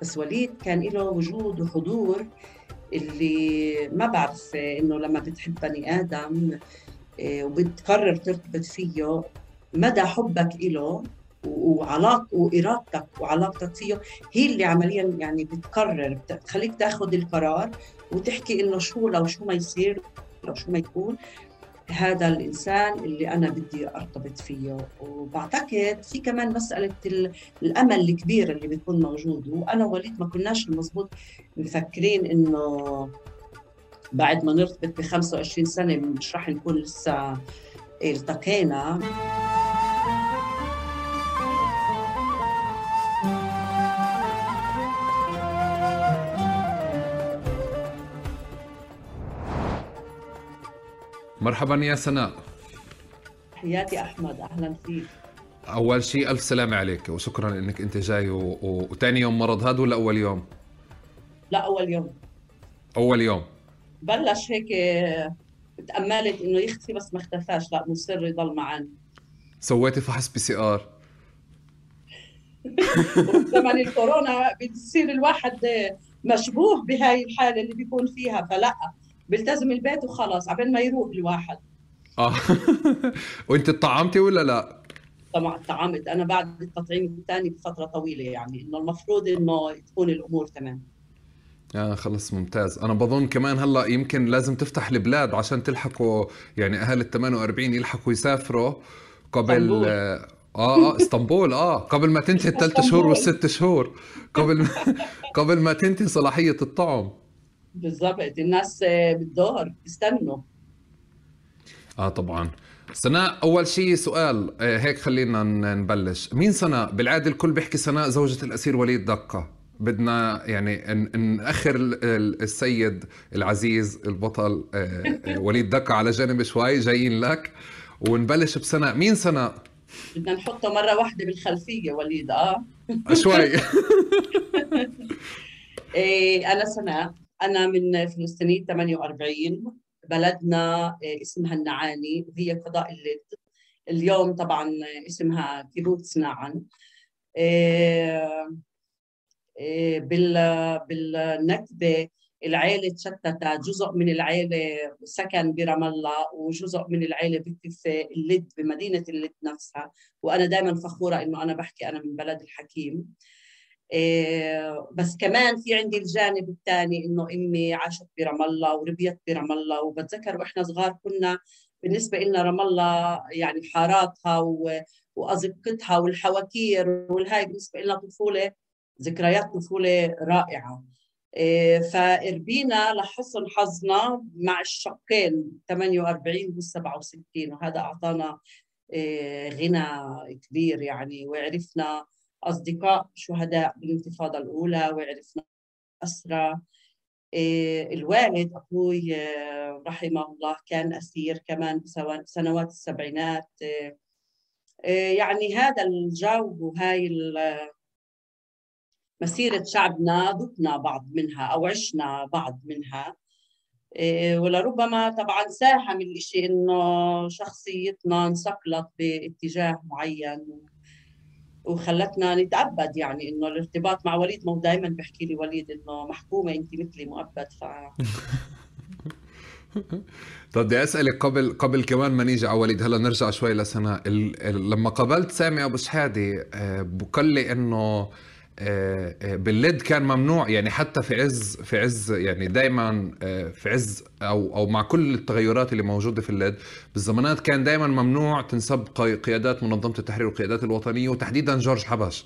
بس وليد كان له وجود وحضور اللي ما بعرف إنه لما بتحب بني آدم آه، وبتقرر ترتبط فيه مدى حبك له وعلاق وإرادتك وعلاقتك فيه. هي اللي عمليا يعني بتقرر بتخليك تاخذ القرار وتحكي إنه شو لو شو ما يصير لو شو ما يكون. هذا الإنسان اللي أنا بدي أرتبط فيه. وبعتقد في كمان مسألة الأمل الكبير اللي بيكون موجود. وأنا ووليد ما كناش المضبوط مفكرين إنه بعد ما نرتبط ب 25 سنة مش راح نكون لسه التقينا. مرحبا يا سناء. حياتي أحمد. أهلا فيك. أول شيء ألف سلامة عليك وشكرا إنك أنت جاي و... وثاني يوم مرض. هذا ولا أول يوم؟ لا أول يوم. أول يوم. بلش هيك تأملت إنه يختفي بس ما اختفاش. لا مصر يضل معنا سويتي فحص PCR. زمن الكورونا بتصير الواحد مشبوه بهاي الحالة اللي بيكون فيها. فلا بيلتزم البيت وخلص عبين ما يروح الواحد. آه. وأنت طعمتي ولا لا؟ طبعا طعمت. أنا بعد التطعيم الثاني بفترة طويلة يعني إنه المفروض إنه تكون الأمور تمام. آه خلص ممتاز. أنا بظن كمان هلأ يمكن لازم تفتح البلاد عشان تلحقوا يعني أهل ال 48 يلحقوا يسافروا قبل آه آه إسطنبول آه قبل ما تنتهي الثلاث شهور والست شهور قبل قبل ما تنتهي صلاحية الطعم. بالضبط الناس بالدور بيستنوا آه طبعا. سناء أول شيء سؤال آه، هيك خلينا نبلش. مين سناء؟ بالعادة الكل بيحكي سناء زوجة الأسير وليد دقة. بدنا يعني نأخر السيد العزيز البطل آه، آه، وليد دقة على جنب شوي جايين لك. ونبلش بسناء. مين سناء؟ بدنا نحطه مرة واحدة بالخلفية وليد آه. شوي. إيه أنا سناء. أنا من فلسطينية 48 بلدنا آه، اسمها النعاني وهي قضاء اللد اليوم طبعا اسمها كيبوتس نعن آه، آه، بالنكبة العائلة تشتت جزء من العائلة سكن برام الله وجزء من العائلة بكتب في اللد بمدينة اللد نفسها. وأنا دائما فخورة إنه أنا بحكي أنا من بلد الحكيم. بس كمان في عندي الجانب الثاني إنه إمي عاشت برام الله وربيت برام الله. وبتذكر وإحنا صغار كنا بالنسبة لنا رام الله يعني حاراتها وأزقتها والحواكير والهاي بالنسبة لنا طفولة ذكريات طفولة رائعة. إيه، فربينا لحسن حظنا مع الشقين 48 و 67 وهذا أعطانا إيه، غنى كبير يعني وعرفنا أصدقاء شهداء بالانتفاضة الأولى وعرفنا أسرى إيه، الوالد أبوي آه، رحمه الله كان أسير كمان بسنوات السبعينات. إيه، إيه، يعني هذا الجو وهاي مسيرة شعبنا ذقنا بعض منها أو عشنا بعض منها. ولربما طبعا ساهم الإشي إنه شخصيتنا انصقلت باتجاه معين. وخلتنا نتأبد يعني إنه الارتباط مع وليد مو دائما بحكي لي وليد إنه محكومة انت مثلي مؤبد ف طب بدي أسألك قبل قبل كمان ما نيجي على وليد هلأ نرجع شوي لسناء لما قابلت سامي أبو شحاده آه، بقول لي إنه بالليد كان ممنوع يعني حتى في عز في عز يعني دائما آه، في عز أو أو مع كل التغيرات اللي موجودة في الليد بالزمانات كان دائما ممنوع تنسب قيادات منظمة التحرير والقيادات الوطنية وتحديدا جورج حبش.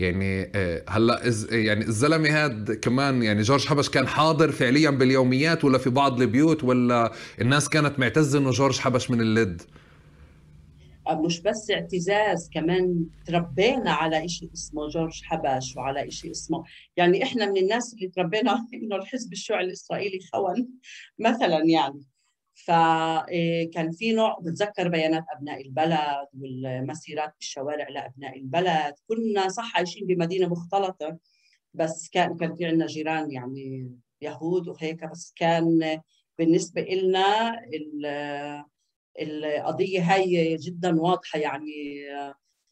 يعني هلأ يعني الزلمة هاد كمان يعني جورج حبش كان حاضر فعليا باليوميات ولا في بعض البيوت ولا الناس كانت معتزة إنه جورج حبش من الليد. مش بس اعتزاز كمان تربينا على شيء اسمه جورج حبش وعلى شيء اسمه. يعني إحنا من الناس اللي تربينا إنه الحزب الشيوعي الإسرائيلي خون مثلا يعني. فكان إيه، في نوع بتذكر بيانات أبناء البلد والمسيرات بالشوارع لأبناء البلد. كنا صح عايشين بمدينة مختلطة بس كان كان في عندنا جيران يعني يهود وهيك بس كان بالنسبة لنا القضية هاي جدا واضحة يعني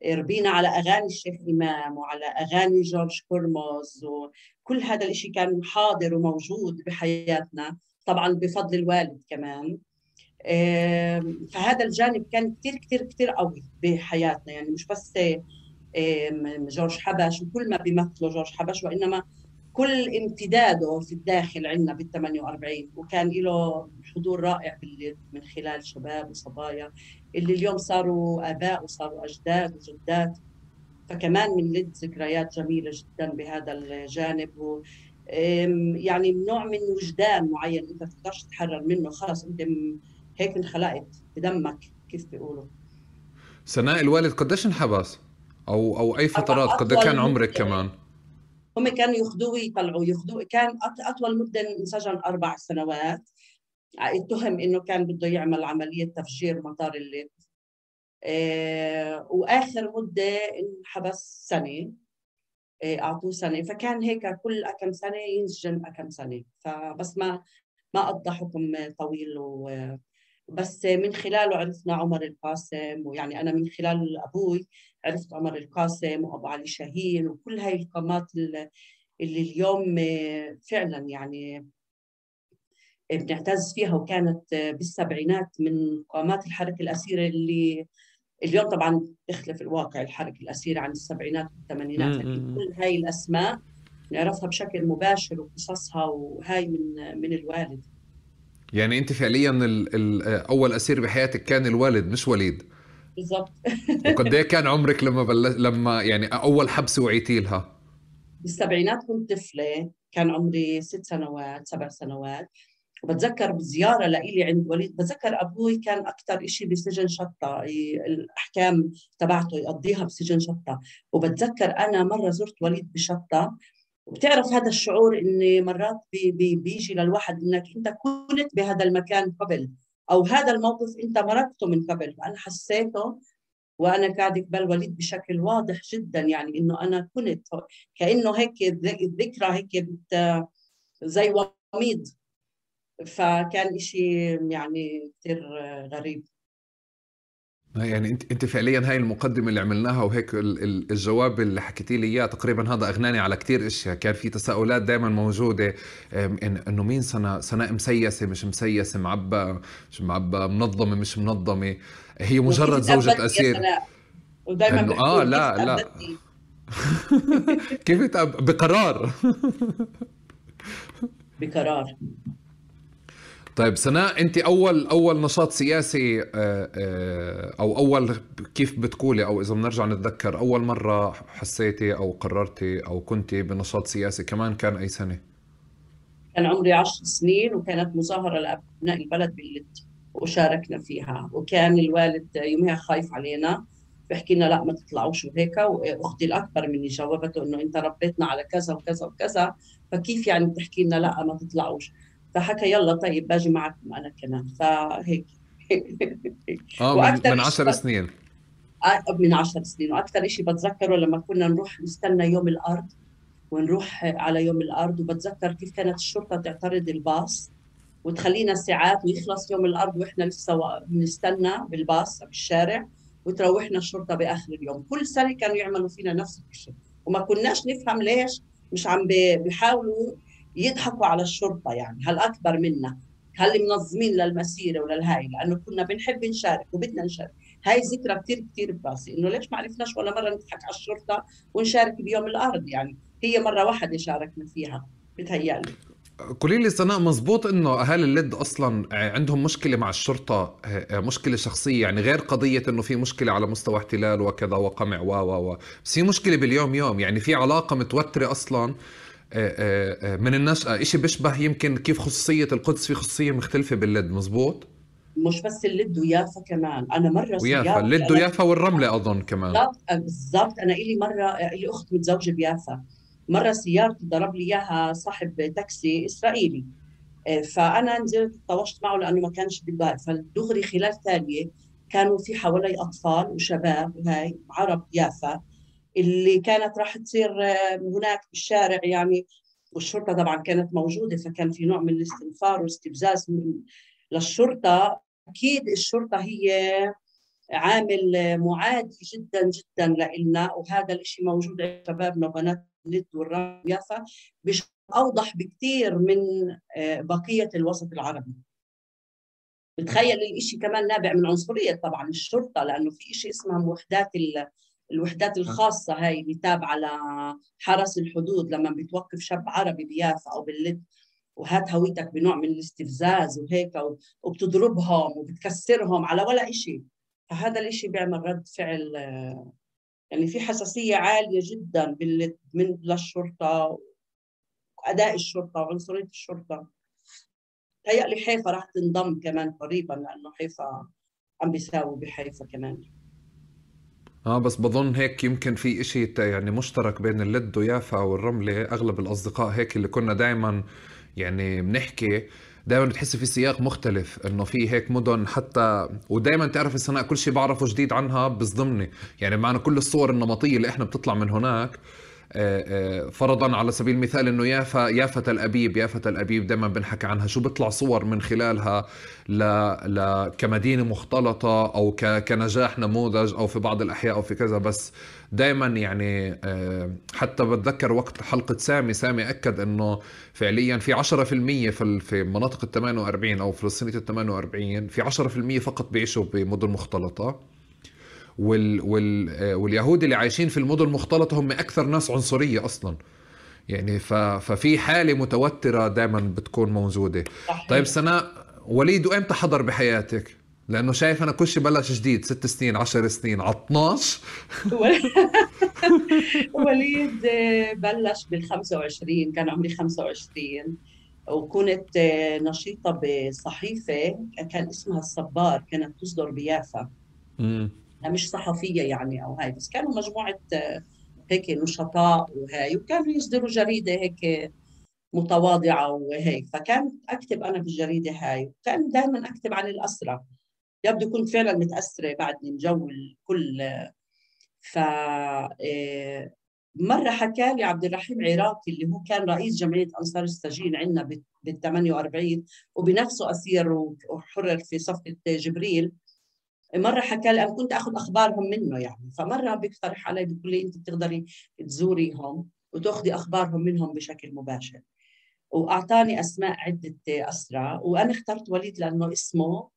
ربينا على أغاني الشيخ إمام وعلى أغاني جورج كورموز وكل هذا الشيء كان حاضر وموجود بحياتنا طبعا بفضل الوالد كمان. فهذا الجانب كان كثير كثير كثير قوي بحياتنا يعني مش بس جورج حبش وكل ما بيمثله جورج حبش وإنما كل امتداده في الداخل عندنا بال 48 وكان له حضور رائع من خلال شباب وصبايا اللي اليوم صاروا آباء وصاروا أجداد وجدات فكمان من لد ذكريات جميلة جدا بهذا الجانب و يعني نوع من وجدان معين أنت تقدرش تتحرر منه خلص أنت هيك انخلقت بدمك كيف بيقولوا سناء الوالد قديش انحبس؟ أو أو أي فترات قد كان عمرك كمان؟ هم كانوا ياخذوه ويطلعوه. ياخذوه كان أطول مدة انسجن أربع سنوات. اتهم إنه كان بده يعمل عملية تفجير مطار الليل. آه وآخر مدة انحبس سنة. آه أعطوه سنة. فكان هيك كل كم سنة ينسجن كم سنة. فبس ما ما قضى حكم طويل و بس من خلاله عرفنا عمر القاسم ويعني أنا من خلال أبوي عرفت عمر القاسم وأبو علي شاهين وكل هاي القامات اللي اليوم فعلا يعني بنعتز فيها وكانت بالسبعينات من قامات الحركة الأسيرة اللي اليوم طبعا تختلف الواقع الحركة الأسيرة عن السبعينات والثمانينات لكن كل هاي الأسماء نعرفها بشكل مباشر وقصصها وهاي من من الوالد. يعني انت فعليا ال ال أول أسير بحياتك كان الوالد مش وليد. بالضبط. وقد إيه كان عمرك لما بل... لما يعني أول حبسه وعيتي لها؟ بالسبعينات كنت طفلة كان عمري ست سنوات سبع سنوات. وبتذكر بزيارة لإلي عند وليد. بتذكر أبوي كان أكثر شيء بسجن شطة الأحكام تبعته يقضيها بسجن شطة. وبتذكر أنا مرة زرت وليد بشطة. وبتعرف هذا الشعور إن مرات بي بي بيجي للواحد إنك أنت كنت بهذا المكان قبل أو هذا الموقف أنت مرقته من قبل. فأنا حسيته وأنا قاعدة قبل وليد بشكل واضح جدا يعني إنه أنا كنت كأنه هيك الذكرى هيك بت زي وميض. فكان شيء يعني كثير غريب. يعني انت انت فعليا هاي المقدمة اللي عملناها وهيك الجواب اللي حكيتي لي إياه تقريبا هذا أغناني على كثير أشياء. كان في تساؤلات دائما موجودة إنه مين سناء سناء مسيسة مش مسيسة معبى مش معبى منظمة مش منظمة. هي مجرد زوجة أسير. ودائما آه لا لا. كيف بقرار. بقرار. طيب سناء انت أول أول نشاط سياسي آه، آه، أو أول كيف بتقولي أو إذا بنرجع نتذكر أول مرة حسيتي أو قررتي أو كنتي بنشاط سياسي كمان كان أي سنة؟ كان عمري عشر سنين وكانت مظاهرة لأبناء البلد باللد وشاركنا فيها. وكان الوالد يومها خايف علينا بحكي لنا لا ما تطلعوش وهيك. وأختي الأكبر مني جاوبته إنه أنت ربيتنا على كذا وكذا وكذا فكيف يعني بتحكي لنا لا ما تطلعوش؟ فحكى يلا طيب باجي معكم أنا كمان. فهيك آه من, من عشر سنين. آه، من عشر سنين. وأكثر شيء بتذكره لما كنا نروح نستنى يوم الأرض ونروح على يوم الأرض وبتذكر كيف كانت الشرطة تعترض الباص وتخلينا ساعات ويخلص يوم الأرض وإحنا لسه بنستنى بالباص بالشارع وتروحنا الشرطة بآخر اليوم. كل سنة كانوا يعملوا فينا نفس الشيء وما كناش نفهم ليش مش عم بيحاولوا يضحكوا على الشرطة يعني هل أكبر منا؟ هل منظمين للمسيرة وللهاي؟ لأنه كنا بنحب نشارك وبدنا نشارك. هاي ذكرى كثير كثير براسي إنه ليش ما عرفناش ولا مرة نضحك على الشرطة ونشارك بيوم الأرض يعني. هي مرة واحدة شاركنا فيها بتهيألي. قولي لي سناء مزبوط إنه أهالي اللد أصلا عندهم مشكلة مع الشرطة مشكلة شخصية يعني غير قضية إنه في مشكلة على مستوى احتلال وكذا وقمع و و بس في مشكلة باليوم يوم يعني في علاقة متوترة أصلا. آه، آه، آه، من النشأة شيء بيشبه يمكن كيف خصوصية القدس في خصوصية مختلفة باللد مزبوط؟ مش بس اللد ويافا كمان. أنا مرة ويافا اللد ويافا. والرملة أظن كمان. بالضبط أنا إلي مرة إلي أخت متزوجة بيافا. مرة سيارتي ضرب لي إياها صاحب تاكسي إسرائيلي. فأنا نزلت طوشت معه لأنه ما كانش بالبال. فدغري خلال ثانية كانوا في حوالي أطفال وشباب وهي عرب يافا. اللي كانت راح تصير آه، هناك بالشارع يعني والشرطة طبعا كانت موجودة فكان في نوع من الاستنفار واستفزاز للشرطة. أكيد الشرطة هي عامل معادي جدا جدا لنا وهذا الشيء موجود عند شبابنا وبنات اللد والرام يافا أوضح بكثير من آه، بقية الوسط العربي. بتخيل الإشي كمان نابع من عنصرية طبعا الشرطة لأنه في إشي اسمها وحدات الوحدات الخاصة هاي اللي تابعة لحرس الحدود لما بتوقف شاب عربي بيافا أو باللد وهات هويتك بنوع من الاستفزاز وهيك وبتضربهم وبتكسرهم على ولا إشي. فهذا الإشي بيعمل رد فعل يعني في حساسية عالية جدا باللد من للشرطة وأداء الشرطة وعنصرية الشرطة. تهيألي حيفا راح تنضم كمان قريبا لأنه حيفا عم بيساوي بحيفا كمان. آه بس بظن هيك يمكن في إشي يعني مشترك بين اللد ويافا والرملة أغلب الأصدقاء هيك اللي كنا دائما يعني بنحكي دائما بتحس في سياق مختلف إنه في هيك مدن حتى ودائما تعرف السناء كل شيء بعرفه جديد عنها بصدمني يعني معنا كل الصور النمطية اللي إحنا بتطلع من هناك فرضا على سبيل المثال إنه يافا يافا الأبيب يافا الأبيب دائما بنحكي عنها. شو بيطلع صور من خلالها ل... ل... كمدينة مختلطة أو ك... كنجاح نموذج أو في بعض الأحياء أو في كذا. بس دائما يعني آه، حتى بتذكر وقت حلقة سامي. سامي أكد إنه فعليا في 10% في في مناطق ال 48 أو فلسطينيه ال 48 في 10% فقط بيعيشوا بمدن مختلطة. وال وال آه، واليهود اللي عايشين في المدن المختلطة هم أكثر ناس عنصرية أصلا. يعني ف... ففي حالة متوترة دائما بتكون موجودة. صحيح. طيب سناء وليد وإمتى حضر بحياتك؟ لأنه شايف أنا كل شيء بلش جديد ست سنين عشر سنين على 12 وليد آه، بلش بال 25 كان عمري 25 وكنت آه، نشيطة بصحيفة كان اسمها الصبار كانت تصدر بيافا. مش صحفية يعني أو هاي بس كانوا مجموعة آه، هيك نشطاء وهاي وكانوا يصدروا جريدة هيك متواضعة وهيك. فكان أكتب أنا بالجريدة هاي وكان دائما أكتب عن الاسرى يبدو كنت فعلا متاثره بعدني جو الكل. ف آه، مرة حكى لي عبد الرحيم عراقي اللي هو كان رئيس جمعية أنصار السجين عندنا بال 48 وبنفسه أسير وحرر في صفقه جبريل. مرة حكى لي أنا كنت آخذ أخبارهم منه يعني. فمرة بيقترح علي بيقول لي أنت بتقدري تزوريهم وتأخذي أخبارهم منهم بشكل مباشر. وأعطاني أسماء عدة أسرى وأنا اخترت وليد لأنه اسمه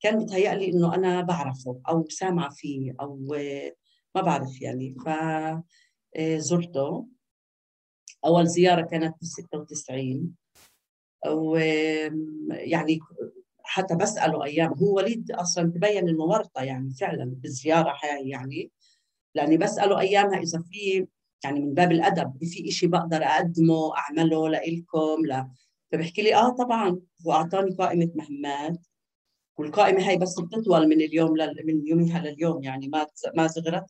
كان بتهيألي إنه أنا بعرفه أو سامعه فيه أو ما بعرف يعني. ف زرته. أول زيارة كانت ب 96 ويعني حتى بسأله أيام هو وليد أصلا تبين إنه ورطة يعني فعلا بالزيارة هاي يعني لأني بسأله أيامها إذا في يعني من باب الأدب في شيء بقدر أقدمه أعمله لإلكم لا. فبحكي لي آه طبعا هو أعطاني قائمة مهمات والقائمة هاي بس بتطول من اليوم لل... من يومها لليوم يعني ما ما صغرت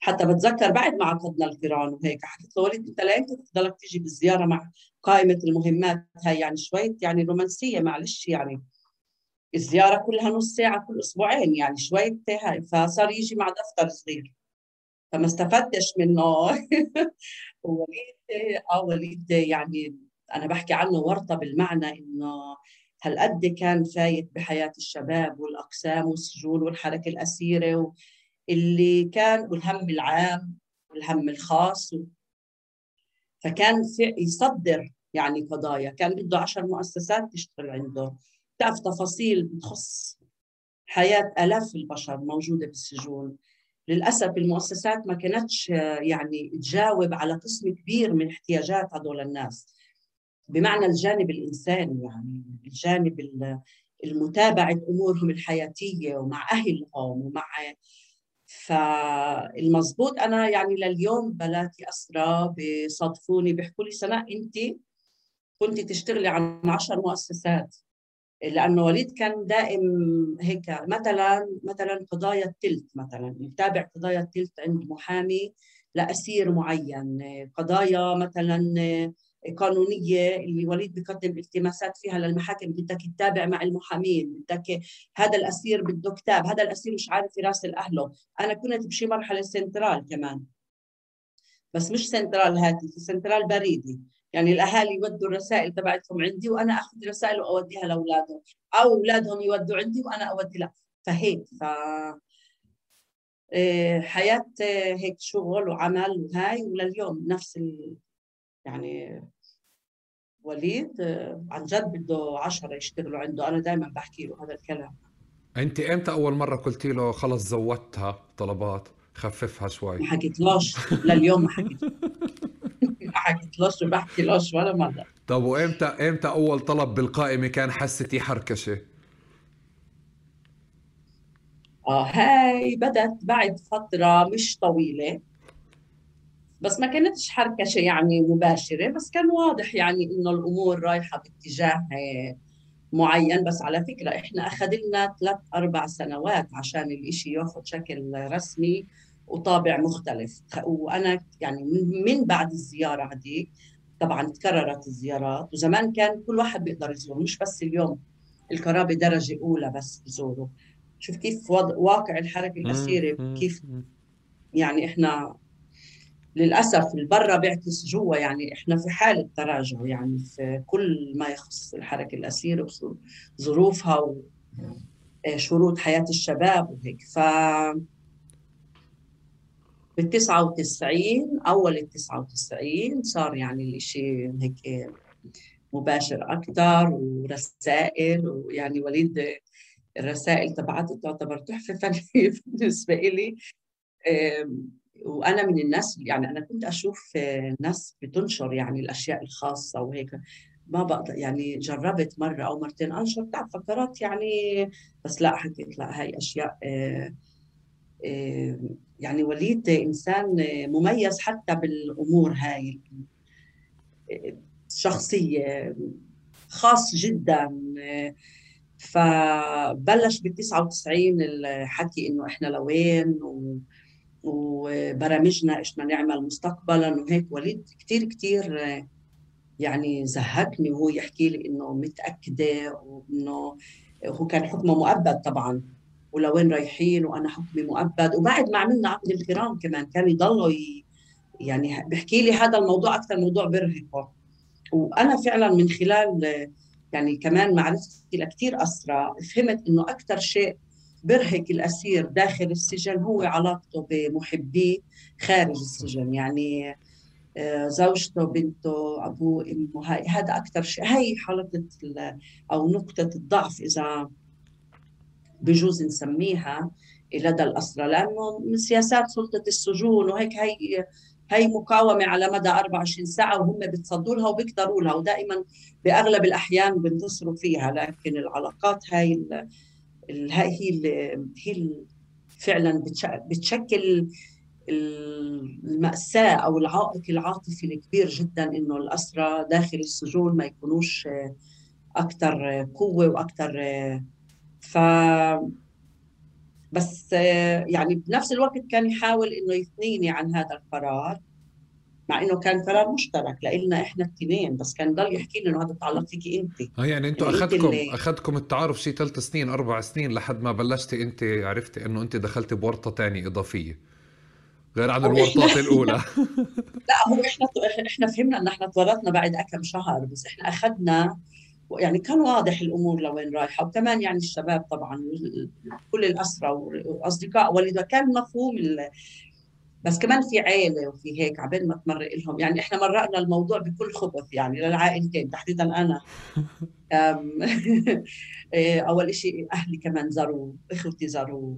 حتى بتذكر بعد ما عقدنا القرآن وهيك حكيت له وليد أنت لامتى تضلك تيجي بالزيارة مع قائمة المهمات هاي؟ يعني شوي يعني رومانسية معلش يعني. الزيارة كلها نص ساعة كل أسبوعين يعني شوي هاي فصار يجي مع دفتر صغير. فما استفدتش منه. وليد آه وليد يعني أنا بحكي عنه ورطة بالمعنى إنه هالقد كان فايت بحياة الشباب والأقسام والسجون والحركة الأسيرة اللي كان والهم العام والهم الخاص فكان في يصدر يعني قضايا كان بده عشر مؤسسات تشتغل عنده. تعرف تفاصيل بتخص حياة آلاف البشر موجودة بالسجون. للأسف المؤسسات ما كانتش يعني تجاوب على قسم كبير من احتياجات هذول الناس. بمعنى الجانب الإنساني يعني الجانب المتابعة أمورهم الحياتية ومع أهلهم ومع فالمضبوط أنا يعني لليوم بلاتي أسرى بصادفوني بيحكوا لي سناء أنت كنت تشتغلي عن عشر مؤسسات. لأنه وليد كان دائم هيك مثلا مثلا قضايا التلت مثلا يتابع قضايا التلت عند محامي لأسير معين. قضايا مثلا قانونية اللي وليد بيقدم التماسات فيها للمحاكم بدك تتابع مع المحامين بدك هذا الأسير بده كتاب هذا الأسير مش عارف يراسل أهله. أنا كنت بشي مرحلة سنترال كمان. بس مش سنترال هاتفي سنترال بريدي. يعني الأهالي يودوا الرسائل تبعتهم عندي وأنا أخذ رسائل وأوديها لأولادهم أو أولادهم يودوا عندي وأنا أودي لا. فهيك ف آه، حياة هيك شغل وعمل وهاي ولليوم نفس ال... يعني وليد آه، عن جد بده عشرة يشتغلوا عنده. أنا دائما بحكي له هذا الكلام. أنت إمتى أول مرة قلتي له خلص زودتها طلبات خففها شوي؟ ما حكيتلوش. لليوم ما حكيت. ما حكيتلوش وبحكي لوش ولا مرة. طب وامتى إمتى أول طلب بالقائمة كان حستي حركشة؟ آه هاي بدت بعد فترة مش طويلة. بس ما كانتش حركشة يعني مباشرة بس كان واضح يعني إنه الأمور رايحة باتجاه معين. بس على فكرة إحنا أخذ لنا ثلاث أربع سنوات عشان الإشي ياخذ شكل رسمي. وطابع مختلف. وأنا يعني من بعد الزيارة هذيك طبعا تكررت الزيارات وزمان كان كل واحد بيقدر يزور مش بس اليوم الكرابة درجة أولى بس بزوروا شوف كيف واقع الحركة الأسيرة كيف يعني إحنا للأسف البرة بيعكس جوا يعني إحنا في حالة تراجع يعني في كل ما يخص الحركة الأسيرة وظروفها وشروط حياة الشباب وهيك. ف بال 99 أول ال 99 صار يعني الشيء هيك مباشر أكثر ورسائل ويعني وليد الرسائل تبعته تعتبر تحفة فنية بالنسبة لي وأنا من الناس يعني أنا كنت أشوف ناس بتنشر يعني الأشياء الخاصة وهيك. ما بقدر يعني جربت مرة أو مرتين انشر تعرف فكرت يعني بس لا حكيت لا هاي أشياء يعني وليد إنسان مميز حتى بالأمور هاي شخصية خاص جدا. فبلش بال 99 الحكي إنه إحنا لوين و وبرامجنا إيش بدنا نعمل مستقبلا وهيك. وليد كثير كثير يعني زهقني وهو يحكي لي إنه متأكدة وإنه هو كان حكمه مؤبد طبعا. ولوين رايحين وأنا حكمي مؤبد. وبعد ما عملنا عقد الكرام كمان كان يضلوا ي... يعني بحكي لي هذا الموضوع أكثر موضوع برهقه. وأنا فعلا من خلال يعني كمان معرفتي لكثير اسرى فهمت إنه أكثر شيء برهق الأسير داخل السجن هو علاقته بمحبيه خارج السجن. يعني آه، زوجته بنته أبوه أمه هاي هذا أكثر شيء. هاي حلقة أو نقطة الضعف إذا بجوز نسميها لدى الأسرى لأنه من سياسات سلطة السجون وهيك هي هي مقاومة على مدى 24 ساعة وهم بتصدوا لها وبيقدروا لها ودائما بأغلب الأحيان بينتصروا فيها لكن العلاقات هاي هاي هي هي فعلا بتشكل المأساة أو العائق العاطفي الكبير جدا إنه الأسرى داخل السجون ما يكونوش أكثر قوة وأكثر ف بس يعني بنفس الوقت كان يحاول إنه يثنيني عن هذا القرار مع إنه كان قرار مشترك لنا إحنا الاثنين بس كان ضل يحكي لي إنه هذا بتعلق فيكي انت. آه يعني أنتم يعني أخذكم اللي... أخذكم التعارف شيء ثلاث سنين أربع سنين لحد ما بلشتي انت عرفتي إنه انت دخلتي بورطة ثانية إضافية غير عن الورطات الأولى. لا هو إحنا إحنا فهمنا إن إحنا تورطنا بعد كم شهر بس إحنا أخذنا يعني كان واضح الأمور لوين رايحة وكمان يعني الشباب طبعا كل الاسرى واصدقاء والدها كان مفهوم بس كمان في عيلة وفي هيك عبين ما تمرق لهم. يعني إحنا مرقنا الموضوع بكل خبث يعني للعائلتين تحديدا أنا. إيه، أول شيء أهلي كمان زاروا إخوتي زاروا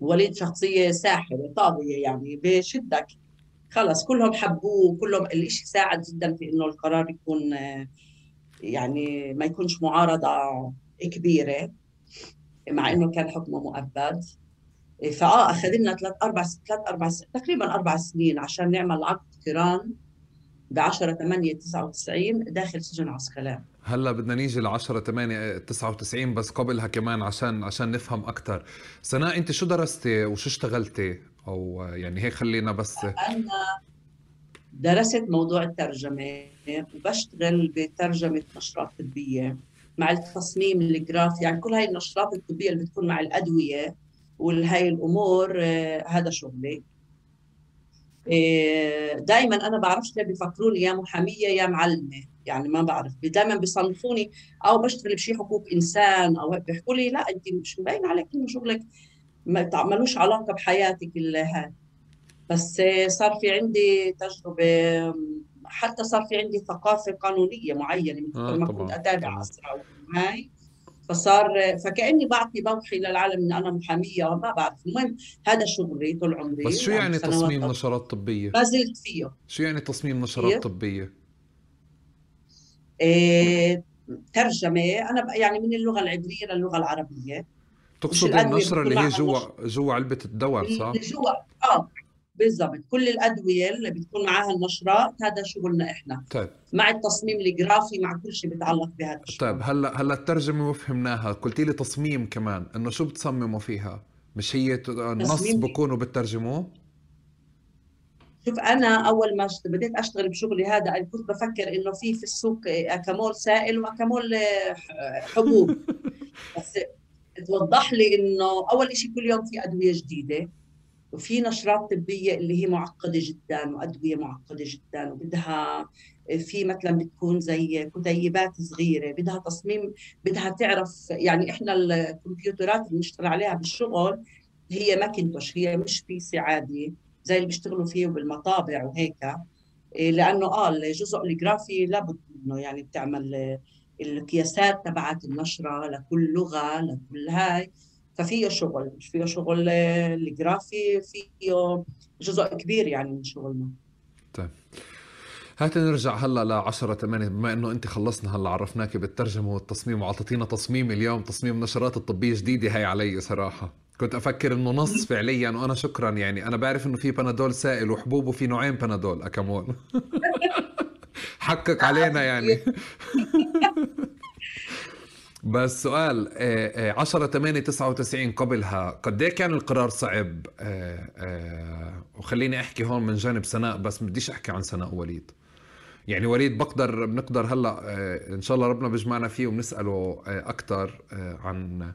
وليد شخصية ساحرة طاغية يعني بشدك خلص كلهم حبوه كلهم الشيء ساعد جدا في إنه القرار يكون يعني ما يكونش معارضة كبيرة مع إنه كان حكمه مؤبد. فآه أخذ لنا ثلاث أربع ثلاث أربع تقريبا أربع سنين عشان نعمل عقد قران ب 10 8 99 داخل سجن عسقلان هلأ بدنا نيجي ل 10 8 99 بس قبلها كمان عشان عشان نفهم أكثر سناء أنت شو درستي وشو اشتغلتي؟ أو يعني هيك خلينا بس أنا درست موضوع الترجمة وبشتغل بترجمة نشرات طبية مع التصميم الجرافي يعني كل هاي النشرات الطبية اللي بتكون مع الأدوية وهي الأمور آه، هذا شغلي. إيه، دائما أنا بعرفش ليه بفكروني يا محامية يا معلمة يعني ما بعرف. دائما بيصنفوني أو بشتغل بشيء حقوق إنسان أو بيحكوا لي لا انت مش مبين عليك إنه شغلك ملوش علاقة بحياتك هاي. بس صار في عندي تجربة حتى صار في عندي ثقافة قانونية معينة من آه ما كنت أتابع أسرع وهاي. فصار فكأني بعطي بوحي للعالم إن أنا محامية وما بعرف. المهم هذا شغلي طول عمري بس شو يعني تصميم نشرات طبية؟ ما زلت فيه. شو يعني تصميم نشرات طبية؟ إيه ترجمة. أنا يعني من اللغة العبرية للغة العربية. تقصد النشرة اللي هي جوا جوا علبة الدواء صح؟ اللي جوا آه بالضبط. كل الأدوية اللي بتكون معها النشرات هذا شغلنا إحنا. طيب. مع التصميم الجرافي مع كل شيء بيتعلق بهذا الشغل طيب هلا هلا الترجمة وفهمناها. قلتي لي تصميم كمان إنه شو بتصمموا فيها؟ مش هي نص بكونوا بترجموه؟ شوف أنا أول ما بديت أشتغل بشغلي هذا أنا كنت بفكر إنه في في السوق اكامول سائل واكامول حبوب. بس توضح لي إنه أول شيء كل يوم في أدوية جديدة وفي نشرات طبية اللي هي معقدة جدا وأدوية معقدة جدا وبدها في مثلا بتكون زي كتيبات صغيرة بدها تصميم بدها تعرف يعني إحنا الكمبيوترات اللي بنشتغل عليها بالشغل هي ماكنتوش هي مش PC عادي زي اللي بيشتغلوا فيه بالمطابع وهيك إيه، لأنه آه الجزء الجرافي لابد انه يعني بتعمل القياسات تبعت النشرة لكل لغة لكل هاي. ففيه شغل مش فيه شغل الجرافي فيه جزء كبير يعني من شغلنا. طيب. هات نرجع هلا ل 10 8 بما إنه أنت خلصنا هلا عرفناك بالترجمة والتصميم واعطيتينا تصميم اليوم تصميم نشرات الطبية جديدة هي علي صراحة. كنت أفكر إنه نص فعليا وأنا شكرا يعني. أنا بعرف إنه في بنادول سائل وحبوب وفي نوعين بنادول اكمول حقق علينا يعني. بس سؤال 10 8 99 قبلها قد إيه كان القرار صعب؟ آه، آه، وخليني أحكي هون من جانب سناء بس بديش أحكي عن سناء وليد يعني وليد بقدر بنقدر هلأ آه، إن شاء الله ربنا بيجمعنا فيه وبنساله أكثر عن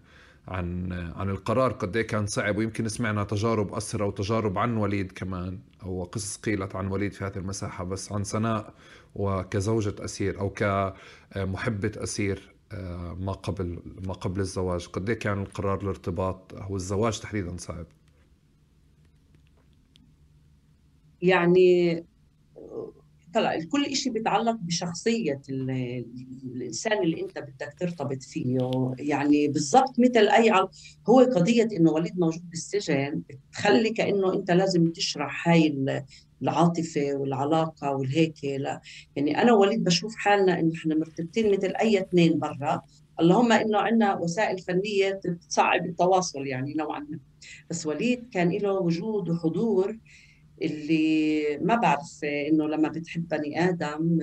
عن عن القرار قد إيه كان صعب ويمكن سمعنا تجارب أسرة وتجارب عن وليد كمان أو قصص قيلت عن وليد في هذه المساحة. بس عن سناء وكزوجة أسير أو كمحبة أسير آه، ما قبل ما قبل الزواج. قد إيه كان القرار الارتباط؟ أو الزواج تحديدا صعب. يعني طلع كل شيء بيتعلق بشخصية الإنسان اللي أنت بدك ترتبط فيه. يعني بالضبط مثل أي هو قضية إنه وليد موجود بالسجن بتخلي كأنه أنت لازم تشرح هاي العاطفة والعلاقة والهيك. لا يعني أنا ووليد بشوف حالنا إنه إحنا مرتبطين مثل أي اثنين برا. اللهم إنه عندنا وسائل فنية تصعب التواصل يعني نوعا ما. بس وليد كان له وجود وحضور اللي ما بعرف إنه لما بتحب بني آدم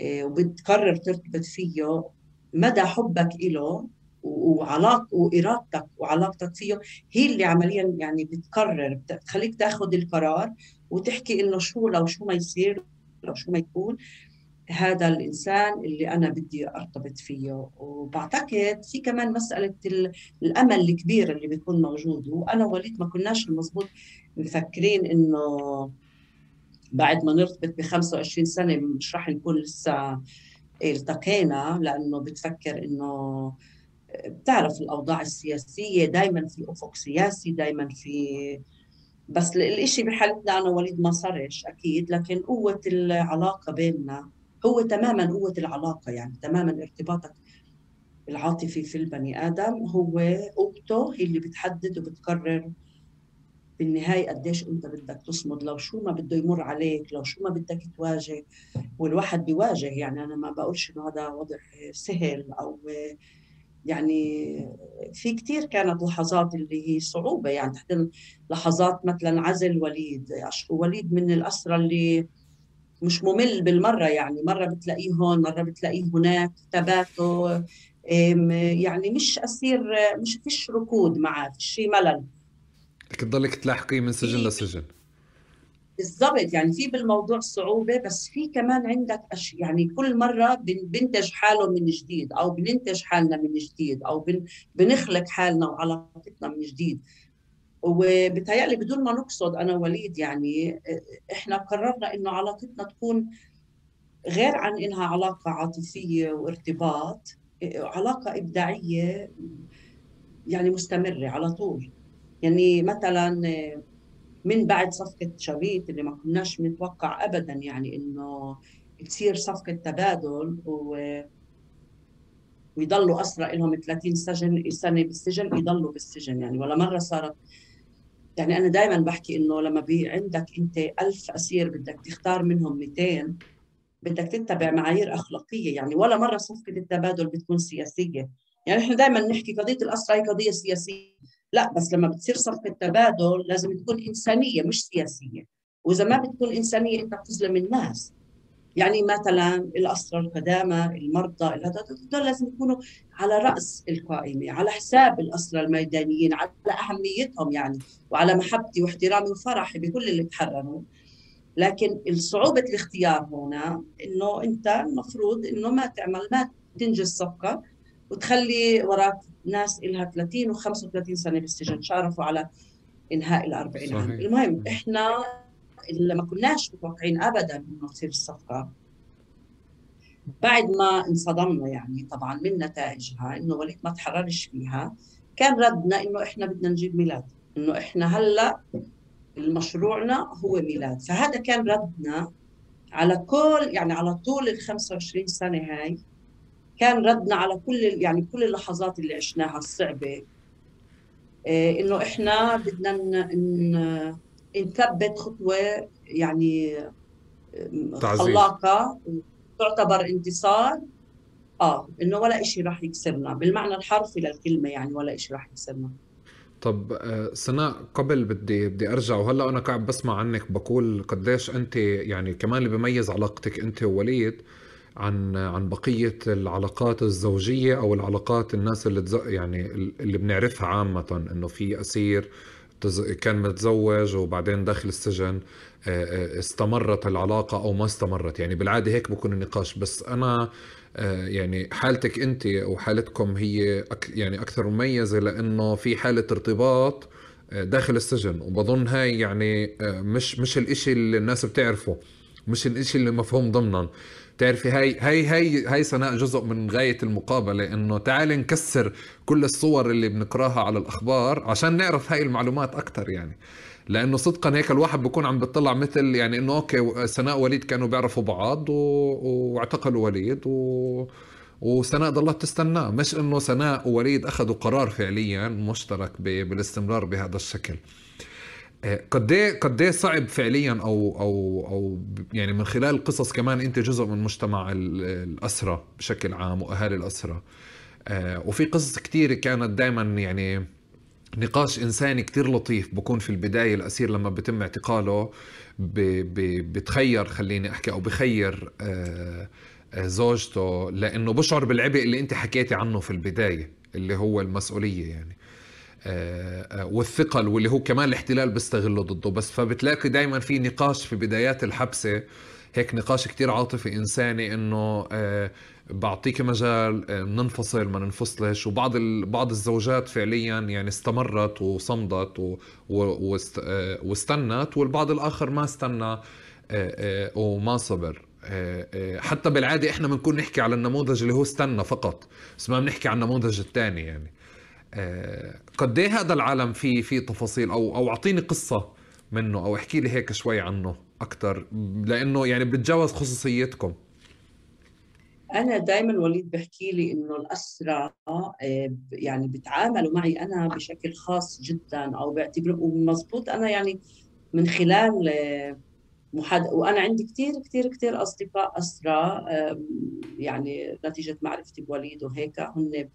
آه، وبتقرر ترتبط فيه مدى حبك له وعلاق وإرادتك وعلاقتك فيه هي اللي عمليا يعني بتقرر بتخليك تاخذ القرار وتحكي إنه شو لو شو ما يصير لو شو ما يكون. هذا الإنسان اللي أنا بدي أرتبط فيه. وبعتقد في كمان مسألة الأمل الكبير اللي بيكون موجود. وأنا ووليد ما كناش المضبوط مفكرين إنه بعد ما نرتبط ب 25 سنة مش راح نكون لسه التقينا. لأنه بتفكر إنه بتعرف الأوضاع السياسية. دائما في أفق سياسي دائما في بس الإشي بحالتنا أنا وليد ما صارش أكيد. لكن قوة العلاقة بيننا هو تماما قوة العلاقة يعني تماما ارتباطك العاطفي في البني آدم هو قوته هي اللي بتحدد وبتقرر بالنهاية قديش أنت بدك تصمد لو شو ما بده يمر عليك لو شو ما بدك تواجه والواحد بيواجه. يعني أنا ما بقولش إنه هذا وضع سهل أو يعني في كثير كانت لحظات اللي هي صعوبة. يعني تحديدا لحظات مثلا عزل وليد وليد من الأسرى اللي مش ممل بالمرة يعني مرة بتلاقيه هون مرة بتلاقيه هناك تباته يعني مش أسير مش فيش ركود معه فيش ملل. بدك تضلك تلاحقي من سجن لسجن. بالضبط يعني في بالموضوع صعوبة بس في كمان عندك أش... يعني كل مرة بنتج حاله من جديد أو بننتج حالنا من جديد أو بن... بنخلق حالنا وعلاقتنا من جديد. وبتهيألي بدون ما نقصد أنا وليد يعني إحنا قررنا إنه علاقتنا تكون غير عن إنها علاقة عاطفية وارتباط علاقة إبداعية يعني مستمرة على طول. يعني مثلا من بعد صفقة شريط اللي ما كناش بنتوقع ابدا يعني إنه تصير صفقة تبادل و ويضلوا اسرى لهم 30 سجن سنة بالسجن يضلوا بالسجن يعني ولا مرة صارت يعني أنا دائما بحكي إنه لما بي عندك أنت ألف أسير بدك تختار منهم 200 بدك تتبع معايير أخلاقية يعني ولا مرة صفقة التبادل بتكون سياسية. يعني إحنا دائما نحكي قضية الاسرى هي قضية سياسية. لا بس لما بتصير صفقة تبادل لازم تكون إنسانية مش سياسية. وإذا ما بتكون إنسانية أنت بتظلم الناس. يعني مثلا الاسرى القدامى المرضى هذول لازم يكونوا على رأس القائمة على حساب الاسرى الميدانيين على أهميتهم يعني وعلى محبتي واحترامي وفرحي بكل اللي تحرروا لكن صعوبه الاختيار هنا إنه أنت المفروض إنه ما تعمل ما تنجز صفقة وتخلي وراك ناس لها 30 و35 سنة بالسجن شارفوا على إنهاء ال 40 عام المهم إحنا اللي ما كناش متوقعين ابدا إنه تصير الصفقة. بعد ما انصدمنا يعني طبعا من نتائجها إنه وليد ما تحررش فيها كان ردنا إنه إحنا بدنا نجيب ميلاد إنه إحنا هلأ مشروعنا هو ميلاد. فهذا كان ردنا على كل يعني على طول ال 25 سنة هاي كان ردنا على كل يعني كل اللحظات اللي عشناها الصعبة. إيه إنه إحنا بدنا نثبت خطوة يعني خلاقة تعتبر انتصار. آه إنه ولا شيء راح يكسرنا بالمعنى الحرفي للكلمة يعني ولا شيء راح يكسرنا. طب آه، سناء قبل بدي بدي أرجع وهلأ أنا قاعد بسمع عنك بقول قديش أنت يعني كمان اللي بيميز علاقتك أنت ووليد عن عن بقية العلاقات الزوجية أو العلاقات الناس اللي يعني اللي بنعرفها عامة إنه في أسير كان متزوج وبعدين داخل السجن آه، آه، استمرت العلاقة أو ما استمرت. يعني بالعادة هيك بكون النقاش. بس أنا آه، يعني حالتك أنت وحالتكم هي يعني أكثر مميزة لأنه في حالة ارتباط داخل السجن. وبظن هاي يعني مش مش الإشي اللي الناس بتعرفه مش الإشي اللي مفهوم ضمنا. بتعرفي هاي هاي هاي هاي سناء جزء من غاية المقابلة إنه تعالي نكسر كل الصور اللي بنقراها على الأخبار عشان نعرف هاي المعلومات أكثر يعني لأنه صدقا هيك الواحد بيكون عم بيطلع مثل يعني إنه okay سناء وليد كانوا بيعرفوا بعض و... واعتقلوا وليد و... وسناء ضلت تستناه مش إنه سناء ووليد أخذوا قرار فعليا مشترك. بالاستمرار بهذا الشكل قد إيه قد إيه صعب فعليا أو أو أو يعني من خلال قصص كمان أنت جزء من مجتمع الاسرى بشكل عام وأهالي الاسرى آه، وفي قصص كثيره كانت دائما يعني نقاش إنساني كتير لطيف بكون في البداية الأسير لما بتم اعتقاله بتخير خليني أحكي أو بخير آه، آه، زوجته لأنه بشعر بالعبء اللي أنت حكيتي عنه في البداية اللي هو المسؤولية يعني. آه، والثقل واللي هو كمان الاحتلال بيستغله ضده. بس فبتلاقي دائما في نقاش في بدايات الحبسة هيك نقاش كتير عاطفي إنساني إنه بعطيك مجال ننفصل ما ننفصلش. وبعض بعض الزوجات فعليا يعني استمرت وصمدت و... واستنت والبعض الآخر ما استنى آه، آه، وما صبر. آه، حتى بالعادة إحنا بنكون نحكي على النموذج اللي هو استنى فقط بس ما بنحكي عن النموذج الثاني يعني. قد إيه هذا العالم في في تفاصيل أو أو أعطيني قصة منه أو احكي لي هيك شوي عنه أكثر لأنه يعني بتجاوز خصوصيتكم أنا دائما وليد بحكي لي إنه الاسرى آه، يعني بيتعاملوا معي أنا بشكل خاص جدا أو بيعتبروا ومضبوط أنا يعني من خلال آه، محاد... وأنا عندي كثير كثير كثير أصدقاء اسرى يعني نتيجة معرفتي بوليد وهيك هن.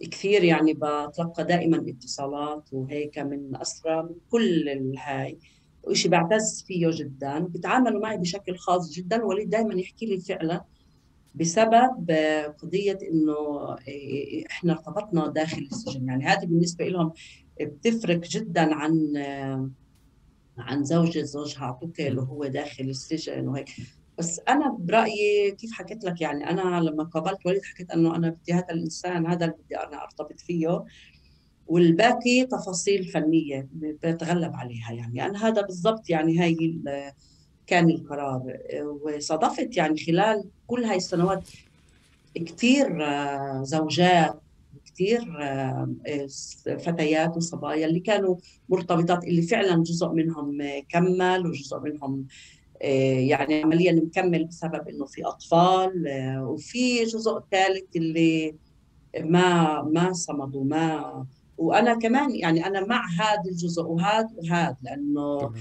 كثير يعني بتلقى دائما اتصالات وهيك من اسرى من كل الهاي. وشيء بعتز فيه جدا. بيتعاملوا معي بشكل خاص جدا. وليد دائما يحكي لي فعلا بسبب قضية إنه إحنا ارتبطنا داخل السجن. يعني هذه بالنسبة لهم بتفرق جدا عن عن زوجة زوجها اعطوكي اللي هو داخل السجن وهيك. بس أنا برأيي كيف حكيت لك يعني أنا لما قابلت وليد حكيت إنه أنا بدي هذا الإنسان هذا اللي بدي أنا أرتبط فيه والباقي تفاصيل فنية بتغلب عليها يعني. أنا هذا بالضبط يعني هاي كان القرار. وصادفت يعني خلال كل هاي السنوات كثير زوجات كثير فتيات وصبايا اللي كانوا مرتبطات اللي فعلا جزء منهم كمل وجزء منهم يعني عمليا مكمل بسبب إنه في أطفال وفي جزء ثالث اللي ما ما صمدوا ما وأنا كمان يعني أنا مع هذا الجزء وهذا وهذا لأنه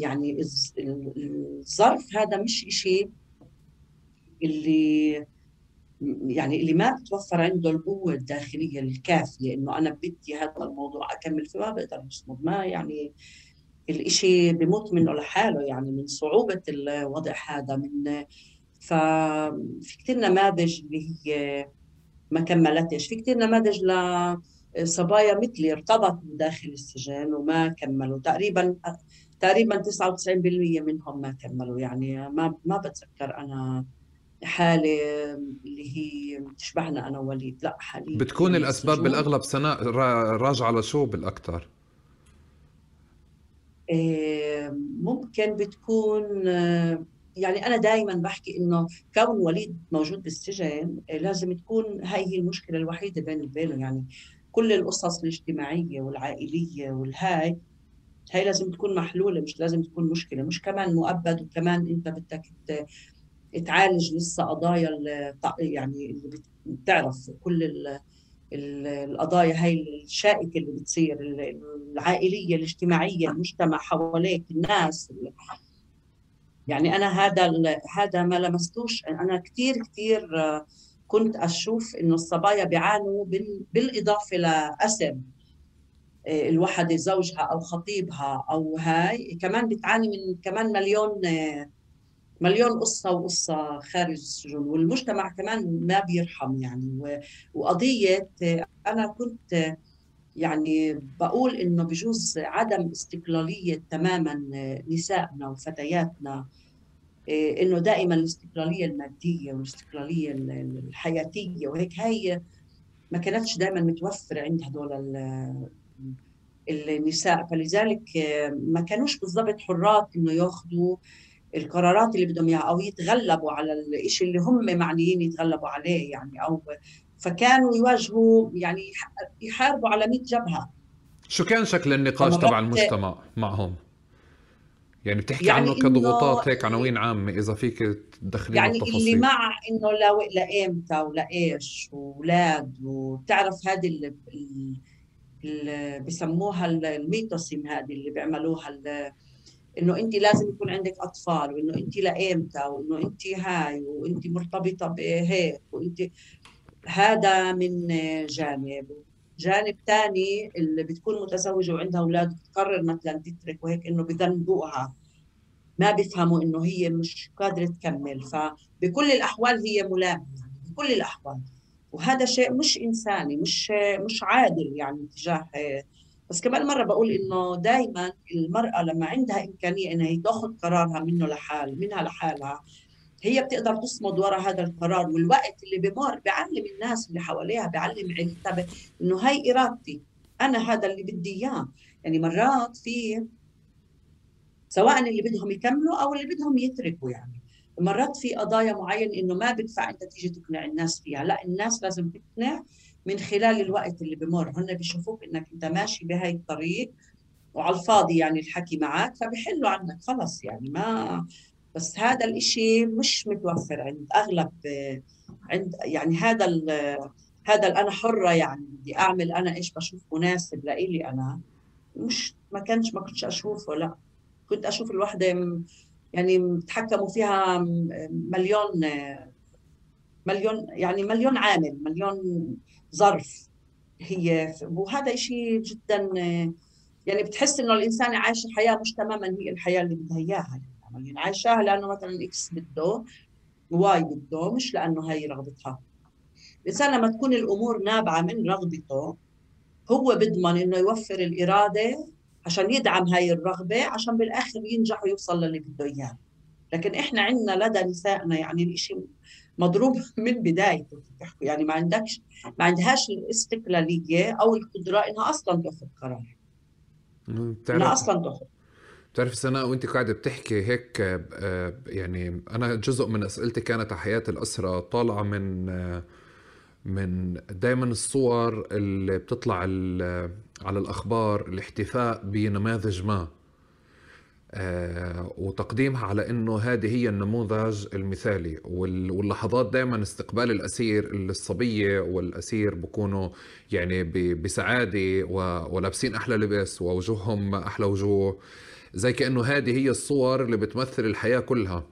يعني الظرف هذا مش شيء اللي يعني اللي ما بتوفر عنده القوة الداخلية الكافية إنه أنا بدي هذا الموضوع أكمل فيه ما بقدر يصمد ما يعني الإشي بموت منه لحاله يعني من صعوبة الوضع هذا من ففي كثير نماذج اللي هي ما كملتش في كثير نماذج لصبايا مثلي ارتبطوا داخل السجن وما كملوا تقريبا تقريبا 99% منهم ما كملوا يعني ما ما بتذكر أنا حالة اللي هي تشبهنا أنا ووليد لا حاليا بتكون الأسباب السجون. بالأغلب سناء راجعة لشو بالاكثر إيه، ممكن بتكون يعني أنا دائما بحكي إنه كون وليد موجود بالسجن لازم تكون هاي هي المشكلة الوحيدة بيني وبينه يعني كل القصص الاجتماعية والعائلية والهاي هاي لازم تكون محلولة مش لازم تكون مشكلة. مش كمان مؤبد وكمان أنت بدك تعالج لسه قضايا يعني اللي بتعرف كل القضايا هاي الشائكة اللي بتصير العائلية الاجتماعية المجتمع حواليك الناس. يعني أنا هذا هذا ما لمستوش. أنا كثير كثير كنت أشوف إنه الصبايا بيعانوا بالإضافة لأسم. آه، الوحدة زوجها أو خطيبها أو هاي. كمان بتعاني من كمان مليون مليون قصة وقصة خارج السجن والمجتمع كمان ما بيرحم يعني وقضية أنا كنت يعني بقول إنه بجوز عدم استقلالية تماما نسائنا وفتياتنا إنه دائما الاستقلالية المادية والاستقلالية الحياتية وهيك هي ما كانتش دائما متوفرة عند هدول النساء فلذلك ما كانوش بالضبط حرات إنه ياخذوا القرارات اللي بدهم إياها أو يتغلبوا على الشيء اللي هم معنيين يتغلبوا عليه يعني أو فكانوا يواجهوا يعني يحاربوا على 100 جبهة شو كان شكل النقاش تبع المجتمع معهم؟ يعني بتحكي يعني عنه كضغوطات هيك عناوين عامة إذا فيك تدخلي يعني التفاصيل. اللي مع إنه لإمتى ولإيش وأولاد وبتعرف هذه اللي, اللي بسموها الميتوسيم هذه اللي بيعملوها إنه انت لازم يكون عندك أطفال وإنه انت لايمتى وإنه انت هاي وانت مرتبطة بهيك وانت هذا من جانب. جانب ثاني اللي بتكون متزوجة وعندها أولاد بتقرر مثلا تترك وهيك إنه بذنبوها ما بيفهموا إنه هي مش قادرة تكمل. فبكل الأحوال هي يعني بكل الأحوال. وهذا شيء مش إنساني مش مش عادل يعني تجاه بس كمان مرة بقول إنه دائما المرأة لما عندها إمكانية إنها تاخذ قرارها منه لحال منها لحالها هي بتقدر تصمد وراء هذا القرار والوقت اللي بمر بيعلم الناس اللي حواليها بيعلم عيلتها إنه هاي إرادتي أنا هذا اللي بدي إياه. يعني مرات في سواء اللي بدهم يكملوا أو اللي بدهم يتركوا يعني. مرات في قضايا معين إنه ما بدفع أنت تيجي تقنع الناس فيها لا الناس لازم تقنع من خلال الوقت اللي بمر. هن بيشوفوك إنك أنت ماشي بهاي الطريق وعلى الفاضي يعني الحكي معك فبحلوا عنك. خلص يعني ما بس هذا الإشي مش متوفر عند أغلب عند يعني هذا هذا أنا حرة يعني بدي أعمل أنا إيش بشوف مناسب لإلي أنا. مش ما كانش ما كنتش أشوفه لا. كنت أشوف الوحدة يعني تحكموا فيها مليون مليون يعني مليون عامل مليون ظرف هي. وهذا شيء جدا يعني بتحس إنه الإنسان عايش حياه مش تماما هي الحياة اللي بدها إياها. يعني عايشاها لأنه مثلا إكس بده واي بده مش لأنه هي رغبتها. الإنسان لما تكون الأمور نابعة من رغبته هو بيضمن إنه يوفر الإرادة عشان يدعم هاي الرغبة عشان بالآخر ينجح ويوصل للي بده إياه. لكن إحنا عندنا لدى نسائنا يعني الإشي مضروب من بدايته يعني ما عندكش ما عندهاش الاستقلالية أو القدرة إنها أصلا تأخذ قرار. إنها أصلا تأخذ. بتعرف سناء وأنت قاعدة بتحكي هيك آه، يعني أنا جزء من أسئلتي كانت على حياة الأسرة طالعة من آه، من دائما الصور اللي بتطلع على الأخبار الاحتفاء بنماذج ما. وتقديمها على إنه هذه هي النموذج المثالي واللحظات دائما استقبال الأسير الصبية والأسير بكونوا يعني بسعادة ولابسين أحلى لبس ووجوههم أحلى وجوه. زي كأنه هذه هي الصور اللي بتمثل الحياة كلها.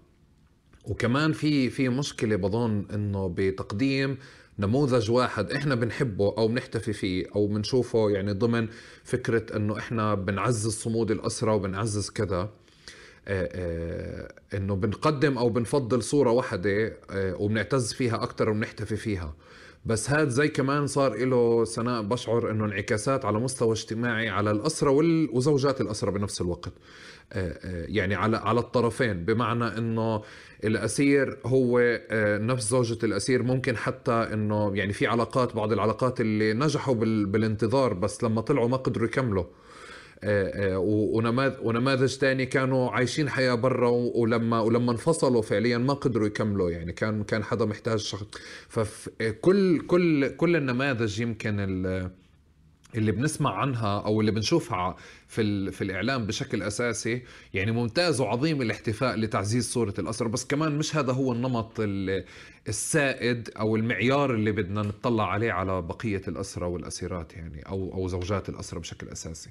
وكمان في في مشكلة بظن إنه بتقديم نموذج واحد إحنا بنحبه أو بنحتفي فيه أو بنشوفه يعني ضمن فكرة إنه إحنا بنعزز صمود الأسرة وبنعزز كذا. آه، آه، إنه بنقدم أو بنفضل صورة واحدة آه، وبنعتز فيها أكثر وبنحتفي فيها. بس هذا زي كمان صار له سناء بشعر إنه انعكاسات على مستوى اجتماعي على الأسرة وزوجات الأسرة بنفس الوقت. يعني على على الطرفين. بمعنى إنه الأسير هو آه، نفس زوجة الأسير ممكن حتى إنه يعني في علاقات بعض العلاقات اللي نجحوا بالانتظار بس لما طلعوا ما قدروا يكملوا. آه، آه، ونماذج تاني كانوا عايشين حياة برا ولما ولما انفصلوا فعليا ما قدروا يكملوا يعني كان كان حدا محتاج شخص. فكل كل كل النماذج يمكن اللي بنسمع عنها أو اللي بنشوفها في في الإعلام بشكل أساسي يعني ممتاز وعظيم الاحتفاء لتعزيز صورة الأسرة. بس كمان مش هذا هو النمط السائد أو المعيار اللي بدنا نطلع عليه على بقية الأسرة والأسيرات يعني أو أو زوجات الأسرة بشكل أساسي.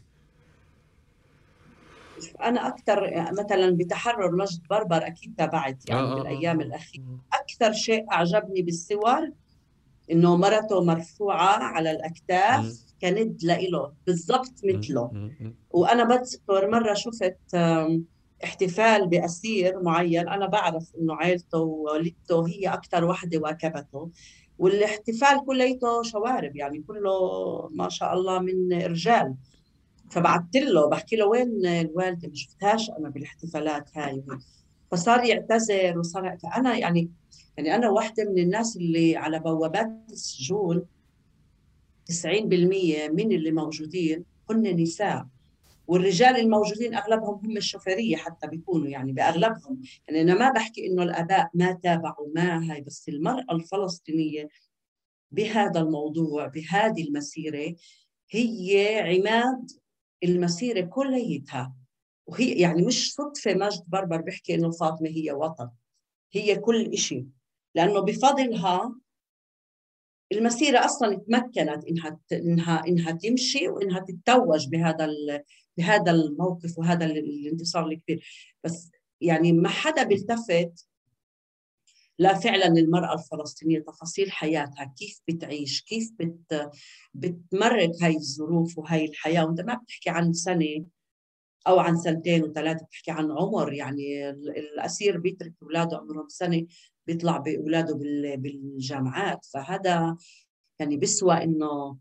أنا أكثر مثلا بتحرر مجد بربر أكيد تابعت يعني آه, آه، بالأيام آه. الأخيرة. أكثر شيء أعجبني بالصور إنه مرته مرفوعة على الأكتاف كند لإله بالضبط مثله. وأنا بذكر مرة شفت احتفال بأسير معين. أنا بعرف إنه عائلته ووالدته هي أكثر وحدة واكبته. والاحتفال كليته شوارب يعني كله ما شاء الله من رجال. فبعثت له بحكي له وين الوالدة؟ ما شفتهاش أنا بالاحتفالات هاي فصار يعتذر وصار فانا يعني يعني أنا واحدة من الناس اللي على بوابات السجون 90% من اللي موجودين هن نساء. والرجال الموجودين أغلبهم هم الشوفيرية حتى بيكونوا يعني بأغلبهم. يعني أنا ما بحكي إنه الآباء ما تابعوا ما هاي بس المرأة الفلسطينية بهذا الموضوع بهذه المسيرة هي عماد المسيرة كليتها. وهي يعني مش صدفة مجد بربر بيحكي إنه فاطمة هي وطن. هي كل شيء لأنه بفضلها المسيرة أصلا تمكنت إنها إنها إنها تمشي وإنها تتوج بهذا بهذا الموقف وهذا الانتصار الكبير. بس يعني ما حدا بيلتفت لا فعلا المرأة الفلسطينية تفاصيل حياتها كيف بتعيش كيف بت بتمرق هاي الظروف وهاي الحياة. وأنت ما بتحكي عن سنة أو عن سنتين وثلاثة بتحكي عن عمر. يعني الأسير بيترك أولاده عمرهم سنة بيطلع بأولاده بالجامعات. فهذا يعني بيسوى إنه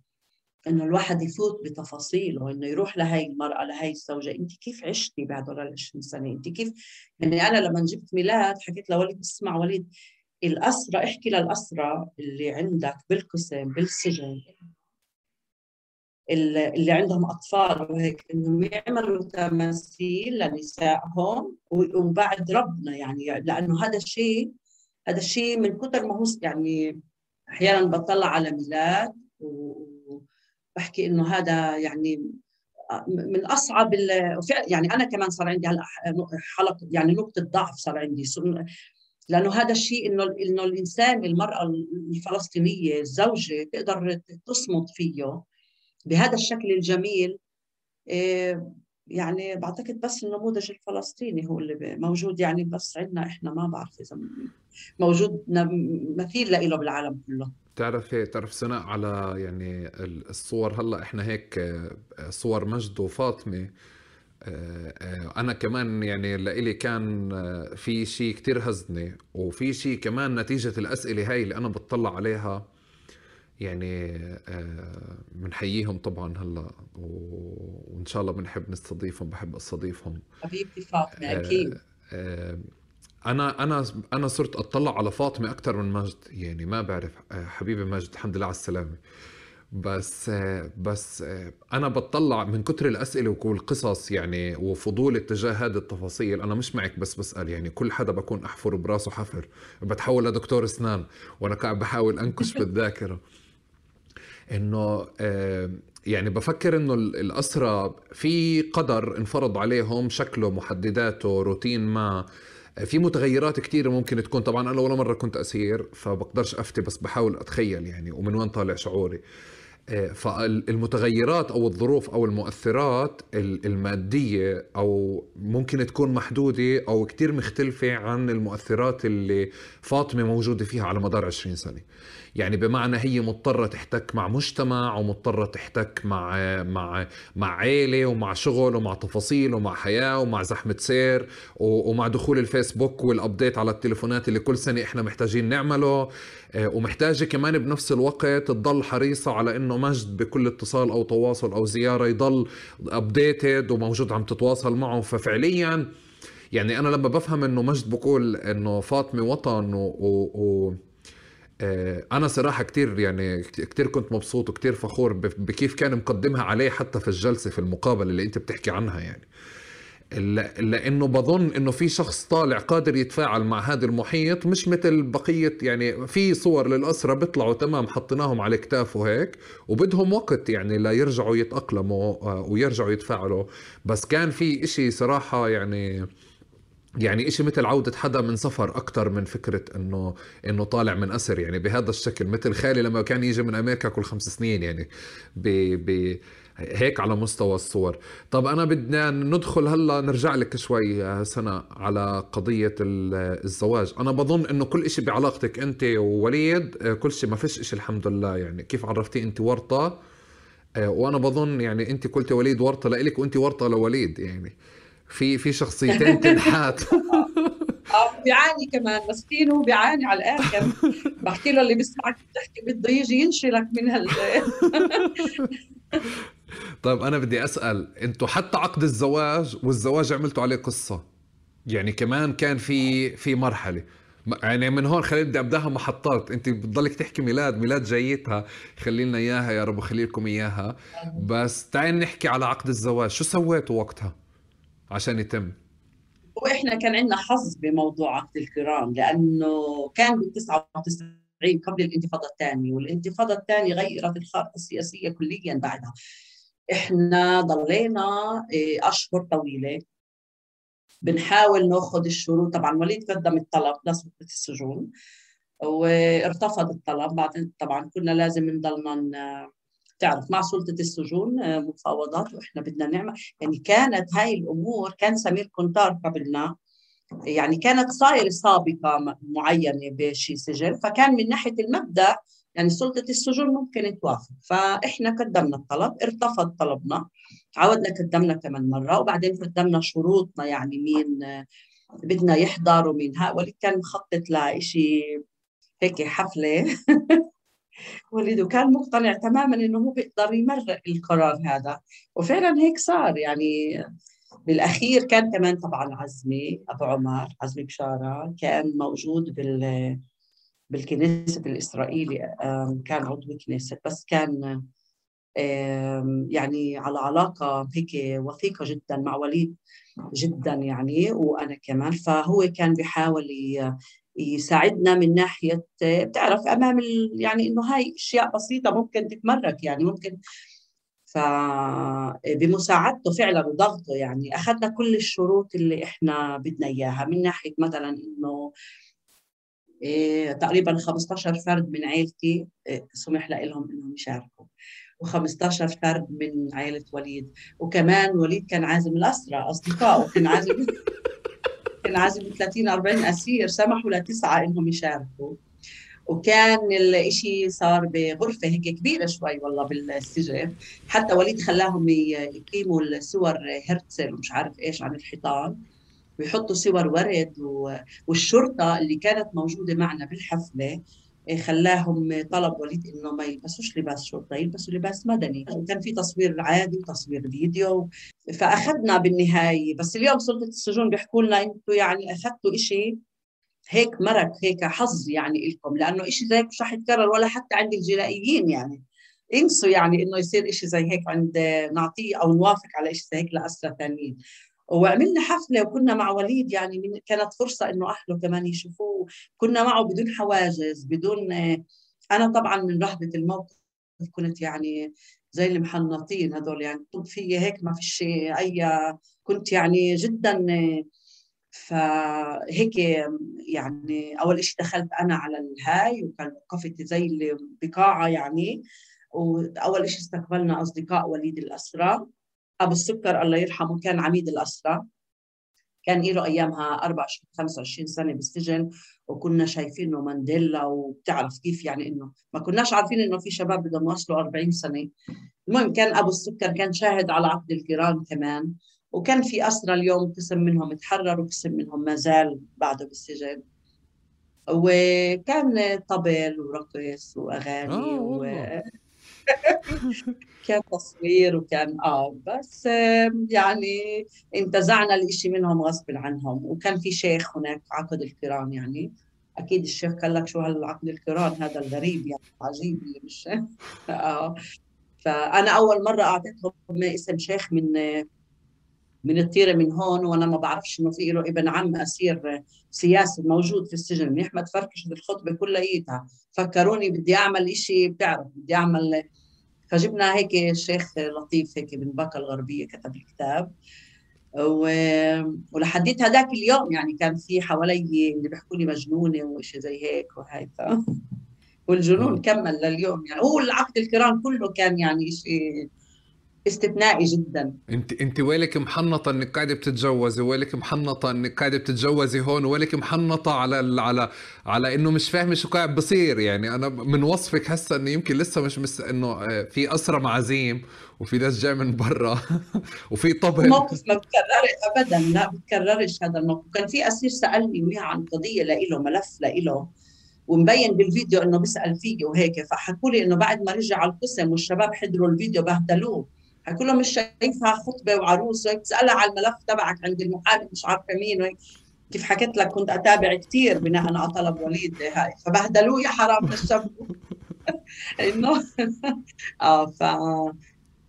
إنه الواحد يفوت بتفاصيله إنه يروح لهي المرأة لهي الزوجة. انت كيف عشتي بهدول ال 20 سنة؟ انت كيف يعني أنا لما جبت ميلاد حكيت لوليد اسمع وليد الأسرة احكي للأسرة اللي عندك بالقسم بالسجن اللي عندهم أطفال وهيك إنهم يعملوا تماثيل لنسائهم وبعد ربنا يعني لأنه هذا الشيء هذا الشيء من كثر ما هو يعني أحيانا بطلع على ميلاد وبحكي إنه هذا يعني من أصعب يعني أنا كمان صار عندي هلأ حلقة يعني نقطة ضعف صار عندي. لأنه هذا الشيء إنه إنه الإنسان المرأة الفلسطينية الزوجة تقدر تصمد فيه بهذا الشكل الجميل. إيه، يعني بعتقد بس النموذج الفلسطيني هو اللي موجود يعني بس عندنا إحنا ما بعرف إذا موجود مثيل له بالعالم كله. بتعرفي تعرف سناء على يعني الصور. هلأ إحنا هيك آه، صور مجد وفاطمة. آه، آه، أنا كمان يعني لإلي كان في شيء كتير هزني وفي شيء كمان نتيجة الأسئلة هاي اللي أنا بتطلع عليها يعني بنحييهم طبعا هلأ وإن شاء الله بنحب نستضيفهم بحب أستضيفهم. حبيبتي فاطمة أكيد. أنا أنا أنا صرت أطلع على فاطمة أكثر من مجد يعني ما بعرف. آه، حبيبي مجد الحمد لله على السلامة. بس آه، بس آه، أنا بطلع من كتر الأسئلة والقصص يعني وفضول اتجاه هذه التفاصيل. أنا مش معك بس بسأل. يعني كل حدا بكون أحفر براسه حفر. بتحول لدكتور أسنان وأنا قاعد بحاول أنكش بالذاكرة. إنه يعني بفكر إنه الاسرى في قدر انفرض عليهم شكله محدداته روتين ما. في متغيرات كتيرة ممكن تكون. طبعا أنا ولا مرة كنت أسير فبقدرش أفتي بس بحاول أتخيل يعني ومن وين طالع شعوري. آه، فالمتغيرات أو الظروف أو المؤثرات المادية أو ممكن تكون محدودة أو كتير مختلفة عن المؤثرات اللي فاطمة موجودة فيها على مدار 20 سنة. يعني بمعنى هي مضطرة تحتك مع مجتمع ومضطرة تحتك مع مع مع عيلة ومع شغل ومع تفاصيل ومع حياة ومع زحمة سير ومع دخول الفيسبوك وال update على التليفونات اللي كل سنة إحنا محتاجين نعمله. آه، ومحتاجة كمان بنفس الوقت تضل حريصة على إنه مجد بكل اتصال أو تواصل أو زيارة يضل updated وموجود عم تتواصل معه. ففعليا يعني أنا لما بفهم إنه مجد بقول إنه فاطمة وطن و, و... و... آه، أنا صراحة كتير يعني كتير كنت مبسوط وكتير فخور بكيف كان مقدمها عليه حتى في الجلسة في المقابلة اللي أنت بتحكي عنها يعني. لأنه بظن إنه في شخص طالع قادر يتفاعل مع هذا المحيط مش مثل بقية يعني في صور للأسرة بيطلعوا تمام حطيناهم على كتافه هيك وبدهم وقت يعني ليرجعوا يتأقلموا آه، ويرجعوا يتفاعلوا. بس كان في إشي صراحة يعني يعني إشي مثل عودة حدا من سفر أكتر من فكرة إنه إنه طالع من أسر يعني بهذا الشكل. مثل خالي لما كان يجي من أمريكا كل خمس سنين يعني ب ب هيك على مستوى الصور. طب أنا بدنا ندخل هلأ نرجع لك شوي سنة على قضية الزواج. أنا بظن إنه كل إشي بعلاقتك أنت ووليد كل شيء ما فيش إشي الحمد لله. يعني كيف عرفتي أنت ورطة؟ وأنا بظن يعني أنت قلتي وليد ورطة لإلك وأنت ورطة لوليد يعني. في في شخصيتين تنحات. آه بيعاني كمان مسكين هو بيعاني على الآخر. بحكي له اللي بيسمعك بتحكي بده يجي ينشلك من هال طيب أنا بدي أسأل أنتوا حتى عقد الزواج والزواج عملتوا عليه قصة؟ يعني كمان كان في في مرحلة. يعني من هون خلينا بدي أبدأها محطات. أنت بتضلك تحكي ميلاد ميلاد جايتها. خلي لنا إياها يا رب خلي لكم إياها. بس تعال نحكي على عقد الزواج. شو سويتوا وقتها؟ عشان يتم. وإحنا كان عندنا حظ بموضوع عقد الكرام لأنه كان بال 99 قبل الانتفاضة الثانية والانتفاضة الثانية غيرت الخارطة السياسية كليا بعدها. إحنا ضلينا إيه، أشهر طويلة. بنحاول نأخذ الشروط. طبعا وليد قدم الطلب لسلطه السجون وارتفض الطلب. بعدين طبعا كنا لازم نضلنا تعرف مع سلطة السجون آه، مفاوضات وإحنا بدنا نعمل. يعني كانت هاي الأمور كان سمير كونتار قبلنا يعني كانت صاير سابقة معينة بشي سجن. فكان من ناحية المبدأ يعني سلطة السجون ممكن توافق. فإحنا قدمنا الطلب ارتفض طلبنا عودنا قدمنا كمان مرة وبعدين قدمنا شروطنا يعني مين آه، بدنا يحضر ومين ها ولكن كان مخطط لشيء هيك حفلة. وليد وكان مقتنع تماما إنه هو بيقدر يمرق القرار هذا. وفعلا هيك صار يعني بالأخير كان كمان طبعا عزمي أبو عمر عزمي بشارة كان موجود بال بالكنيسة الإسرائيلي كان عضو كنيسة بس كان يعني على علاقة هيك وثيقة جدا مع وليد جدا يعني وأنا كمان. فهو كان بيحاول يساعدنا من ناحية بتعرف أمام ال... يعني إنه هاي أشياء بسيطة ممكن تتمرك يعني ممكن. ف بمساعدته فعلا وضغطه يعني. أخذنا كل الشروط اللي إحنا بدنا إياها. من ناحية مثلا إنه إيه تقريبا 15 فرد من عائلتي إيه سمح لهم إنهم يشاركوا. و15 فرد من عائله وليد. وكمان وليد كان عازم الاسرى أصدقائه كان عازم. عازم 30 40 أسير سمحوا لتسعة إنهم يشاركوا. وكان الإشي صار بغرفة هيك كبيرة شوي والله بالسجن. حتى وليد خلاهم يقيموا الصور هرتزل ومش عارف إيش عن الحيطان. ويحطوا صور ورد والشرطة اللي كانت موجودة معنا بالحفلة خلاهم طلب وليد إنه ما يلبسوش لباس شرطة يلبسوا لباس مدني. وكان في تصوير عادي وتصوير فيديو. فأخذنا بالنهاية. بس اليوم سلطة السجون بيحكوا لنا أنتم يعني أخذتوا شيء هيك مرق هيك حظ يعني لكم لأنه شيء زي هيك مش رح يتكرر ولا حتى عند الجنائيين يعني. انسوا يعني إنه يصير شيء زي هيك عند نعطيه أو نوافق على شيء زي هيك لاسرى ثانيين. وعملنا حفلة وكنا مع وليد يعني من كانت فرصة إنه أهله كمان يشوفوه. كنا معه بدون حواجز بدون أنا طبعا من رهبة الموقف كنت يعني زي المحنطين هذول يعني طب في هيك ما فيش أي كنت يعني جدا فهيك يعني أول شيء دخلت أنا على الهاي وكان وقفت زي البقاعه يعني وأول شيء استقبلنا أصدقاء وليد الاسرى أبو السكر الله يرحمه كان عميد الاسرى كان له أيامها 24 25 سنة بالسجن وكنا شايفينه مانديلا وبتعرف كيف يعني إنه ما كناش عارفين إنه في شباب بدهم يوصلوا 40 سنة. المهم كان أبو السكر كان شاهد على عقد الكرام كمان وكان في اسرى اليوم قسم منهم تحرر وقسم منهم ما زال بعده بالسجن. وكان طبل ورقص وأغاني آه و... كان تصوير وكان آه بس يعني انتزعنا الإشي منهم غصب عنهم. وكان في شيخ هناك عقد الكرام يعني أكيد الشيخ قال لك شو هالعقد الكرام هذا الغريب يعني عجيب اللي مش؟ آه. فأنا أول مرة أعطيتهم اسم شيخ من من الطيره من هون وأنا ما بعرفش إنه في له ابن عم أسير سياسي موجود في السجن. من احمد فركش الخطبة كليتها فكروني بدي أعمل شيء بتعرف بدي أعمل فجبنا هيك شيخ لطيف هيك من باكا الغربية كتب الكتاب و... ولحديت هذاك اليوم يعني كان في حوالي اللي بيحكوا لي مجنونة وشيء زي هيك وهي ف... والجنون كمل لليوم يعني. هو العقد الكرام كله كان يعني شيء استثنائي جدا. انت انت ويلك محنطة انك قاعدة بتتجوزي ويلك محنطة انك قاعدة بتتجوزي هون ويلك محنطة على على على إنه مش فاهمه شو قاعد بصير. يعني أنا من وصفك هسه انه يمكن لسه مش مس إنه آه، في اسرى معازيم وفي ناس جاي من برا وفي طبل. موقف ما بتكررش ابدا لا بتكررش هذا الموقف. كان في أسير سألني وياها عن قضية لإله ملف لإله ومبين بالفيديو إنه بيسأل فيي وهيك. فحكوا لي إنه بعد ما رجع على القسم والشباب حضروا الفيديو بهدلوه. كله مش شايفها خطبة وعروس وهيك على الملف تبعك عند المحامي مش عارفة مين وهيك كيف حكيت لك كنت أتابع كثير بناء على طلب وليد هاي. فبهدلوه يا حرام نشفوا إنه آه ف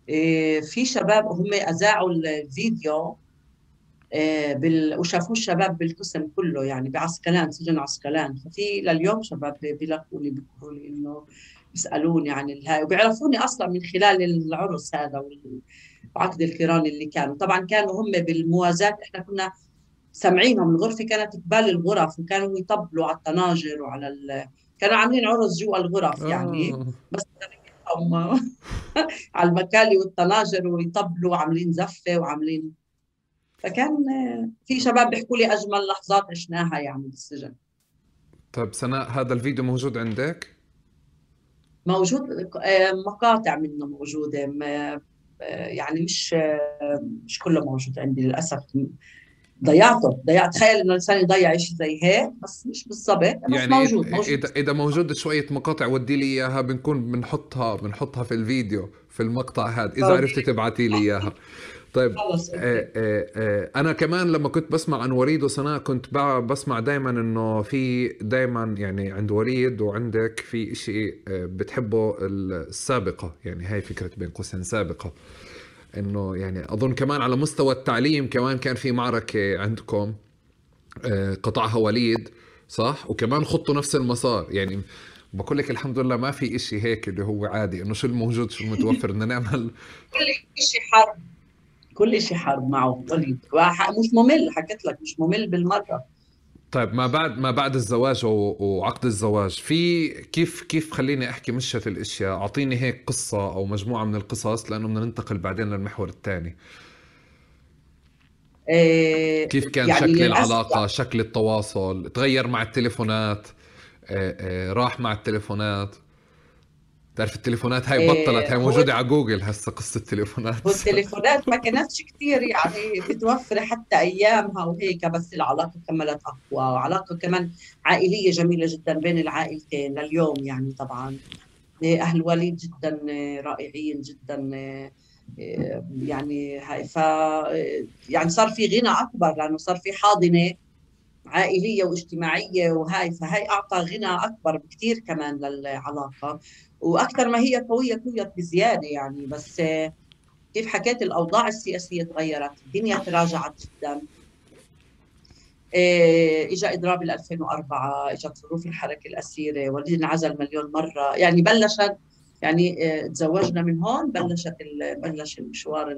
إيه، في شباب هم أذاعوا الفيديو إيه، بال... وشافوه الشباب بالقسم كله يعني بعسكلان سجن عسكلان. ففي لليوم شباب بيلقوا لي بيقولوا لي إنه بيسالوني عن الهاي وبيعرفوني أصلا من خلال العرس هذا وعقد الكيران اللي كانوا. طبعا كانوا هم بالموازاة إحنا كنا سامعينهم. الغرفة كانت قبال الغرف وكانوا يطبلوا على الطناجر وعلى ال... كانوا عاملين عرس جوا الغرف يعني. آه. بس على المكالي والطناجر ويطبلوا وعاملين زفة وعاملين. فكان في شباب بيحكوا لي أجمل لحظات عشناها يعني بالسجن. طيب سناء هذا الفيديو موجود عندك؟ موجود آه، مقاطع منه موجودة آه، يعني مش آه، مش كله موجود عندي للأسف. ضيعته ضيعت تخيل إنه الإنسان يضيع شيء زي هيك بس مش بالضبط بس يعني موجود, موجود. إذا إذا موجود شوية مقاطع ودي لي إياها بنكون بنحطها بنحطها في الفيديو في المقطع هذا إذا عرفتي تبعتي لي إياها. طيب آه آه آه أنا كمان لما كنت بسمع عن وليد وسناء كنت بسمع دائما إنه في دائما يعني عند وليد وعندك في شيء بتحبه السابقة. يعني هاي فكرة بين قوسين سابقة. إنه يعني أظن كمان على مستوى التعليم كمان كان في معركة عندكم قطعها وليد صح؟ وكمان خطوا نفس المسار. يعني بقول لك الحمد لله ما في إشي هيك اللي هو عادي. إنه شو الموجود؟ شو المتوفر بدنا نعمل كل شيء حرب كل شيء حرب معه وليد مش ممل حكيت لك مش ممل بالمرة. طيب ما بعد ما بعد الزواج وعقد الزواج في كيف كيف خليني أحكي مشت الأشياء؟ أعطيني هيك قصة أو مجموعة من القصص لأنه بدنا ننتقل بعدين للمحور الثاني. إيه كيف كان يعني شكل العلاقة شكل التواصل تغير مع التليفونات إيه إيه راح مع التليفونات؟ بتعرف التليفونات هاي بطلت هاي موجودة على جوجل هسه قصة التليفونات. والتليفونات ما كانتش كثير يعني متوفره حتى أيامها وهيك بس العلاقة كملت أقوى وعلاقة كمان عائلية جميلة جدا بين العائلتين لليوم يعني طبعا. أهل وليد جدا رائعين جدا يعني هاي ف يعني صار في غنى أكبر لأنه صار في حاضنة عائلية واجتماعية وهاي فهي أعطى غنى أكبر بكثير كمان للعلاقة. وأكثر ما هي قوية قوية بزيادة يعني بس كيف حكيت الأوضاع السياسية تغيرت الدنيا تراجعت جدا. إيه، اجى إضراب ال 2004 اجت ظروف الحركة الأسيرة والدي انعزل مليون مرة. يعني بلشت يعني إيه، تزوجنا من هون بلشت بلش المشوار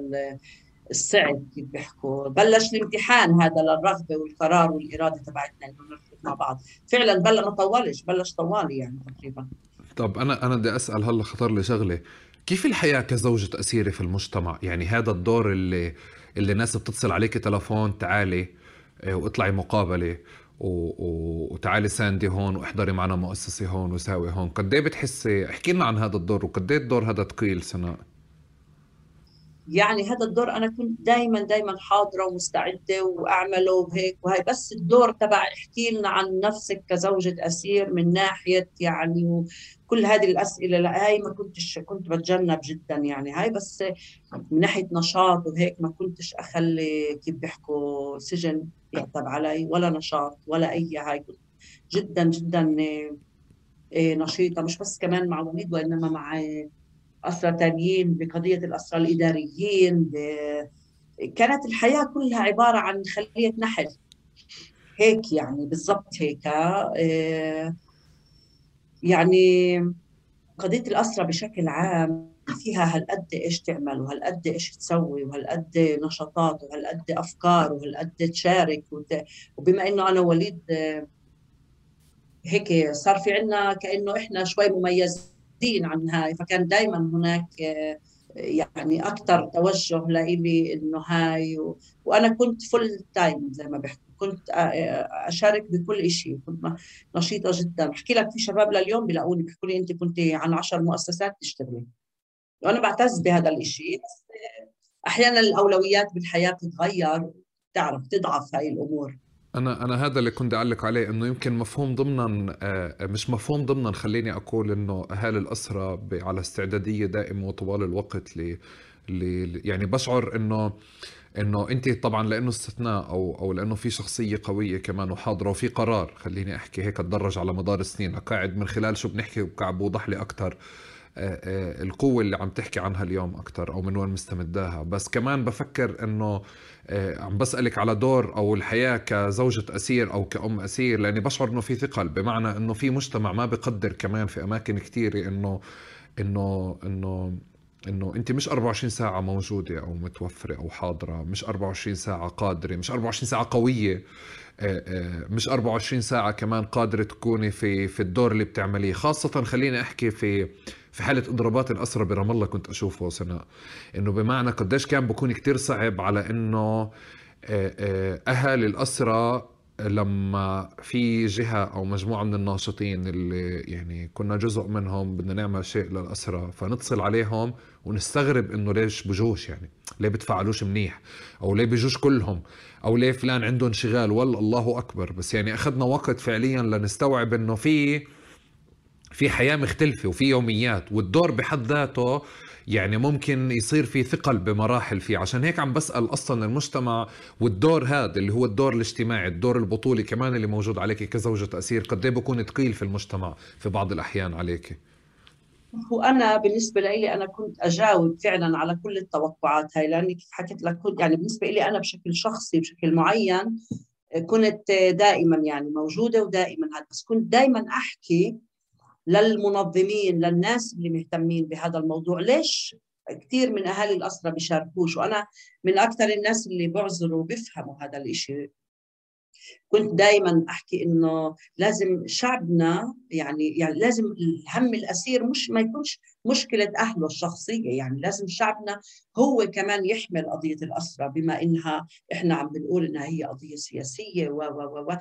الصعب كيف بيحكوا. بلش الامتحان هذا للرغبة والقرار والإرادة تبعتنا إنه نركض مع بعض. فعلا بلش ما طولش بلش طوالي يعني تقريبا. طب أنا أنا بدي أسأل هلأ خطر لي شغلة. كيف الحياة كزوجة اسيره في المجتمع؟ يعني هذا الدور اللي اللي الناس بتتصل عليك تلفون تعالي آه، واطلعي مقابلة و... و... وتعالي ساندي هون واحضري معنا مؤسسة هون وساوي هون. قد إيه بتحسي؟ احكي لنا عن هذا الدور وقد إيه الدور هذا ثقيل سناء؟ يعني هذا الدور أنا كنت دائما دائما حاضرة ومستعدة وأعمله وهيك. وهي بس الدور تبع احكي لنا عن نفسك كزوجة أسير من ناحية يعني وكل هذه الأسئلة. لا هاي ما كنتش كنت بتجنب جدا يعني. هاي بس من ناحية نشاط وهيك ما كنتش أخلي كيف بيحكوا سجن يعتب علي ولا نشاط ولا أي هاي. كنت جدا جدا إيه، نشيطة. مش بس كمان مع وليد وإنما مع أسرى تانيين بقضية الأسرى الإداريين ب... كانت الحياة كلها عبارة عن خلية نحل. هيك يعني بالضبط هيك. آه، يعني قضية الأسرى بشكل عام فيها هالقد إيش تعمل وهالقد إيش تسوي وهالقد نشاطات وهالقد أفكار وهالقد تشارك وت... وبما إنه أنا وليد آه، هيك صار في عنا كأنه إحنا شوي مميزين. بعيدين عن هاي فكان دائما هناك آه، يعني أكثر توجه لإلي إنه هاي و... وأنا كنت full time زي ما بحكوا كنت آه، آه، أشارك بكل شيء كنت نشيطة جدا. بحكي لك في شباب لليوم بيلاقوني بيحكوا لي أنت كنت عن عشر مؤسسات تشتغلي. وأنا بعتز بهذا الشيء أحيانا الأولويات بالحياة بتتغير تعرف تضعف هاي الأمور. أنا أنا هذا اللي كنت أعلق عليه إنه يمكن مفهوم ضمنا آه، مش مفهوم ضمنا خليني أقول إنه أهالي الاسرى على استعدادية دائمة وطوال الوقت ل يعني بشعر إنه إنه أنت طبعا لأنه استثناء أو أو لأنه في شخصية قوية كمان وحاضرة وفي قرار خليني أحكي هيك تدرج على مدار السنين قاعد من خلال شو بنحكي وقاعد بوضح لي أكثر القوة اللي عم تحكي عنها اليوم أكثر أو من وين مستمداها. بس كمان بفكر إنه آه، عم بسألك على دور أو الحياة كزوجة أسير أو كأم أسير لأني بشعر إنه في ثقل. بمعنى إنه في مجتمع ما بقدر كمان في أماكن كثيرة إنه إنه إنه إنه أنت مش 24 ساعة موجودة أو متوفرة أو حاضرة مش 24 ساعة قادرة مش 24 ساعة قوية مش 24 ساعة كمان قادرة تكوني في في الدور اللي بتعمليه. خاصة خليني أحكي في في حالة اضرابات الاسرى برام الله كنت أشوفه سناء إنه بمعنى قديش كان بكون كتير صعب على إنه آه، آه، أهل الاسرى لما في جهة أو مجموعة من الناشطين اللي يعني كنا جزء منهم بدنا نعمل شيء للأسرى فنتصل عليهم ونستغرب إنه ليش بجوش يعني؟ ليه بتفعلوش منيح؟ أو ليه بجوش كلهم؟ أو ليه فلان عنده انشغال والله الله أكبر. بس يعني أخذنا وقت فعليا لنستوعب إنه في في حياة مختلفة وفي يوميات والدور بحد ذاته يعني ممكن يصير في ثقل بمراحل فيه. عشان هيك عم بسأل أصلا المجتمع والدور هذا اللي هو الدور الاجتماعي الدور البطولي كمان اللي موجود عليك كزوجة أسير قد إيه بكون ثقيل في المجتمع في بعض الأحيان عليك؟ وأنا بالنسبة لي أنا كنت أجاوب فعلا على كل التوقعات هاي لأني كيف حكيت لك كنت يعني بالنسبة لي أنا بشكل شخصي بشكل معين كنت دائما يعني موجودة ودائما بس كنت دائما أحكي للمنظمين للناس اللي مهتمين بهذا الموضوع. ليش كثير من أهالي الاسرى بيشاركوش؟ وأنا من أكثر الناس اللي بعذروا وبيفهموا هذا الشيء كنت دائما أحكي إنه لازم شعبنا يعني يعني لازم الهم الأسير مش ما يكونش مشكلة أهله الشخصية. يعني لازم شعبنا هو كمان يحمل قضية الاسرى بما إنها إحنا عم بنقول إنها هي قضية سياسية و و و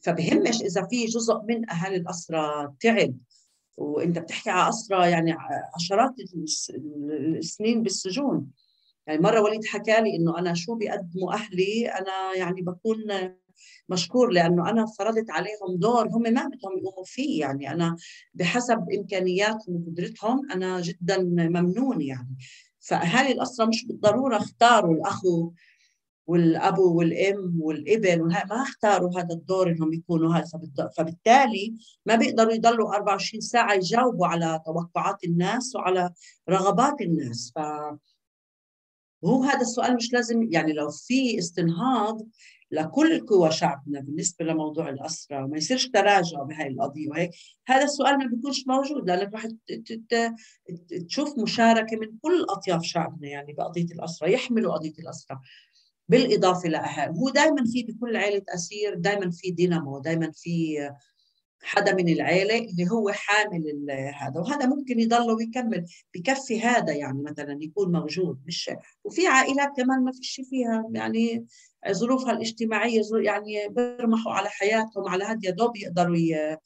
فبهمش إذا في جزء من أهالي الاسرى تعب. وانت بتحكي على اسرى يعني عشرات السنين بالسجون. يعني مرة وليد حكى لي إنه أنا شو بيقدموا أهلي أنا يعني بكون مشكور لأنه أنا فرضت عليهم دور هم ما بدهم يقوموا فيه. يعني أنا بحسب إمكانياتهم وقدرتهم أنا جدا ممنون يعني. فاهالي الاسرى مش بالضرورة اختاروا الأخو والابو والأم والإبن ما اختاروا هذا الدور إنهم يكونوا هذا فبالتالي ما بيقدروا يضلوا 24 ساعة يجاوبوا على توقعات الناس وعلى رغبات الناس. ف وهو هذا السؤال مش لازم يعني لو في استنهاض لكل قوى شعبنا بالنسبة لموضوع الاسرى وما يصيرش تراجع بهاي القضية وهيك. هذا السؤال ما بيكونش موجود لأنك رح تشوف مشاركة من كل أطياف شعبنا يعني بقضية الاسرى يحملوا قضية الاسرى بالإضافة لأهل. هو دائما في بكل عائله أسير دائما في دينامو دائما في حدا من العيلة اللي هو حامل هذا. وهذا ممكن يضل ويكمل بكفي هذا يعني مثلا يكون موجود مش وفي عائلات كمان ما فيش فيها. يعني ظروفها الاجتماعية يعني بيرمحوا على حياتهم على هذا دوب يقدروا ي...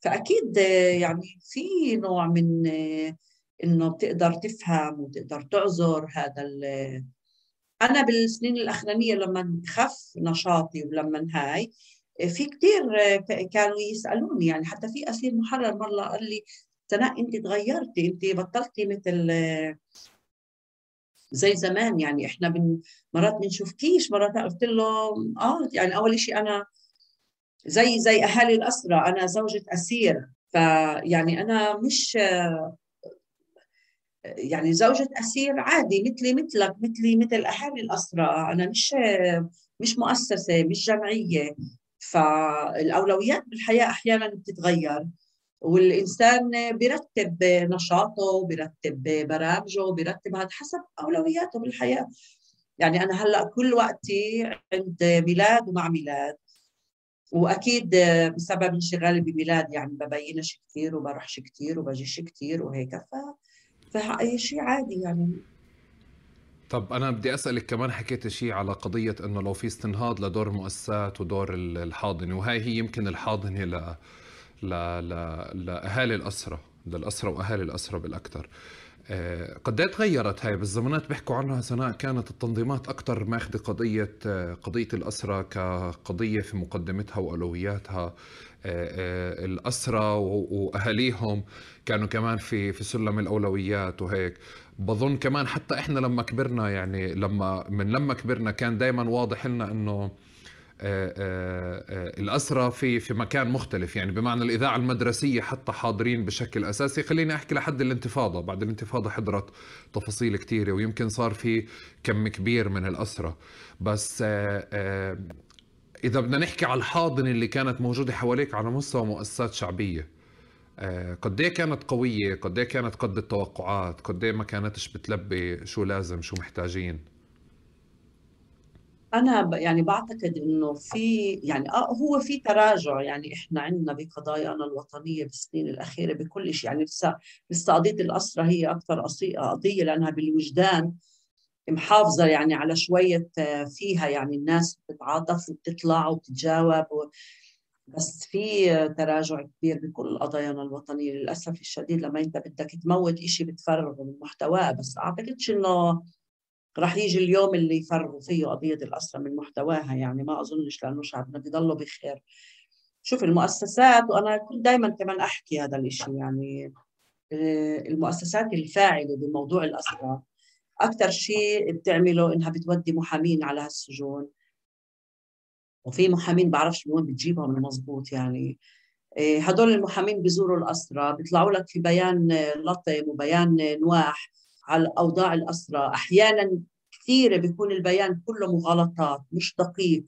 فأكيد يعني في نوع من إنه بتقدر تفهم وتقدر تعذر هذا ال... أنا بالسنين الأخرانية لما خف نشاطي ولما هاي في كثير كانوا يسألوني يعني حتى في أسير محرر مرة قال لي سناء انت تغيرتي انت بطلتي مثل زي زمان يعني إحنا بن مرات بنشوفكيش مرات قلت له آه يعني أول شيء أنا زي زي أهالي الاسرى أنا زوجة أسير فيعني أنا مش يعني زوجة أسير عادي مثلي مثلك مثلي مثل أهالي الأسرى أنا مش مش مؤسسة مش جمعية. فالأولويات بالحياة أحيانا بتتغير. والإنسان بيرتب نشاطه بيرتب برامجه بيرتب هذا حسب أولوياته بالحياة. يعني أنا هلأ كل وقتي عند ميلاد ومع ميلاد. وأكيد بسبب انشغالي بميلاد يعني ببينش كثير وبروحش كثير وبجيش كثير وهيك. ف فهي شيء عادي يعني. طب أنا بدي أسألك كمان حكيت شيء على قضية إنه لو في استنهاض لدور المؤسسات ودور الحاضنة وهي هي يمكن الحاضنة ل ل ل لأهالي الاسرى للاسرى وأهالي الاسرى بالأكثر. آه، قد إيه تغيرت هاي؟ بالزمانات بيحكوا عنها سناء كانت التنظيمات أكثر ماخذة قضية آه، قضية الاسرى كقضية في مقدمتها وأولوياتها. آه، الاسرى وأهاليهم. كانوا كمان في في سلم الأولويات وهيك. بظن كمان حتى إحنا لما كبرنا يعني لما من لما كبرنا كان دائما واضح لنا آه، آه، آه، الأسرة في في مكان مختلف. يعني بمعنى الإذاعة المدرسية حتى حاضرين بشكل أساسي. خليني أحكي لحد الانتفاضة. بعد الانتفاضة حضرت تفاصيل كثيرة ويمكن صار في كم كبير من الأسرة. بس إذا بدنا نحكي على الحاضنة اللي كانت موجودة حواليك على مستوى مؤسسات شعبية آه، قد إيه كانت قوية؟ قد إيه كانت قد التوقعات؟ قد إيه ما كانتش بتلبي شو لازم شو محتاجين؟ أنا يعني بعتقد إنه في يعني آه هو في تراجع يعني إحنا عندنا بقضايانا الوطنية بالسنين الأخيرة بكل شيء. يعني لسه لسه قضية الاسرى هي أكثر قضية لأنها بالوجدان محافظة يعني على شوية آه، فيها يعني الناس بتتعاطف وبتطلع وبتتجاوب و... بس في تراجع كبير بكل قضايانا الوطنية للأسف الشديد. لما أنت بدك تموت إشي بتفرغه من محتواه بس أعتقدش إنه رح يجي اليوم اللي يفرغوا فيه قضية الأسرة من محتواها. يعني ما أظنش لأنه شعبنا بيضلوا بخير. شوف المؤسسات وأنا كنت دائما كمان أحكي هذا الإشي يعني آه، المؤسسات الفاعلة بموضوع الأسرة أكثر شيء بتعمله إنها بتودي محامين على هالسجون. وفي محامين بعرفش من وين بتجيبهم المضبوط يعني. إيه، هدول المحامين بيزوروا الأسرى بيطلعوا لك في بيان لطم وبيان نواح على أوضاع الأسرى أحيانا كثيرة بيكون البيان كله مغالطات مش دقيق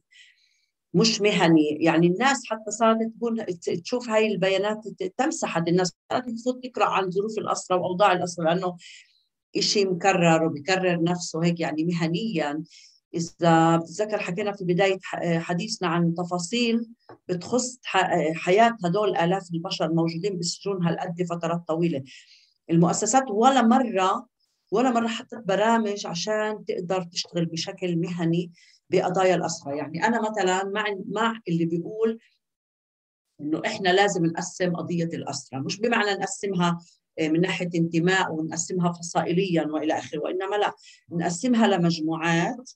مش مهني. يعني الناس حتى صارت تقول تشوف هاي البيانات تمسح الناس. صارت تفوت تقرأ عن ظروف الاسرى وأوضاع الاسرى لأنه شيء مكرر وبكرر نفسه هيك يعني مهنيا. إذا بتذكر حكينا في بداية حديثنا عن تفاصيل بتخص حياة هدول آلاف البشر موجودين بالسجون هالقد فترات طويلة. المؤسسات ولا مرة ولا مرة حطت برامج عشان تقدر تشتغل بشكل مهني بقضايا الأسرى يعني أنا مثلا مع مع اللي بيقول إنه إحنا لازم نقسم قضية الأسرى مش بمعنى نقسمها من ناحية انتماء ونقسمها فصائليا وإلى آخره وإنما لا نقسمها لمجموعات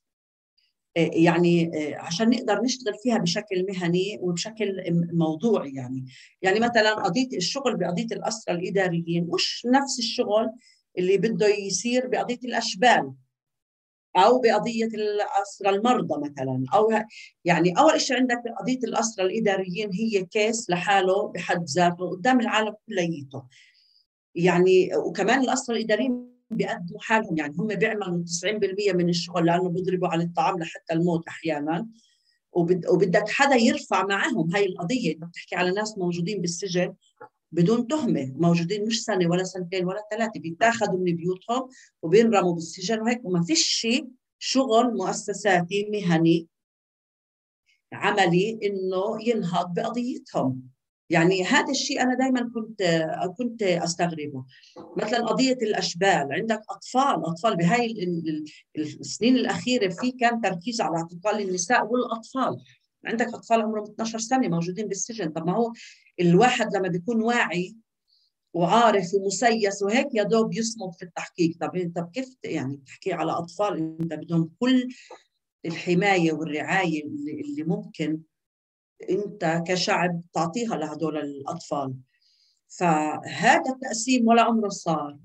آه، يعني آه، عشان نقدر نشتغل فيها بشكل مهني وبشكل موضوعي يعني. يعني مثلا قضية الشغل بقضية الاسرى الإداريين مش نفس الشغل اللي بده يصير بقضية الأشبال أو بقضية الاسرى المرضى مثلا. أو يعني أول شيء عندك قضية الاسرى الإداريين هي كيس لحاله بحد ذاته قدام العالم كليته يعني وكمان الاسرى الاداريين بيقدموا حالهم يعني هم بيعملوا 90% من الشغل لأنه بيضربوا على الطعام لحتى الموت أحيانا. وبدك حدا يرفع معهم هاي القضية انت بتحكي على ناس موجودين بالسجن بدون تهمة موجودين مش سنة ولا سنتين ولا ثلاثة بيتاخذوا من بيوتهم وبينرموا بالسجن وهيك وما فيش شغل مؤسساتي مهني عملي إنه ينهض بقضيتهم. يعني هذا الشيء أنا دائما كنت كنت أستغربه. مثلا قضية الأشبال عندك أطفال أطفال بهاي السنين الأخيرة في كان تركيز على اعتقال النساء والأطفال. عندك أطفال عمرهم 12 سنة موجودين بالسجن. طب ما هو الواحد لما بيكون واعي وعارف ومسيس وهيك يا دوب يصمد في التحقيق. طب انت كيف يعني بتحكي على أطفال إنت بدهم كل الحماية والرعاية اللي ممكن أنت كشعب تعطيها لهدول الأطفال. فهذا التقسيم ولا عمره صار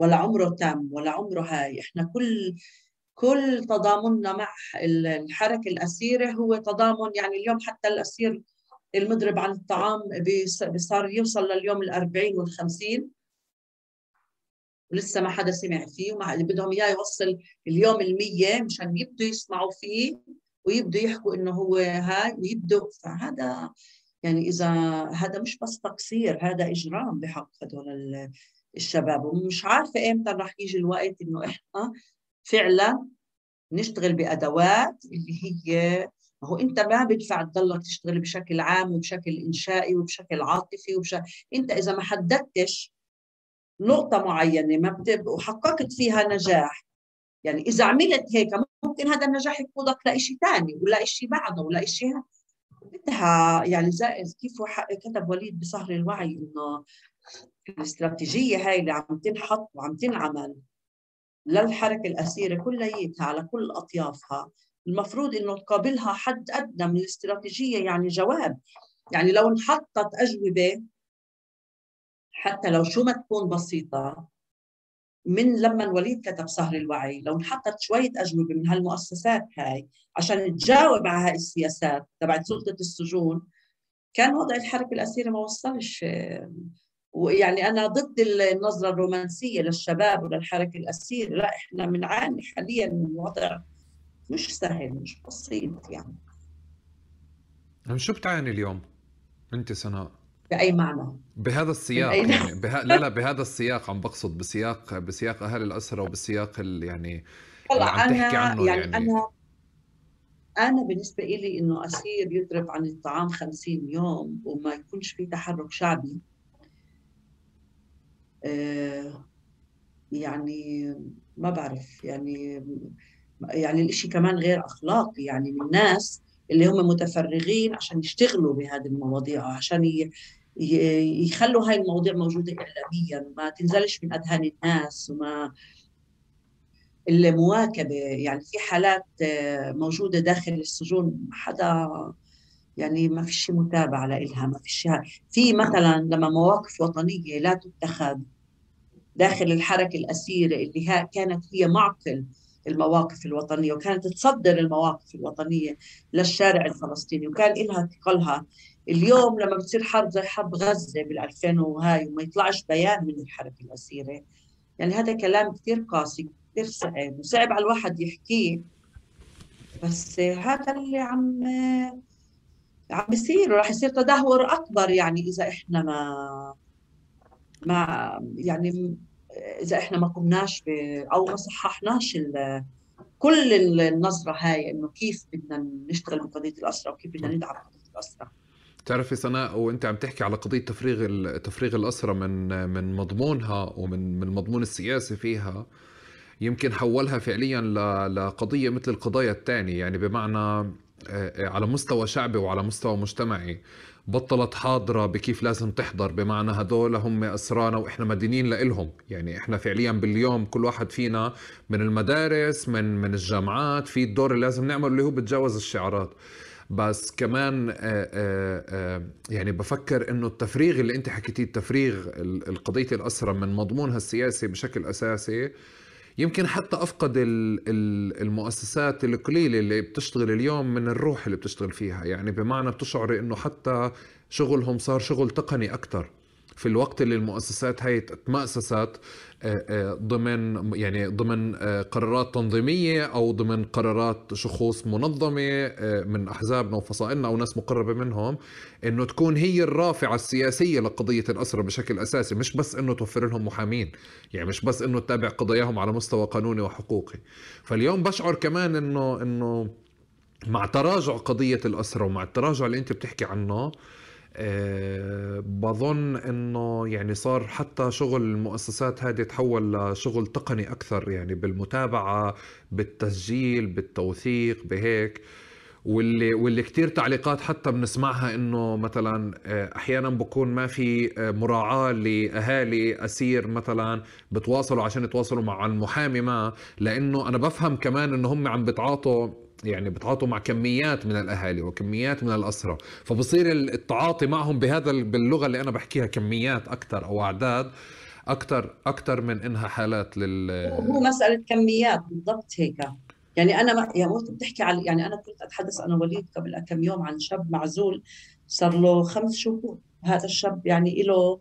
ولا عمره تم ولا عمره هاي. إحنا كل كل تضامننا مع الحركة الأسيرة هو تضامن يعني اليوم حتى الأسير المضرب عن الطعام صار يوصل لليوم ال40 وال50 ولسه ما حدا سمع فيه وما بدهم إياه يوصل اليوم ال100 مشان يبدوا يسمعوا فيه. ويبدوا يحكوا إنه هو هاي ويبدوا فهذا يعني إذا هذا مش بس تقصير هذا إجرام بحق هدول الشباب. ومش عارفة إمتى رح يجي الوقت إنه إحنا فعلا نشتغل بأدوات اللي هي ما هو إنت ما بدفع تضلك تشتغل بشكل عام وبشكل إنشائي وبشكل عاطفي وبشكل إنت إذا ما حددتش نقطة معينة ما بتب... وحققت فيها نجاح. يعني إذا عملت هيك ممكن هذا النجاح يقودك لشيء ثاني ولا شيء بعده ولا شيء بدها يعني زي كيف كتب وليد بصهر الوعي إنه الاستراتيجية هاي اللي عم تنحط وعم تنعمل للحركة الأسيرة كليتها على كل أطيافها المفروض إنه تقابلها حد أدنى من الاستراتيجية يعني جواب. يعني لو انحطت أجوبة حتى لو شو ما تكون بسيطة من لما الوليد كتب سهر الوعي لو انحطت شوية أجوبة من هالمؤسسات هاي عشان تجاوب على هاي السياسات تبعت سلطة السجون كان وضع الحركه الاسيره ما وصلش. ويعني أنا ضد النظرة الرومانسية للشباب وللحركة الاسيره لا إحنا بنعاني حاليا من وضع مش سهل مش بسيط يعني. شو بتعاني اليوم؟ أنت سناء. بأي معنى؟ بهذا السياق يعني بها... لا لا بهذا السياق عم بقصد بسياق بسياق أهل الأسرة وبسياق ال... يعني اللي عم تحكي عنه يعني, يعني. أنا أنا بالنسبة لي إنه أسير يضرب عن الطعام 50 يوم وما يكونش في تحرك شعبي آه يعني ما بعرف يعني يعني الإشي كمان غير أخلاقي يعني من الناس اللي هم متفرغين عشان يشتغلوا بهذه المواضيع عشان يخلوا هاي المواضيع موجودة إعلاميا ما تنزلش من أذهان الناس وما المواكبة. يعني في حالات آه، موجودة داخل السجون حدا يعني ما فيش متابعة لإلها ما فيش في مثلا لما مواقف وطنية لا تتخذ داخل الحركة الأسيرة اللي كانت هي معقل المواقف الوطنية وكانت تصدر المواقف الوطنية للشارع الفلسطيني وكان لها ثقلها اليوم لما بتصير حرب زي حرب غزة بال 2000 وهاي وما يطلعش بيان من الحركة الأسيرة. يعني هذا كلام كثير قاسي كثير صعب وصعب على الواحد يحكيه. بس هذا اللي عم عم بيصير وراح يصير تدهور أكبر يعني إذا إحنا ما ما يعني إذا إحنا ما قمناش أو ما صححناش كل النظرة هاي إنه كيف بدنا نشتغل بقضيه الاسرى وكيف بدنا ندعم قضية الاسرى بتعرفي سناء وأنت عم تحكي على قضية تفريغ تفريغ الاسرى من من مضمونها ومن من المضمون السياسي فيها يمكن حولها فعليا لقضية مثل القضايا الثانية يعني بمعنى آه، على مستوى شعبي وعلى مستوى مجتمعي. بطلت حاضرة بكيف لازم تحضر بمعنى هدول هم أسرانا وإحنا مدينين لإلهم. يعني إحنا فعليا باليوم كل واحد فينا من المدارس من من الجامعات في الدور اللي لازم نعمله اللي هو بتجاوز الشعارات. بس كمان آآ آه، آآ آه، يعني بفكر إنه التفريغ اللي أنت حكيتيه التفريغ القضية الاسرى من مضمونها السياسي بشكل أساسي يمكن حتى أفقد المؤسسات القليلة اللي بتشتغل اليوم من الروح اللي بتشتغل فيها. يعني بمعنى بتشعري إنه حتى شغلهم صار شغل تقني أكثر في الوقت اللي المؤسسات هاي تمأسست آه، آه، ضمن يعني ضمن آه، قرارات تنظيمية أو ضمن قرارات شخوص منظمة من أحزابنا وفصائلنا أو ناس مقربة منهم إنه تكون هي الرافعة السياسية لقضية الأسرة بشكل أساسي مش بس إنه توفر لهم محامين يعني مش بس إنه تتابع قضاياهم على مستوى قانوني وحقوقي. فاليوم بشعر كمان إنه إنه مع تراجع قضية الأسرة ومع التراجع اللي أنت بتحكي عنه أه بظن إنه يعني صار حتى شغل المؤسسات هذه تحول لشغل تقني أكثر يعني بالمتابعة بالتسجيل بالتوثيق بهيك. واللي واللي كثير تعليقات حتى بنسمعها إنه مثلا آه، أحيانا بكون ما في آه، مراعاة لأهالي أسير مثلا بتواصلوا عشان يتواصلوا مع المحامي ما لأنه أنا بفهم كمان إنه هم عم بتعاطوا يعني بتعاطوا مع كميات من الأهالي وكميات من الاسرى فبصير التعاطي معهم بهذا باللغة اللي أنا بحكيها كميات أكثر أو أعداد أكثر أكثر من إنها حالات لل هو مسألة كميات بالضبط هيك. يعني أنا ما يعني وقت بتحكي عن يعني أنا كنت أتحدث أنا وليد قبل كم يوم عن شاب معزول صار له خمس شهور. هذا الشاب يعني له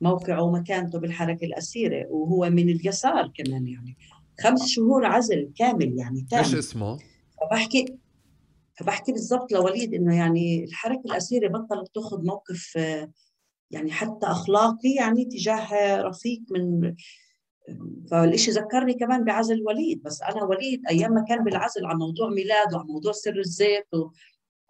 موقعه ومكانته بالحركة الأسيرة وهو من اليسار كمان يعني. خمس شهور عزل كامل يعني تام. إيش اسمه؟ فبحكي فبحكي بالضبط لوليد إنه يعني الحركة الأسيرة بطلت تأخذ موقف يعني حتى أخلاقي يعني تجاه رفيق من فالإشي ذكرني كمان بعزل وليد. بس أنا وليد أيام ما كان بالعزل عن موضوع ميلاد وعن موضوع سر الزيت و...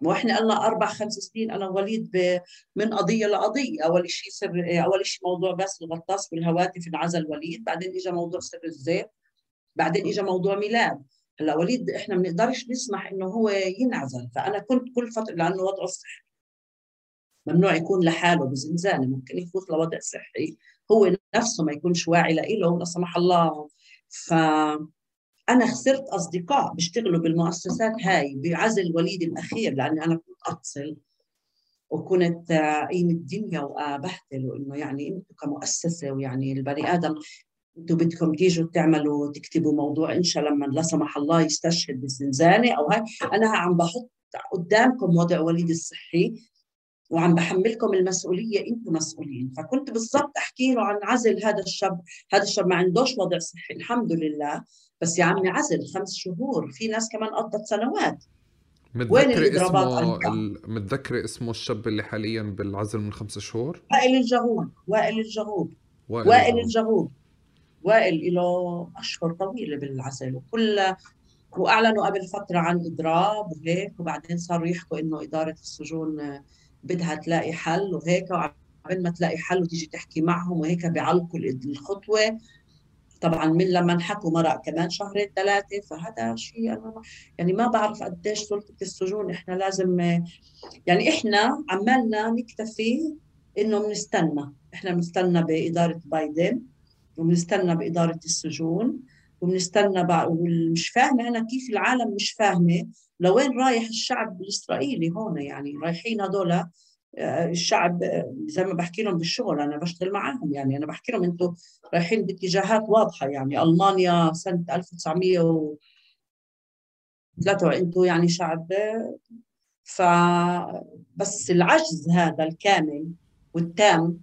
وإحنا قلنا أربع خمس سنين أنا وليد ب... من قضية لقضية. أول شيء سر أول شيء موضوع بس الغطاس بالهواتف انعزل وليد بعدين اجى موضوع سر الزيت بعدين اجى موضوع ميلاد. هلا وليد إحنا ما بنقدرش نسمح إنه هو ينعزل. فأنا كنت كل فترة لأنه وضعه الصحي ممنوع يكون لحاله بزنزانة ممكن يفوت لوضع صحي. هو نفسه ما يكونش واعي له لا سمح الله. ف أنا خسرت أصدقاء بيشتغلوا بالمؤسسات هاي بعزل وليد الأخير لأني أنا كنت أتصل. وكنت قيم الدنيا وبهدل وإنه يعني أنتم كمؤسسة ويعني البني آدم أنتم بدكم تيجوا تعملوا تكتبوا موضوع انشا لما لا سمح الله يستشهد بزنزانه أو هاي أنا عم بحط قدامكم وضع وليد الصحي وعم بحملكم المسؤولية أنتم مسؤولين. فكنت بالضبط أحكي له عن عزل هذا الشاب. هذا الشاب ما عندوش وضع صحي الحمد لله. بس يا عمي عزل خمس شهور. في ناس كمان قضت سنوات. وين الاضرابات اسمه متذكري اسمه الشاب اللي حاليا بالعزل من خمس شهور؟ وائل الجهود وائل الجهود وائل, وائل الجهود وائل له أشهر طويلة بالعزل وكل وأعلنوا قبل فترة عن إضراب وهيك وبعدين صاروا يحكوا إنه إدارة السجون بدها تلاقي حل وهيك وعبين ما تلاقي حل وتيجي تحكي معهم وهيك بيعلقوا الخطوة. طبعا من لما انحكوا مرق كمان شهرين ثلاثة فهذا شيء أنا يعني ما بعرف قديش سلطة السجون إحنا لازم يعني إحنا عمالنا نكتفي إنه بنستنى إحنا بنستنى بإدارة بايدن. وبنستنى بإدارة السجون وبنستنى ومش فاهمة أنا كيف العالم مش فاهمة لوين رايح الشعب الإسرائيلي هون يعني؟ رايحين هذول آه، الشعب آه، زي ما بحكي لهم بالشغل أنا بشتغل معاهم يعني أنا بحكي لهم أنتم رايحين باتجاهات واضحة يعني ألمانيا سنة 1900 أنتم يعني شعب ف بس العجز هذا الكامل والتام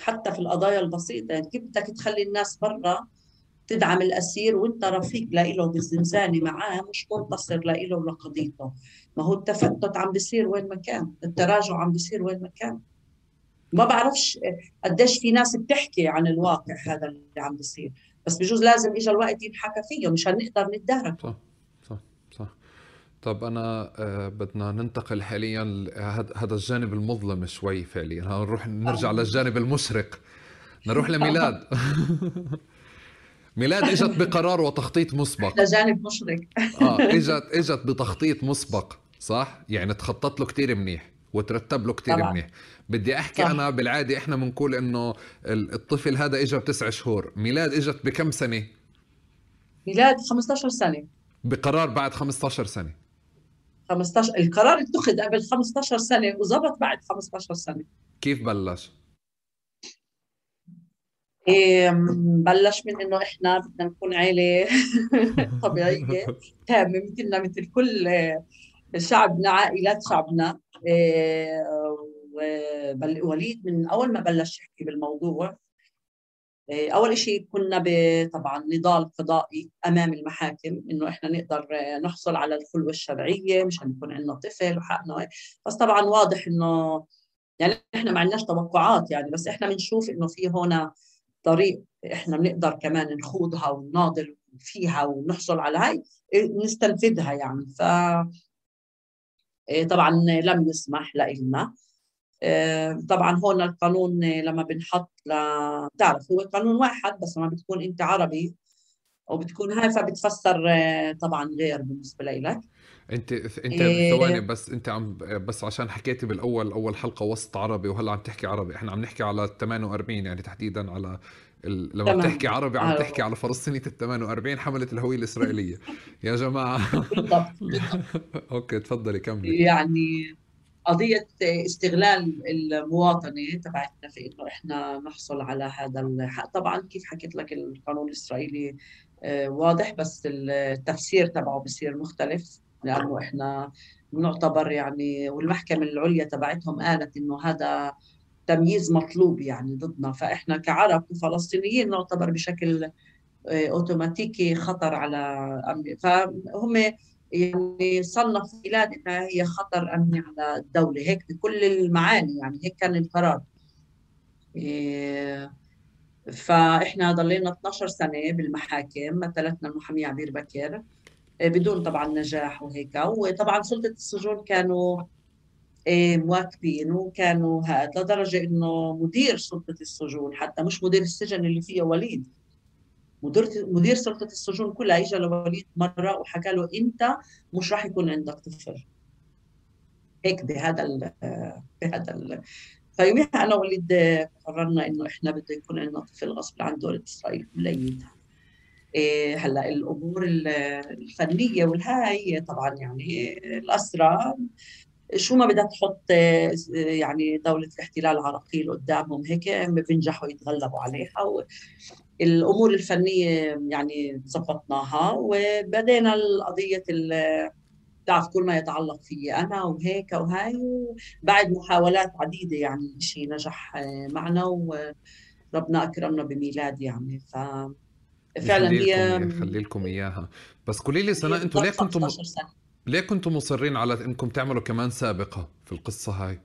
حتى في القضايا البسيطة. يعني كيف بدك تخلي الناس برا تدعم الأسير وأنت رفيق لإله بالزنزانه معاه مش منتصر لإله ولقضيته ما هو التفتت عم بيصير وين ما كان التراجع عم بيصير وين ما كان. ما بعرفش قديش في ناس بتحكي عن الواقع هذا اللي عم بيصير. بس بجوز لازم اجى الوقت ينحكى فيه مشان نقدر نتدارك. طب أنا آه بدنا ننتقل حاليا هذا الجانب المظلم شوي فعليا. نروح نرجع آه. للجانب المشرق نروح لميلاد. ميلاد إجت بقرار وتخطيط مسبق. جانب مشرق. آه إجت إجت بتخطيط مسبق صح؟ يعني تخطط له كثير منيح وترتب له كثير منيح. بدي أحكي صح. أنا بالعادة إحنا بنقول إنه الطفل هذا اجى بتسع شهور. ميلاد إجت بكم سنة؟ ميلاد 15 سنة. بقرار بعد 15 سنة. 15 القرار اتخذ قبل 15 سنة وزبط بعد 15 سنة. كيف بلش؟ إيه بلش من إنه إحنا بدنا نكون عائله طبيعية تامة مثلنا مثل كل شعبنا عائلات شعبنا. إيه وليد من أول ما بلش يحكي بالموضوع أول شيء كنا طبعا نضال قضائي أمام المحاكم إنه إحنا نقدر نحصل على الخلوة الشرعية مشان يكون عندنا طفل وحقنا. بس طبعا واضح إنه يعني إحنا ما عندناش توقعات يعني بس إحنا بنشوف إنه في هنا طريق إحنا بنقدر كمان نخوضها ونناضل فيها ونحصل على هاي نستنفذها يعني. ف إيه، طبعا لم يسمح لنا إيه، طبعا هون القانون لما بنحط ل... بتعرف هو قانون واحد بس لما بتكون أنت عربي وبتكون هاي فبتفسر إيه، طبعا غير بالنسبة لك أنت أنت إيه ثواني بس أنت عم بس عشان حكيتي بالأول أول حلقة وسط عربي وهلأ عم تحكي عربي. إحنا عم نحكي على ال 48 يعني تحديدا على ال... لما تمام. بتحكي عربي عم تحكي على فلسطينية ال 48 حملت الهوية الإسرائيلية. يا جماعة. بالضبط. أوكي تفضلي كملي. يعني قضية استغلال المواطنة تبعتنا في إنه إحنا نحصل على هذا الحق، طبعا كيف حكيت لك القانون الإسرائيلي آه، واضح بس التفسير تبعه بصير مختلف لأنه إحنا نعتبر يعني والمحكمة العليا تبعتهم قالت إنه هذا تمييز مطلوب يعني ضدنا. فإحنا كعرب وفلسطينيين نعتبر بشكل آه، أوتوماتيكي خطر على امن فهم يعني صنف بلاد انها هي خطر أمني على الدولة. هيك بكل المعاني يعني هيك كان القرار. آه، فإحنا ضلينا 12 سنة بالمحاكم مثلتنا المحامي عبير بكر آه، بدون طبعا نجاح وهيك. وطبعا سلطة السجون كانوا آه، مواكبين وكانوا هاد لدرجة إنه مدير سلطة السجون حتى مش مدير السجن اللي فيه وليد مدير مدير سلطة السجون كلها اجى لوليد مرة وحكى له انت مش راح يكون عندك طفل. هيك بهذا ال بهذا ال فيوميها أنا ووليد قررنا إنه إحنا بده يكون عندنا طفل غصب عن دولة إسرائيل كليتها إيه هلأ الأمور الفنية والهاي طبعا يعني الاسرى شو ما بدها تحط يعني دولة الاحتلال عراقيل قدامهم هيك بينجحوا يتغلبوا عليها الأمور الفنية يعني ظبطناها وبدينا القضية بتعرف كل ما يتعلق فيي أنا وهيك وهاي وبعد محاولات عديدة يعني شيء نجح معنا وربنا أكرمنا بميلاد يعني ف فعلا هي خلي لكم إياها بس قولي لي سناء أنتم ليه كنتم ليه كنتم مصرين على إنكم تعملوا كمان سابقة في القصة هاي؟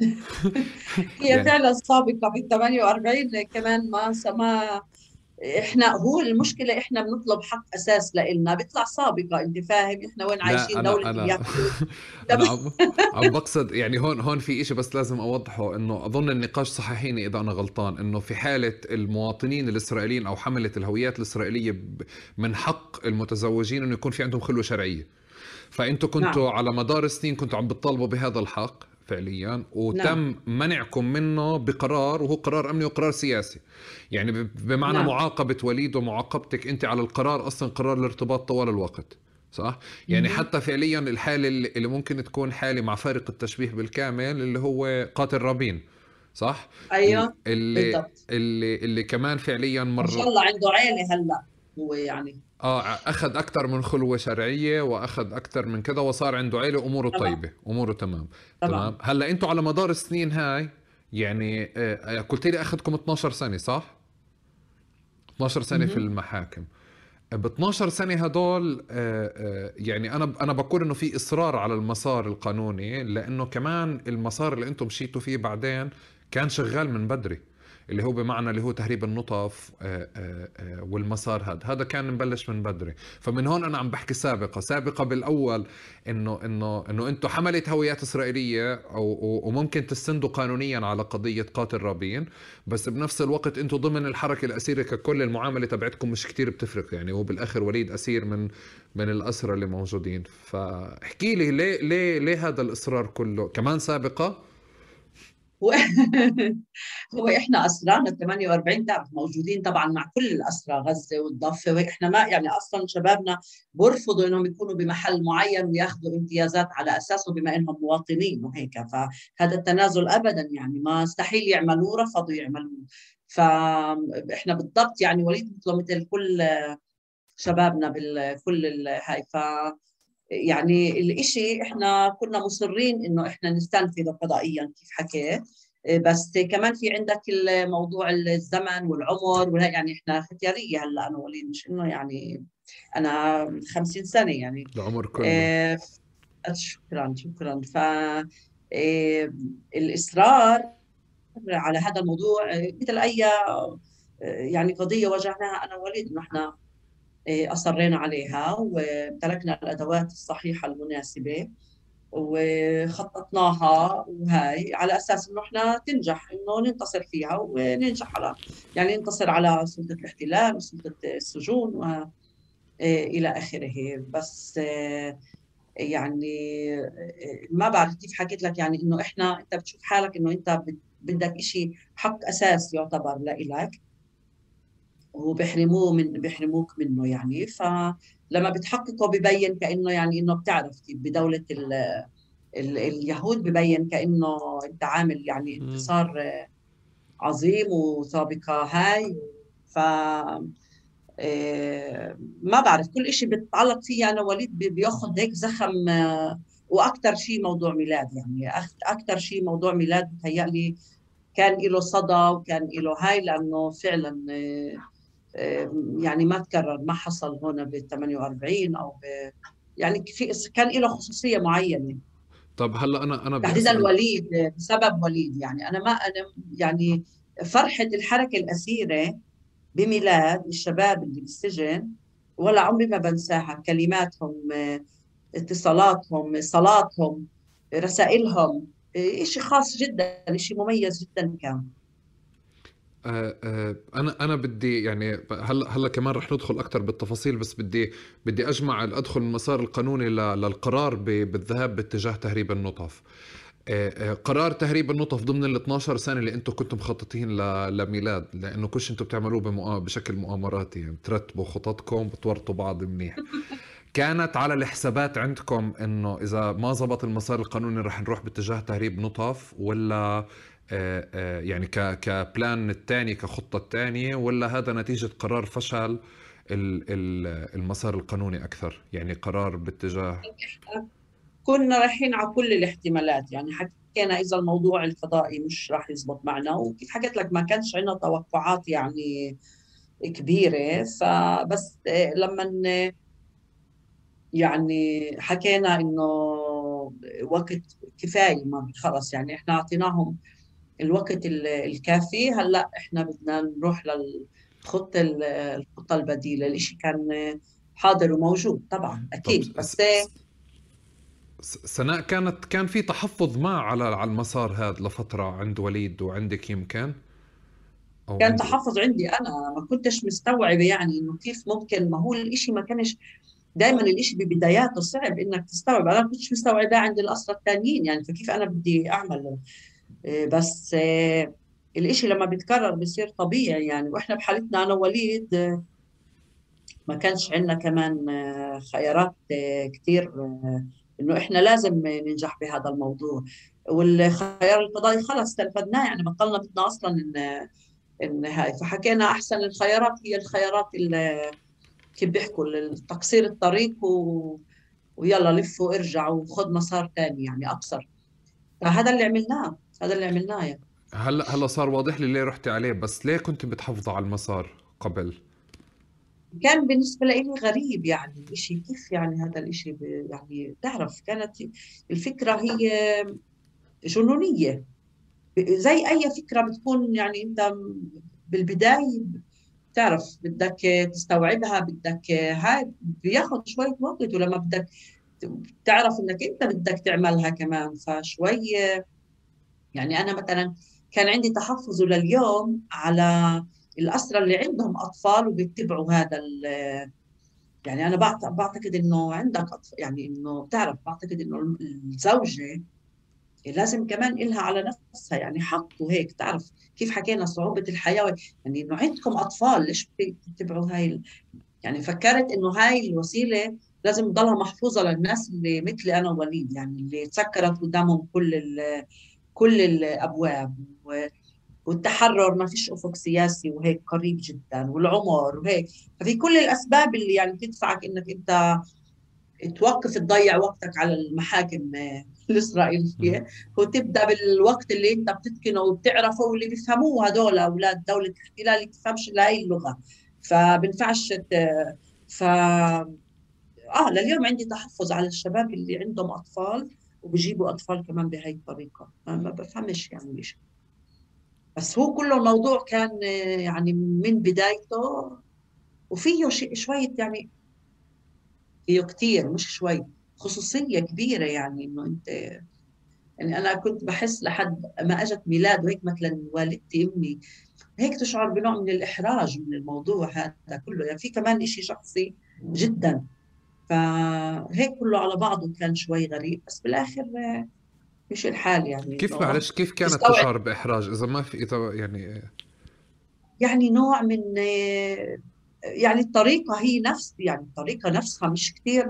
هي يعني... فعلا سابقة بال 48 كمان ما ما إحنا هو المشكلة إحنا بنطلب حق أساس لنا بيطلع سابقة أنت فاهم؟ إحنا وين عايشين أنا دولة أنا, أنا عم, عم بقصد يعني هون هون في شيء بس لازم أوضحه إنه أظن النقاش صححيني إذا أنا غلطان إنه في حالة المواطنين الإسرائيليين أو حملة الهويات الإسرائيلية من حق المتزوجين إنه يكون في عندهم خلوة شرعية. فأنتوا كنتوا نعم. على مدار السنين كنتوا عم بتطالبوا بهذا الحق. فعليا وتم نعم. منعكم منه بقرار وهو قرار أمني وقرار سياسي يعني بمعنى نعم. معاقبة وليد ومعاقبتك أنت على القرار أصلا قرار الارتباط طوال الوقت صح يعني مم. حتى فعليا الحالة اللي ممكن تكون حالة مع فارق التشبيه بالكامل اللي هو قاتل رابين صح أيوه اللي بالضبط. اللي اللي كمان فعليا مرة ما شاء الله عنده عيلة هلأ هو يعني آه أخذ أكثر من خلوة شرعية وأخذ أكثر من كذا وصار عنده عيلة أموره طيبة أموره تمام. تمام. هلأ أنتم على مدار السنين هاي يعني آه, آه، قلت لي أخذكم 12 سنة صح؟ 12 سنة في المحاكم. ب 12 سنة هدول آه، يعني أنا أنا بقول إنه في إصرار على المسار القانوني لأنه كمان المسار اللي أنتم مشيتوا فيه بعدين كان شغال من بدري. اللي هو بمعنى اللي هو تهريب النطف آه، آه، آه، والمسار هذا. هذا كان مبلش من بدري. فمن هون أنا عم بحكي سابقة. سابقة بالأول إنه إنه إنه أنتم حمله هويات إسرائيلية وممكن تستندوا قانونيا على قضية قاتل رابين بس بنفس الوقت أنتم ضمن الحركة الأسيرة ككل المعاملة تبعتكم مش كتير بتفرق يعني. هو بالآخر وليد أسير من من الأسرى اللي موجودين. فاحكي لي ليه ليه ليه هذا الإصرار كله؟ كمان سابقة هو هو إحنا اسرانا 48 تعرف موجودين طبعا مع كل الاسرى غزة والضفة وإحنا ما يعني أصلا شبابنا بيرفضوا إنهم يكونوا بمحل معين وياخذوا امتيازات على اساسه بما إنهم مواطنين وهيك. فهذا التنازل ابدا يعني ما استحيل يعملوه رفضوا يعملوه. فاحنا بالضبط يعني وليد مثله مثل كل شبابنا بالكل هاي. ف يعني الإشي إحنا كنا مصرين إنه إحنا نستنفذه قضائيا كيف حكيت بس كمان في عندك الموضوع الزمن والعمر يعني إحنا اختياريه هلأ أنا وليد مش إنه يعني أنا 50 سنة يعني. العمر كله. آه شكرا شكرا. ف آه الإصرار على هذا الموضوع مثل أي يعني قضية واجهناها أنا ووليد نحن أصرينا عليها وامتلكنا الأدوات الصحيحة المناسبة وخططناها وهاي على أساس إنه إحنا تنجح إنه ننتصر فيها وننجح على يعني ننتصر على سلطة الاحتلال وسلطة السجون و إلى آخره. بس يعني ما بعرف كيف حكيت لك يعني إنه إحنا أنت بتشوف حالك إنه أنت بدك شيء حق أساس يعتبر لإلك. وبيحرموه من بيحرموك منه يعني. فلما بتحققه ببين كأنه يعني إنه بتعرف بدولة ال ال اليهود ببين كأنه أنت عامل يعني انتصار عظيم وسابقة هاي. ف ما بعرف كل شيء بتتعلق فيه. أنا وليد بياخذ هيك زخم وأكثر شيء موضوع ميلاد يعني. أكثر شيء موضوع ميلاد بتهيألي كان له صدى وكان له هاي لأنه فعلا يعني ما تكرر ما حصل هون ب 48 أو ب يعني في كان له خصوصية معينة. طب هلأ أنا أنا تحديدا الوليد بسبب وليد يعني أنا ما أنا يعني فرحه الحركة الأسيرة بميلاد الشباب اللي بالسجن ولا عمري ما بنساها. كلماتهم اتصالاتهم صلاتهم رسائلهم شيء خاص جدا شيء مميز جدا كان. آه، آه، أنا أنا بدي يعني هلا هلا كمان رح ندخل أكثر بالتفاصيل بس بدي بدي أجمع أدخل المسار القانوني للقرار بالذهاب باتجاه تهريب النطف آه، قرار تهريب النطف ضمن ال 12 سنه اللي أنتم كنتم مخططين لميلاد لأنه كل شيء أنتم بتعملوه بشكل مؤامراتي يعني بترتبوا خططكم بتورطوا بعض منيح. كانت على الحسابات عندكم إنه إذا ما زبط المسار القانوني رح نروح باتجاه تهريب نطف ولا آه، آه، يعني ك كبلان الثاني كخطة الثانية ولا هذا نتيجة قرار فشل المسار القانوني أكثر؟ يعني قرار باتجاه كنا رايحين على كل الاحتمالات. يعني حكينا إذا الموضوع القضائي مش راح يزبط معنا وكيف حكيت لك ما كانش عندنا توقعات يعني كبيرة. فبس آه، لما يعني حكينا إنه وقت كفاية ما خلص. يعني إحنا أعطيناهم الوقت الكافي. هلا إحنا بدنا نروح للخطه الخطة البديلة. الشيء كان حاضر وموجود طبعا أكيد. بس سناء كانت كان في تحفظ ما على على المسار هذا لفترة عند وليد وعندك يمكن؟ أو كان عندي. تحفظ عندي أنا. ما كنتش مستوعبة يعني إنه كيف ممكن ما هو الشيء ما كانش دائما الشيء ببداياته صعب إنك تستوعب. أنا ما كنتش مستوعباه عند الاسرى الثانيين يعني فكيف أنا بدي أعمل؟ بس آه، الإشي لما بيتكرر بيصير طبيعي يعني. وإحنا بحالتنا أنا ووليد آه، ما كانش عندنا كمان خيارات كثير إنه إحنا لازم ننجح بهذا الموضوع. والخيار القضائي خلص استنفذناه يعني بطلنا بدنا أصلا إن إن هاي. فحكينا أحسن الخيارات هي الخيارات اللي كيف بيحكوا تقصير الطريق و... ويلا لف وارجع وخذ مسار ثاني يعني أقصر. فهذا اللي عملناه. هذا اللي عملناه يعني. هلا هلا صار واضح لي ليه رحتي عليه بس ليه كنت بتحافظي على المسار قبل؟ كان بالنسبة لي غريب يعني شيء كيف يعني هذا الشيء يعني تعرف كانت الفكرة هي جنونية زي أي فكرة بتكون يعني أنت بالبداية تعرف بدك تستوعبها بدك هاي بياخذ شوية وقت ولما بدك تعرف إنك أنت بدك تعملها كمان فشوي يعني أنا مثلا كان عندي تحفظ لليوم على الاسرى اللي عندهم أطفال وبيتبعوا هذا يعني أنا بعتقد إنه عندك أطفال يعني إنه بتعرف بعتقد إنه الزوجة لازم كمان إلها على نفسها يعني حق وهيك تعرف كيف حكينا صعوبة الحياة يعني إنه عندكم أطفال ليش بتتبعوا هاي. يعني فكرت إنه هاي الوسيلة لازم تضلها محفوظة للناس اللي مثلي أنا ووليد يعني اللي تسكرت قدامهم كل. كل الأبواب والتحرر ما فيش أفق سياسي وهيك قريب جدا والعمر وهيك. ففي كل الأسباب اللي يعني تدفعك إنك أنت توقف تضيع وقتك على المحاكم الاسرائيليه وتبدا بالوقت اللي أنت بتتقنه وبتعرفه واللي بيفهموه هدول أولاد دولة الاحتلال اللي بتفهمش الا هي اللغة فبنفعش ف آه لليوم عندي تحفظ على الشباب اللي عندهم أطفال. وبيجيبوا أطفال كمان بهي الطريقة. ما بفهمش يعني ليش. بس هو كله الموضوع كان يعني من بدايته وفيه شوية يعني فيه كثير مش شوي خصوصية كبيرة يعني إنه أنت يعني أنا كنت بحس لحد ما أجت ميلاد وهيك مثلا والدتي أمي هيك تشعر بنوع من الإحراج من الموضوع هذا كله. يعني في كمان شيء شخصي جدا. فهيك كله على بعضه كان شوي غريب بس بالآخر مش الحال يعني كيف معلش كيف كانت تشعر بإحراج؟ إذا ما في إذا يعني يعني نوع من يعني الطريقة هي نفس يعني الطريقة نفسها مش كثير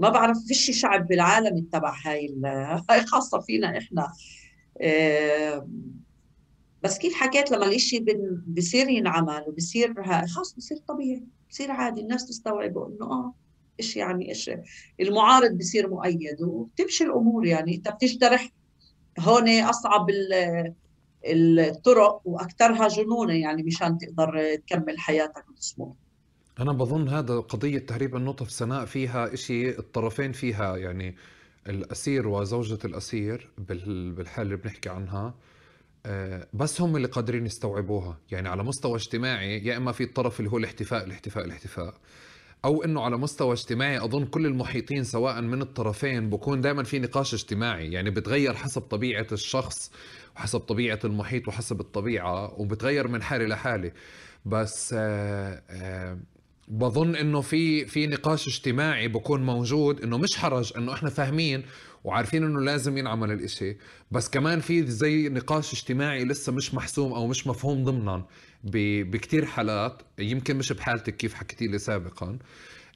ما بعرف فيش شعب بالعالم اتبع هاي هاي خاصة فينا إحنا بس كيف حكيت لما الإشي بصير ينعمل وبصير خلص بصير طبيعي بصير عادي الناس تستوعبه إنه آه إيش يعني إيش المعارض بصير مؤيد وبتمشي الأمور يعني. إنت بتجترح هون أصعب الطرق واكثرها جنونة يعني مشان تقدر تكمل حياتك وتصمت أنا بظن هذا قضية تهريب النطف سناء فيها إشي الطرفين فيها يعني الأسير وزوجة الأسير بالحاله اللي بنحكي عنها. آه، بس هم اللي قادرين يستوعبوها. يعني على مستوى اجتماعي يا إما في الطرف اللي هو الاحتفاء الاحتفاء الاحتفاء. أو إنه على مستوى اجتماعي أظن كل المحيطين سواء من الطرفين بكون دائما في نقاش اجتماعي. يعني بتغير حسب طبيعة الشخص وحسب طبيعة المحيط وحسب الطبيعة وبتغير من حالة لحاله بس آه، آه، بظن إنه في في نقاش اجتماعي بكون موجود إنه مش حرج إنه إحنا فاهمين وعارفين إنه لازم ينعمل الإشي. بس كمان في زي نقاش اجتماعي لسه مش محسوم أو مش مفهوم ضمنا. بكتير حالات. يمكن مش بحالتك كيف حكيتي لي سابقا.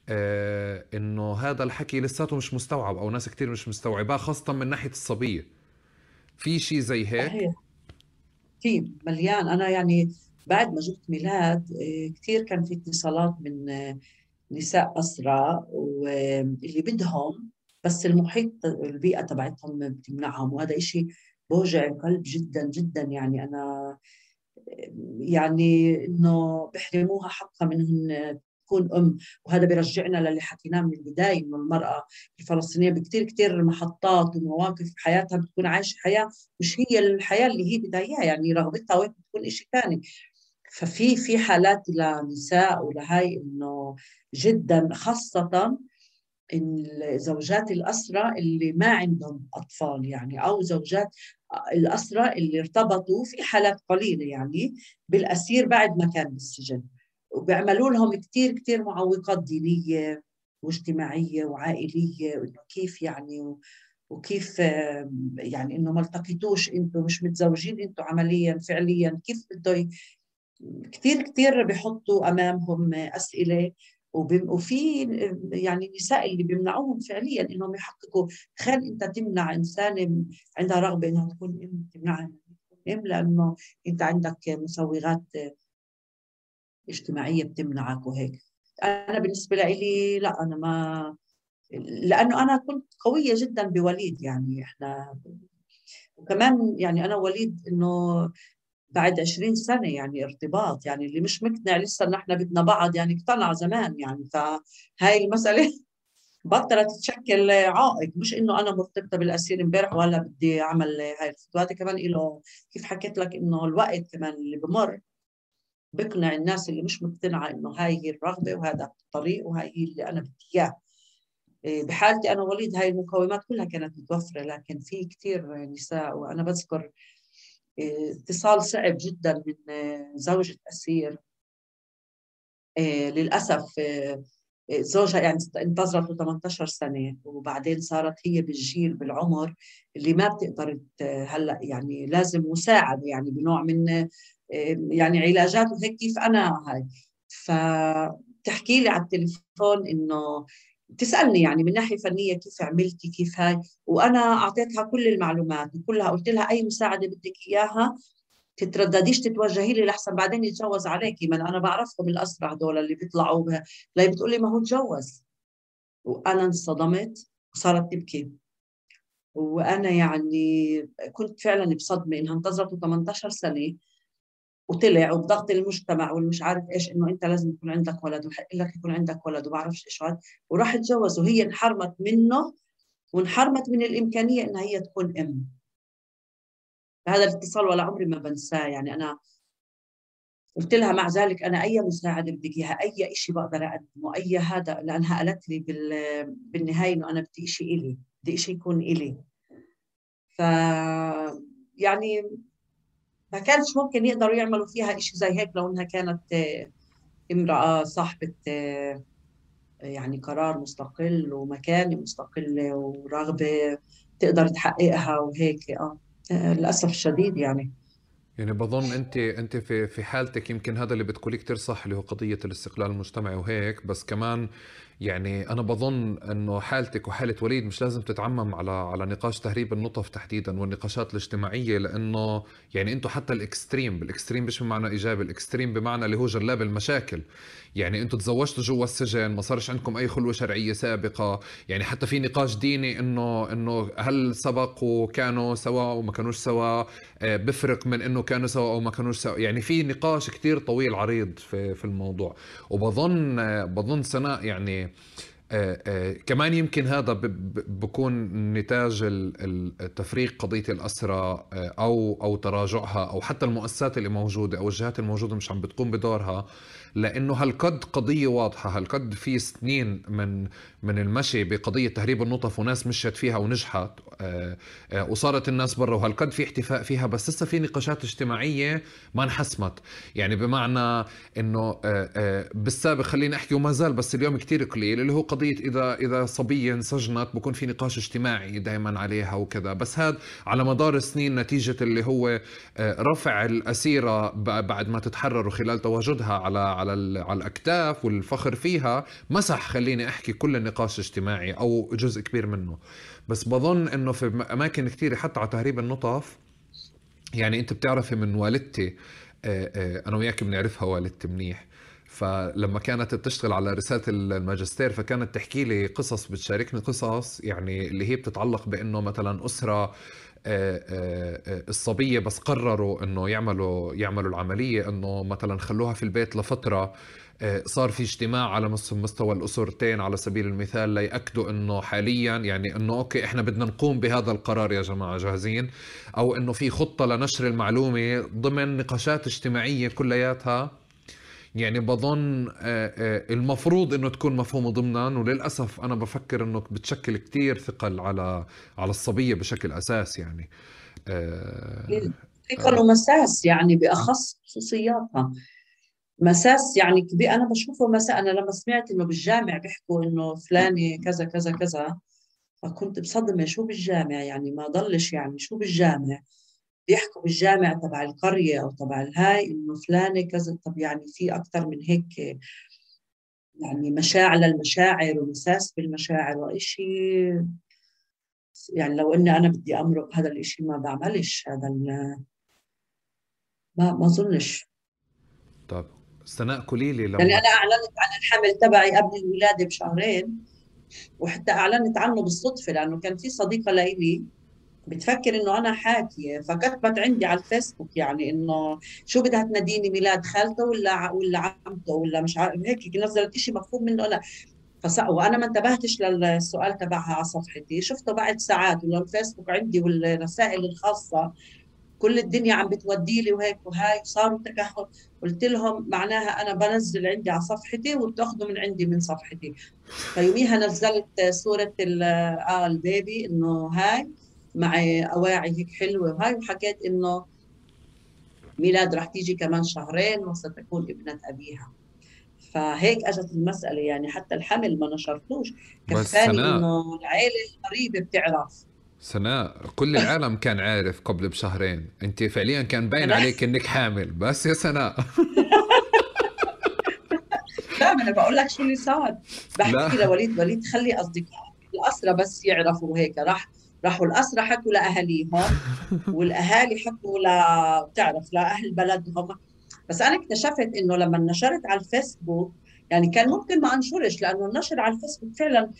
آه إنه هذا الحكي لساته مش مستوعب أو ناس كتير مش مستوعباه خاصة من ناحية الصبية. في شيء زي هيك؟ في مليان. أنا يعني بعد ما جبت ميلاد آه، كثير كان في اتصالات من آه، نساء أسرى واللي بدهم بس المحيط البيئة تبعتهم بتمنعهم. وهذا إشي بوجع القلب جدا جدا يعني. أنا يعني إنه بحرموها حقها من تكون أم. وهذا بيرجعنا للي حكيناه من البداية إنه المرأة الفلسطينية بكثير كثير محطات ومواقف في حياتها بتكون عايشة حياة مش هي الحياة اللي هي بدها إياها يعني رغبتها وين بتكون إشي ثاني ففي في حالات لنساء ولهي إنه جدا خاصة زوجات الأسرى اللي ما عندهم أطفال يعني أو زوجات الأسرى اللي ارتبطوا في حالات قليلة يعني بالأسير بعد ما كان بالسجن. وبيعملوا لهم كثير كثير معوقات دينية واجتماعية وعائلية وإنه كيف يعني وكيف يعني إنه ما التقيتوش أنتم مش متزوجين أنتم عمليا فعليا كيف بده كثير كثير بحطوا أمامهم أسئلة وفي يعني نساء اللي بيمنعوهم فعليا إنهم يحققوا. تخيل أنت تمنع انسانه عندها رغبة إنها تكون ام تمنعها إم لأنه أنت عندك مسوغات اجتماعية بتمنعك وهيك. أنا بالنسبة لي لا أنا ما لأنه أنا كنت قوية جدا بوليد يعني إحنا وكمان يعني أنا وليد إنه بعد 20 سنة يعني ارتباط يعني اللي مش مقتنع لسه إن إحنا بدنا بعض يعني اقتنع زمان يعني. فهاي المسألة بطلت تشكل عائق. مش إنه أنا مرتبطة بالأسير امبارح ولا بدي أعمل هاي الخطوة. هذا كمان له كيف حكيت لك إنه الوقت كمان اللي بمر بقنع الناس اللي مش مقتنعة إنه هاي هي الرغبة وهذا الطريق وهاي هي اللي أنا بدي إياه. إيه، بحالتي أنا وليد هاي المقومات كلها كانت متوفرة لكن في كثير نساء وأنا بذكر اتصال صعب جدا من زوجة أسير. آه، للأسف آه، زوجها يعني انتظرت 18 سنة وبعدين صارت هي بالجيل بالعمر اللي ما بتقدر هلأ يعني لازم مساعدة يعني بنوع من آه، يعني علاجات وهيك كيف أنا هاي. فتحكي لي على التليفون إنه تسألني يعني من ناحية فنية كيف عملتي كيف هاي وأنا أعطيتها كل المعلومات وكلها قلت لها أي مساعدة بدك إياها تتردديش تتوجهي لي لحسن بعدين يتجوز عليكي ما أنا بعرفهم الاسرى هذول اللي بيطلعوا لا بتقولي ما هو تجوز. وأنا انصدمت وصارت تبكي. وأنا يعني كنت فعلا بصدمة إنها انتظرته 18 سنة وطلع وبضغط المجتمع والمش عارف إيش إنه أنت لازم يكون عندك ولد وحق لك يكون عندك ولد وبعرفش إيش هذا وراح تجوز وهي انحرمت منه وانحرمت من الإمكانية إنها هي تكون أم. هذا الاتصال ولا عمري ما بنساه يعني أنا قلت لها مع ذلك أنا أي مساعدة بدك إياها أي شيء بقدر أقدمه أي هذا لأنها قالت لي بالنهاية إنه أنا بدي شيء إلي بدي شيء يكون إلي. ف يعني ما كانش ممكن يقدروا يعملوا فيها شيء زي هيك لو انها كانت امرأة صاحبة يعني قرار مستقل ومكانه مستقله ورغبة تقدر تحققها وهيك آه للأسف الشديد يعني. يعني بظن أنت أنت في في حالتك يمكن هذا اللي بتقوليه كثير صح اللي هو قضية الاستقلال المجتمعي وهيك بس كمان يعني أنا بظن إنه حالتك وحالة وليد مش لازم تتعمم على على نقاش تهريب النطف تحديدا والنقاشات الاجتماعية لأنه يعني أنتم حتى ال extreme بال extreme مش بمعنى ايجابي ال extreme بمعنى اللي هو جلاب المشاكل. يعني أنتم تزوجتوا جوا السجن ما صارش عندكم أي خلوة شرعية سابقة. يعني حتى في نقاش ديني إنه إنه هل سبق وكانوا سوا وما كانوش سوا؟ آه، بفرق من إنه كانوا سوا أو ما كانوش سوا. يعني في نقاش كتير طويل عريض في في الموضوع. وبظن بظن سناء يعني كمان يمكن هذا بكون نتاج التفريق قضية الاسرى آه، أو أو تراجعها أو حتى المؤسسات اللي موجودة أو الجهات الموجودة مش عم بتقوم بدورها لأنه هالقد قضية واضحة هالقد في سنين من من المشي بقضية تهريب النطف وناس مشت فيها ونجحت. آه، آه، وصارت الناس برا وهالقد في احتفاء فيها بس لسه في نقاشات اجتماعية ما انحسمت. يعني بمعنى إنه آه، بالسابق خلينا أحكي وما زال بس اليوم كتير قليل اللي هو قضية إذا إذا صبيه انسجنت بكون في نقاش اجتماعي دائما عليها وكذا. بس هذا على مدار السنين نتيجة اللي هو رفع الأسيرة بعد ما تتحرروا خلال تواجدها على على على الأكتاف والفخر فيها مسح خليني أحكي كل النقاش الاجتماعي أو جزء كبير منه. بس بظن إنه في أماكن كثيرة حتى على تهريب النطف يعني أنت بتعرفي من والدتي أنا وياك بنعرفها والدتي منيح. فلما كانت بتشتغل على رسالة الماجستير فكانت تحكي لي قصص بتشاركني قصص يعني اللي هي بتتعلق بأنه مثلا أسرة الصبية بس قرروا إنه يعملوا يعملوا العملية إنه مثلا خلوها في البيت لفترة. صار في اجتماع على مستوى الأسرتين على سبيل المثال ليأكدوا إنه حاليا يعني إنه أوكي إحنا بدنا نقوم بهذا القرار يا جماعة جاهزين أو إنه في خطة لنشر المعلومة ضمن نقاشات اجتماعية كلياتها. يعني بظن المفروض إنه تكون مفهومه ضمنا وللأسف أنا بفكر إنه بتشكل كتير ثقل على على الصبية بشكل أساس يعني. ثقل ومساس يعني بأخص خصوصياتها. مساس يعني كبير. أنا بشوفه مساء أنا لما سمعت إنه بالجامع بيحكوا إنه فلاني كذا كذا كذا فكنت بصدمة شو بالجامع يعني؟ ما ضلش يعني شو بالجامع؟ بيحكوا بالجامع تبع القرية أو تبع الهاي إنه فلانة كذا. طب يعني في أكثر من هيك يعني مشاعر للمشاعر ومساس بالمشاعر وإشي. يعني لو إني أنا بدي أمرق هذا الإشي ما بعملش هذا ما ما أظنش طب سناء قولي لي لما يعني أنا أعلنت عن الحمل تبعي قبل الولادة بشهرين وحتى أعلنت عنه بالصدفة لأنه كان في صديقة لإلي بتفكر إنه أنا حاكية فكتبت عندي على الفيسبوك يعني إنه شو بدها تناديني ميلاد خالته ولا ولا عمته ولا مش عارف هيك نزلت شيء مفهوم منه أنا. فص... وأنا ما انتبهتش للسؤال تبعها على صفحتي شفته بعد ساعات ولا الفيسبوك عندي والرسائل الخاصة كل الدنيا عم بتودي لي وهيك وهاي صاروا تكهن قلت لهم معناها أنا بنزل عندي على صفحتي وبتأخذوا من عندي من صفحتي. فيوميها نزلت صورة آه البيبي إنه هاي مع أواعي هيك حلوة وهاي وحكيت إنه ميلاد رح تيجي كمان شهرين وستكون ابنة أبيها. فهيك إجت المسألة يعني حتى الحمل ما نشرتوش. كفاني إنه العيلة القريبة بتعرف. سناء كل العالم كان عارف قبل بشهرين. انت فعليا كان باين عليك إنك حامل. بس يا سناء لا ما أنا بقول لك شو اللي صار. بحكي لوليد وليد خلي اصدقائك الاسرى بس يعرفوا هيك. راح راحوا الأسرى حكوا لأهاليهم والأهالي حكوا ل بتعرف لأهل بلدهم. بس أنا اكتشفت إنه لما نشرت على الفيسبوك يعني كان ممكن ما أنشرش لأنه النشر على الفيسبوك فعلا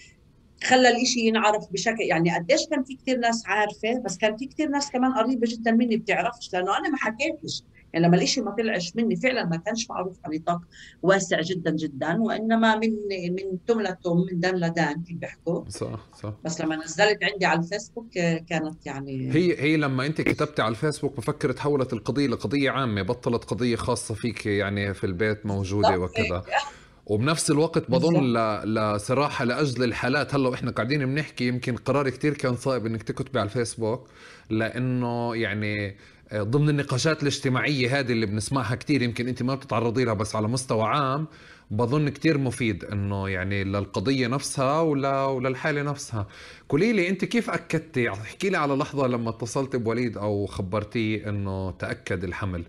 خلى الإشي ينعرف بشكل يعني قديش كان في كثير ناس عارفة بس كان في كثير ناس كمان قريبة جدا مني بتعرفش لأنه أنا ما حكيتش. يعني لما الإشي ما طلعش مني فعلا ما كانش معروف على نطاق واسع جدا جدا وإنما من من تم لتم من دان لدان كيف بيحكوا. صح صح. بس لما نزلت عندي على الفيسبوك كانت يعني هي هي لما أنت كتبتي على الفيسبوك بفكر تحولت القضية لقضية عامة بطلت قضية خاصة فيك يعني في البيت موجودة وكذا. وبنفس الوقت بظن لصراحة لأجل الحالات هلا وإحنا قاعدين بنحكي يمكن قرار كتير كان صعب إنك تكتبي على الفيسبوك لأنه يعني آه، ضمن النقاشات الاجتماعية هذه اللي بنسمعها كتير يمكن أنت ما بتتعرضي لها بس على مستوى عام بظن كتير مفيد إنه يعني للقضية نفسها ولا وللحالة نفسها. قولي لي أنت كيف أكدتي؟ احكي لي على لحظة لما اتصلت بوليد أو خبرتيه إنه تأكد الحمل.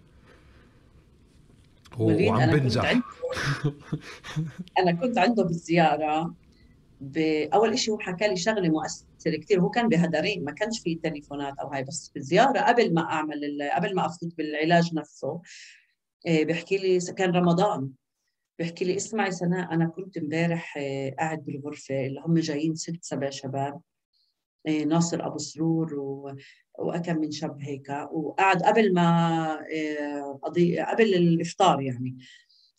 وليد وعم أنا بنجح كنت أنا كنت عنده بالزيارة أول شيء هو حكى لي شغلة مؤثرة كثير هو كان بهدرين ما كانش في تليفونات أو هاي بس بالزيارة قبل ما أعمل قبل ما أفوت بالعلاج نفسه آه، بيحكي لي كان رمضان بيحكي لي اسمعي سناء أنا كنت امبارح آه، قاعد بالغرفة اللي هم جايين ست سبع شباب آه، ناصر أبو سرور و... وأكم من شاب هيك وقعد قبل ما قضي قبل الإفطار يعني.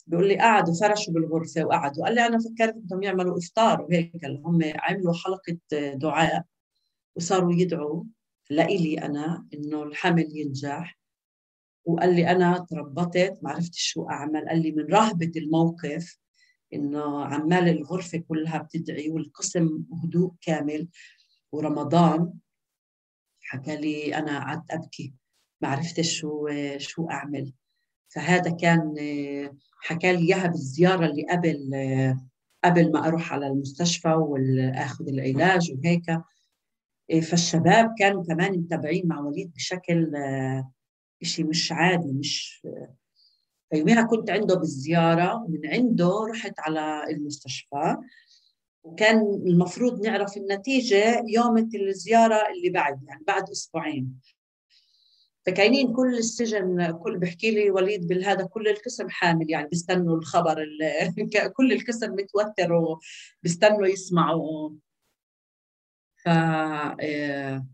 بيقول لي قعدوا فرشوا بالغرفة وقعدوا. قال لي أنا فكرت بدهم يعملوا إفطار وهيك هم عملوا حلقة دعاء وصاروا يدعوا لإلي أنا إنه الحمل ينجح. وقال لي أنا تربطت ما عرفت شو أعمل. قال لي من رهبة الموقف إنه عمال الغرفة كلها بتدعي والقسم هدوء كامل ورمضان حكى لي أنا قعدت أبكي ما عرفت شو شو أعمل. فهذا كان حكى لي إياها بالزيارة اللي قبل قبل ما أروح على المستشفى واخذ العلاج وهيك. فالشباب كانوا كمان متابعين مع وليد بشكل شيء مش عادي مش فيوميها كنت عنده بالزيارة ومن عنده رحت على المستشفى. وكان المفروض نعرف النتيجة يوم الزيارة اللي بعد يعني بعد أسبوعين. فكاينين كل السجن كل بحكي لي وليد بالهذا كل القسم حامل يعني بيستنوا الخبر كل القسم متوتر وبيستنوا يسمعوا. ف آه،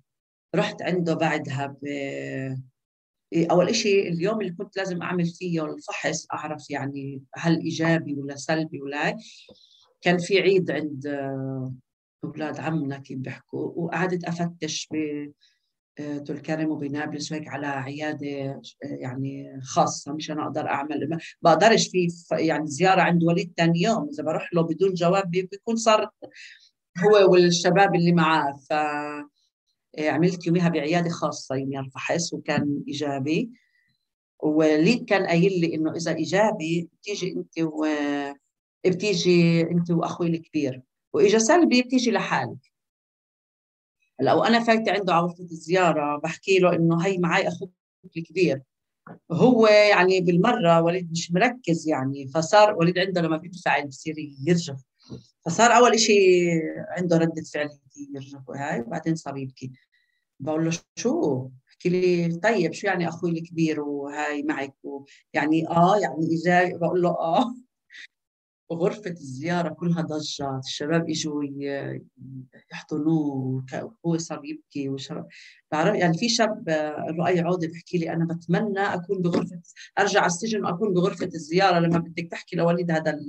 رحت عنده بعدها ب... أول شيء اليوم اللي كنت لازم أعمل فيه الفحص أعرف يعني هل إيجابي ولا سلبي ولا كان في عيد عند آه، أولاد عمنا كيف بيحكوا وقعدت أفتش ب طول كرم وبنابلس وهيك على عيادة يعني خاصة مشان أقدر أعمل بقدرش في يعني زيارة عند وليد ثاني يوم إذا بروح له بدون جواب بيكون صار هو والشباب اللي معاه ف عملت يوميها بعيادة خاصة يوميها الفحص وكان إيجابي. وليد كان قايل لي إنه إذا إيجابي بتيجي أنت و بتيجي انت واخوي الكبير. واجا سلبي بتيجي لحالك. لو أنا فايتة عنده على غرفه الزيارة بحكي له إنه هي معي أخوك الكبير. هو يعني بالمرة وليد مش مركز يعني فصار وليد عنده لما بيدفع بصير يرجف. فصار أول شيء عنده ردة فعل يرجف وهاي وبعدين صار يبكي. بقول له شو؟ بحكي لي طيب شو يعني أخوي الكبير وهاي معك؟ يعني آه يعني اذا بقول له آه. غرفة الزيارة كلها ضجة الشباب إجوا يحضنوه وهو صار يبكي وشرب بعرف يعني في شاب رؤي عودة بحكي لي أنا بتمنى أكون بغرفة أرجع على السجن وأكون بغرفة الزيارة لما بدك تحكي لوليد هذا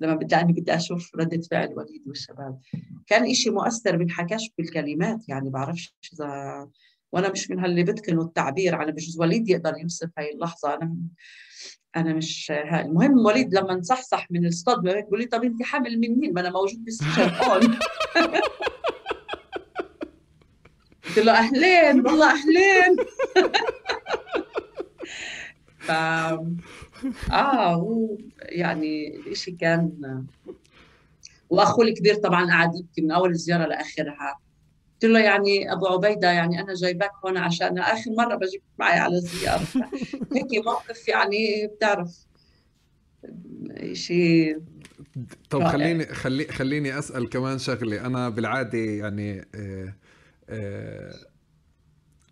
لما بدي يعني بدي أشوف ردة فعل وليد والشباب. كان إشي مؤثر بنحكاش بالكلمات يعني بعرفش إذا وأنا مش من هاللي بتقنوا التعبير على بجوز وليد يقدر يوصف هاي اللحظة. أنا أنا مش هاي. المهم وليد لما نصحصح من الصدمة بيقول لي طب أنت حامل من مين؟ ما أنا موجود بالسجن هون قلت له أهلين والله أهلين. ف آه هو يعني الشيء كان وأخوه الكبير طبعا قعد يبكي من أول الزيارة لآخرها. قلت له يعني أبو عبيدة يعني أنا جايبك هون عشان آخر مرة بجيبك معي على الزياره هيك موقف يعني بتعرف شيء طب رائع. خليني خلي خليني أسأل كمان شغلة. أنا بالعادة يعني آه، آه،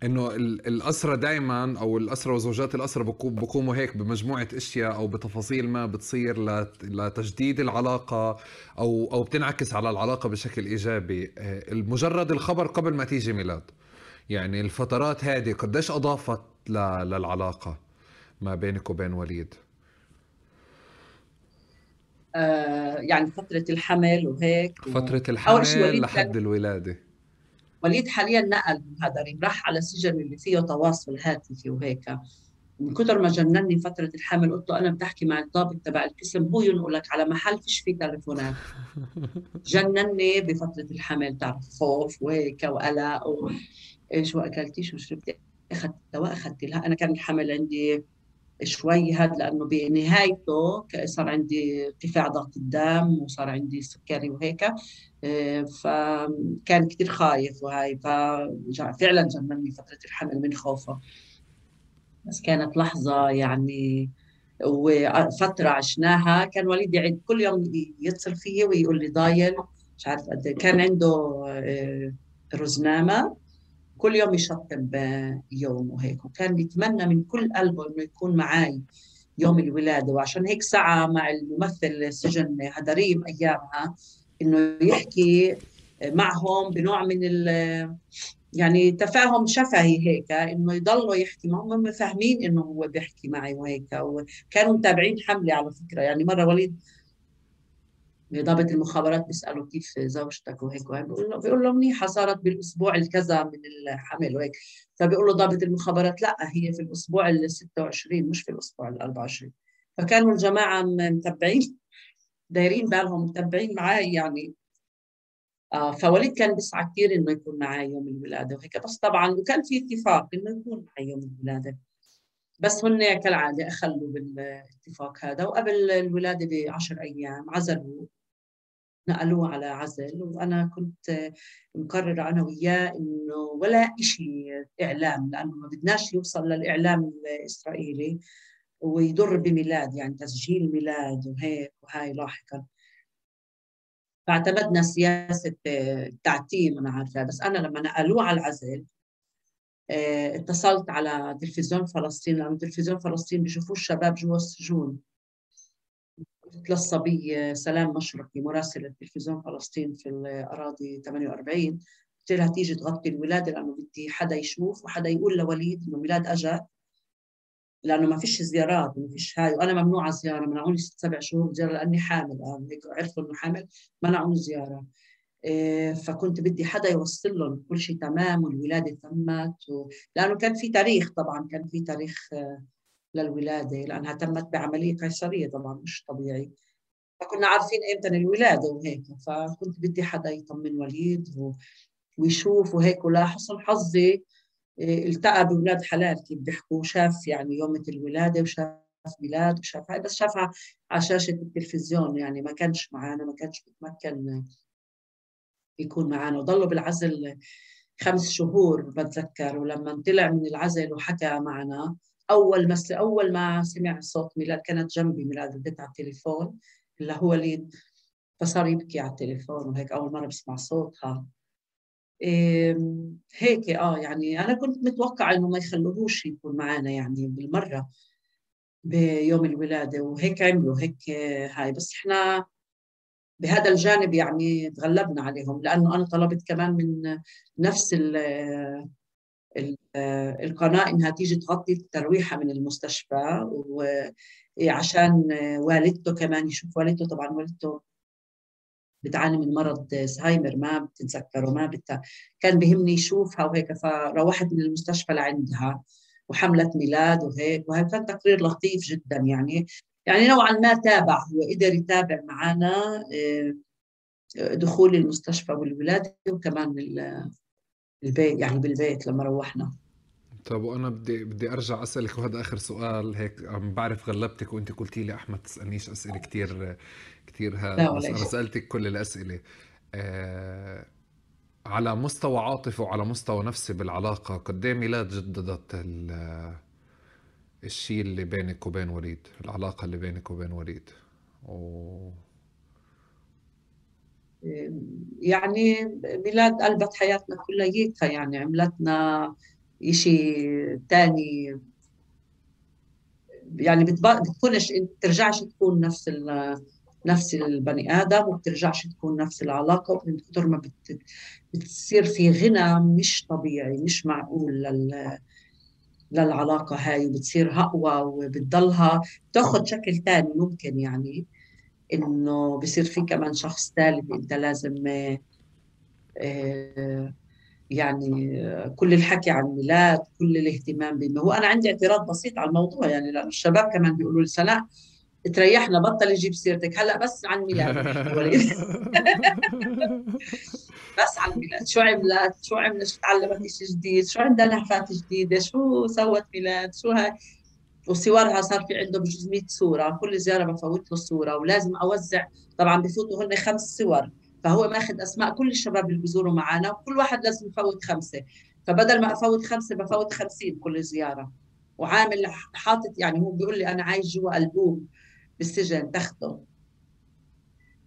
إنه الاسرى دائما أو الاسرى وزوجات الاسرى بقوموا هيك بمجموعة أشياء أو بتفاصيل ما بتصير لتجديد العلاقة أو أو بتنعكس على العلاقة بشكل إيجابي. آه، مجرد الخبر قبل ما تيجي ميلاد. يعني الفترات هذه قديش أضافت للعلاقة؟ ما بينك وبين وليد؟ آه يعني فترة الحمل وهيك فترة الحمل لحد الولادة. وليد حاليا نقل من هذا راح على سجن اللي فيه تواصل هاتفي وهيك. من كثر ما جنني فترة الحمل قلت له أنا بدي أحكي مع الضابط تبع القسم هو ينقلك على محل فيش فيه تليفونات. جنني بفترة الحمل تعرف خوف وهيك وقلق وإيش وأكلتي شو شربتي أخذت دواء أخذت لها. أنا كان الحمل عندي شوي هذا لأنه بنهايته صار عندي ارتفاع ضغط الدم وصار عندي سكري وهيك. آه، فكان كثير خايف وهاي ففعلا جنني فترة الحمل من خوفه. بس كانت لحظة يعني وفترة عشناها. كان والدي يعد كل يوم يتصل فيي ويقول لي ضايل مش عارف قد إيه. كان عنده آه، رزنامة. كل يوم يشطب يوم وهيك. وكان يتمنى من كل قلبه إنه يكون معي يوم الولادة. وعشان هيك سعى مع الممثل السجن هدريم أيامها إنه يحكي معهم بنوع من ال يعني تفاهم شفهي هيك إنه يضلوا يحكي معهم. هم فاهمين إنه هو بيحكي معي وهيك وكانوا متابعين حملي على فكرة. يعني مرة وليد ضابط المخابرات بيساله كيف زوجتك وهيك وهيك. بيقول له بيقول له منيحه صارت بالأسبوع الكذا من الحمل وهيك. فبيقول له ضابط المخابرات. لا هي في الأسبوع ال 26 مش في الأسبوع ال 24 فكانوا الجماعة متبعين دايرين بالهم متبعين معي يعني. آه فوليد كان بيسعى كثير إنه يكون معي يوم الولادة وهيك. بس طبعا وكان في اتفاق إنه يكون معي يوم الولادة. بس هن كالعادة أخلوا بالاتفاق هذا. وقبل الولادة بعشر أيام عزلوا نقلوه على عزل. وأنا كنت مقررة أنا وياه إنه ولا شيء إعلام لأنه ما بدناش يوصل للإعلام الإسرائيلي ويضر بميلاد يعني تسجيل ميلاد وهيك وهاي لاحقا. فاعتمدنا سياسة التعتيم أنا عارفة. بس أنا لما نقلوه على العزل اتصلت على تلفزيون فلسطين لأنه تلفزيون فلسطين بيشوفوا الشباب جوا السجون. قلت للصبية سلام مشرقي مراسلة تلفزيون فلسطين في الأراضي 48 قلت لها تيجي تغطي الولادة لأنه بدي حدا يشوف وحدا يقول لوليد إنه ميلاد أجا. لأنه ما فيش زيارات ما فيش هاي. وأنا ممنوعة زيارة منعوني ست سبع شهور زيارة لأني حامل آه هيك عرفوا إنه حامل منعوني زيارة. فكنت بدي حدا يوصل لهم كل شيء تمام والولادة تمت و... لأنه كان في تاريخ طبعا كان في تاريخ آه للولادة لأنها تمت بعملية قيصرية طبعا مش طبيعي. فكنا عارفين إمتى الولادة وهيك فكنت بدي حدا يطمن وليد و... ويشوف وهيك. ولا حسن حظي إيه، التقى بولاد حلال كيف بيحكوا شاف يعني يوم الولادة وشاف ميلاد وشاف هاي بس شافها على شاشة التلفزيون يعني ما كانش معنا ما كانش بيتمكن يكون معنا وضلوا بالعزل خمس شهور بتذكر ولما طلع من العزل وحكى معنا أول ما أول ما سمع صوت ميلاد كانت جنبي ميلاد رديت على التليفون اللي هو وليد فصار يبكي على التليفون وهيك أول مرة بسمع صوتها. هيك آه يعني أنا كنت متوقعة إنه ما يخلوهوش يكون معنا يعني بالمرة بيوم الولادة وهيك عملوا هيك هاي. بس إحنا بهذا الجانب يعني تغلبنا عليهم لأنه أنا طلبت كمان من نفس القناة إنها تيجي تغطي الترويحه من المستشفى وعشان والدته كمان يشوف والدته طبعا والدته بتعاني من مرض زهايمر ما بتتذكره ما بت... كان بهمني يشوفها وهيك فروحت من المستشفى لعندها وحملت ميلاد وهيك وهي كان تقرير لطيف جدا يعني. يعني نوعا ما تابع هو قدر يتابع معنا آه، دخول المستشفى والولادة وكمان البيت يعني بالبيت لما روحنا. طب وأنا بدي بدي أرجع أسألك وهذا آخر سؤال هيك عم بعرف غلبتك وأنت قلتي لي أحمد تسألنيش أسئلة كثير كثير هذا بس أنا سألتك كل الأسئلة. آه على مستوى عاطفي وعلى مستوى نفسي بالعلاقة قد إيه ميلاد جددت الشيء اللي بينك وبين وليد العلاقة اللي بينك وبين وليد. و... يعني ميلاد قلبت حياتنا كلياتها يعني عملتنا إشي تاني. يعني بتكونش بترجعش تكون نفس نفس البني آدم وبترجعش تكون نفس العلاقة من كثر ما بت... بتصير في غنى مش طبيعي مش معقول لل... للعلاقة هاي وبتصير اقوى وبتضلها. بتاخذ شكل ثاني ممكن يعني إنه بصير في كمان شخص ثالث إنت لازم آه، يعني كل الحكي عن ميلاد كل الاهتمام بما هو أنا عندي اعتراض بسيط على الموضوع يعني لأنه الشباب كمان بيقولوا لي سناء تريحنا بطل يجيب سيرتك. هلأ بس عن ميلاد. بس عن ميلاد. شو عملت؟ شو عملت؟ شو تعلمت شيء جديد؟ شو عندها نهفات جديدة؟ شو سوت ميلاد؟ شو هاي؟ وصورها صار في عندهم بجوز 100 صورة. كل زيارة بفوت له صورة. ولازم أوزع. طبعا بفوتوا هن خمس صور. فهو ماخذ أسماء. كل الشباب اللي بيزوروا معنا وكل واحد لازم يفوت خمسة. فبدل ما أفوت خمسة بفوت 50 كل زيارة. وعامل حاطط يعني هو بيقول لي أنا عايش جوا ألبوم. بالسجن تخته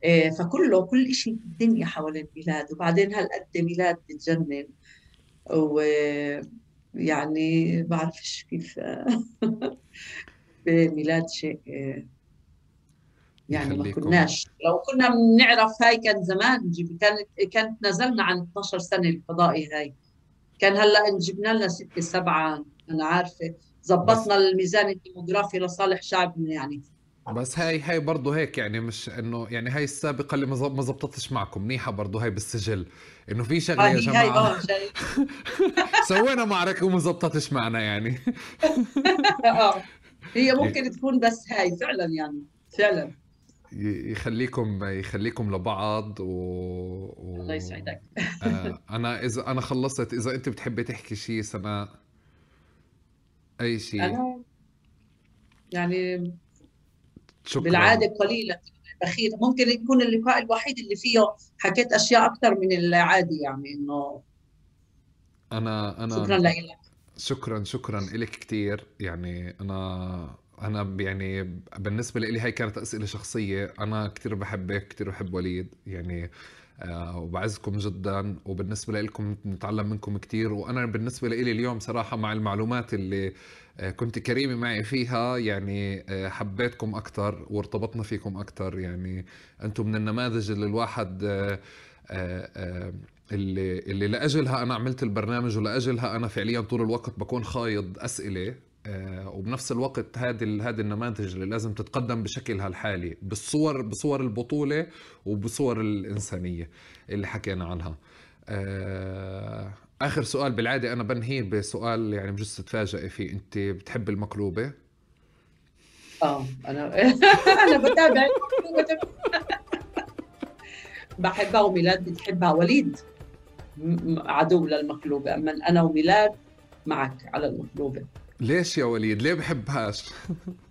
إيه فكله كل شيء في الدنيا حول الميلاد وبعدين هالقد ميلاد بتجنن. ويعني بعرفش كيف بميلاد شيء يعني ما كناش. لو كنا بنعرف هاي كان زمان كانت كانت نزلنا عن 12 سنة الفضائي هاي. كان هلأ جبنا لنا ستة سبعة أنا عارفة. ظبطنا الميزان الديموغرافي لصالح شعبنا يعني. بس هاي هاي برضه هيك يعني مش إنه يعني هاي السابقة اللي ما زبطتش معكم منيحة برضه هاي بالسجل. إنه في شغلة يا جماعة. سوينا معركة وما زبطتش معنا يعني. آه. هي ممكن تكون بس هاي فعلا يعني فعلا. يخليكم يخليكم لبعض و, و... الله يسعدك. آه أنا إذا أنا خلصت. إذا أنت بتحبي تحكي شيء سناء أي شيء أنا يعني شكرا. بالعادة قليله الاخير ممكن يكون اللقاء الوحيد اللي فيه حكيت أشياء أكثر من العادي يعني إنه أنا أنا شكرا لك. شكرا شكرا لك كثير يعني أنا أنا يعني بالنسبة لي هاي كانت أسئلة شخصية. أنا كثير بحبك كثير بحب وليد. يعني آه وبعزكم جدا. وبالنسبة لكم نتعلم منكم كثير وأنا بالنسبة لي اليوم صراحة مع المعلومات اللي كنت كريمة معي فيها يعني آه حبيتكم أكثر وارتبطنا فيكم أكثر يعني أنتم من النماذج اللي الواحد آه، آه، آه، اللي اللي لأجلها أنا عملت البرنامج ولأجلها أنا فعليا طول الوقت بكون خايض أسئلة آه، وبنفس الوقت هذه هذه النماذج اللي لازم تتقدم بشكلها الحالي بالصور بصور البطولة وبصور الإنسانية اللي حكينا عنها. آه، آخر سؤال بالعادة أنا بنهي بسؤال يعني بجوز تتفاجئي فيه. أنت بتحب المقلوبة؟ آه أنا أنا بتابع. بحبها وميلاد بتحبها. وليد عدو للمقلوبة. أما أنا وميلاد معك على المقلوبة. ليش يا وليد؟ ليه بحبهاش؟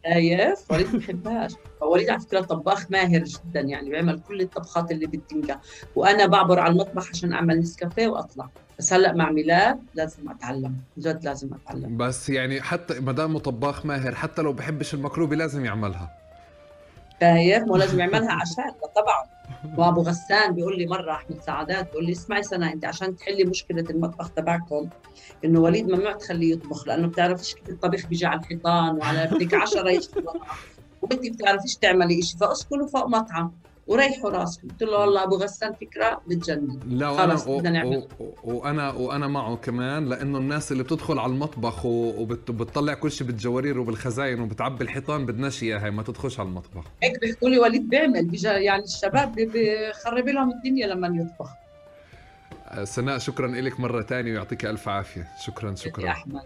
شايف؟ وليد بحبهاش، وليد على فكرة طباخ ماهر جدا يعني بيعمل كل الطبخات اللي بتنجح، وأنا بعبر على المطبخ عشان أعمل نسكافيه وأطلع، بس هلأ مع ميلاد لازم أتعلم، جد لازم أتعلم. بس يعني حتى ما دام طباخ ماهر حتى لو بحبش المكروبة لازم يعملها. شايف؟ مو لازم يعملها عشان طبعا. وأبو غسان بيقول لي مرة أحمد سعادات بيقول لي اسمعي سنة أنت عشان تحلي مشكلة المطبخ تبعكم إنه وليد ممنوع تخليه يطبخ لأنه بتعرفيش كيف الطبيخ بيجي على الحيطان وعلى بدك 10 يشتغلوا وانت بتعرفيش تعملي شيء فأسكنوا فوق مطعم. وريحوا راسكم قلت له والله أبو غسان فكرة بتجنن. لا خلص بدنا نعمل. وأنا وأنا معه كمان لأنه الناس اللي بتدخل على المطبخ وبتطلع كل شيء بالجوارير وبالخزاين وبتعبي الحيطان بدناش إياها ما تدخلش على المطبخ. هيك بيحكوا لي وليد بيعمل. يعني الشباب بخرب لهم الدنيا لما يطبخ. سناء شكرا لك مرة ثانية ويعطيك ألف عافية. شكرا شكرا. أحمد.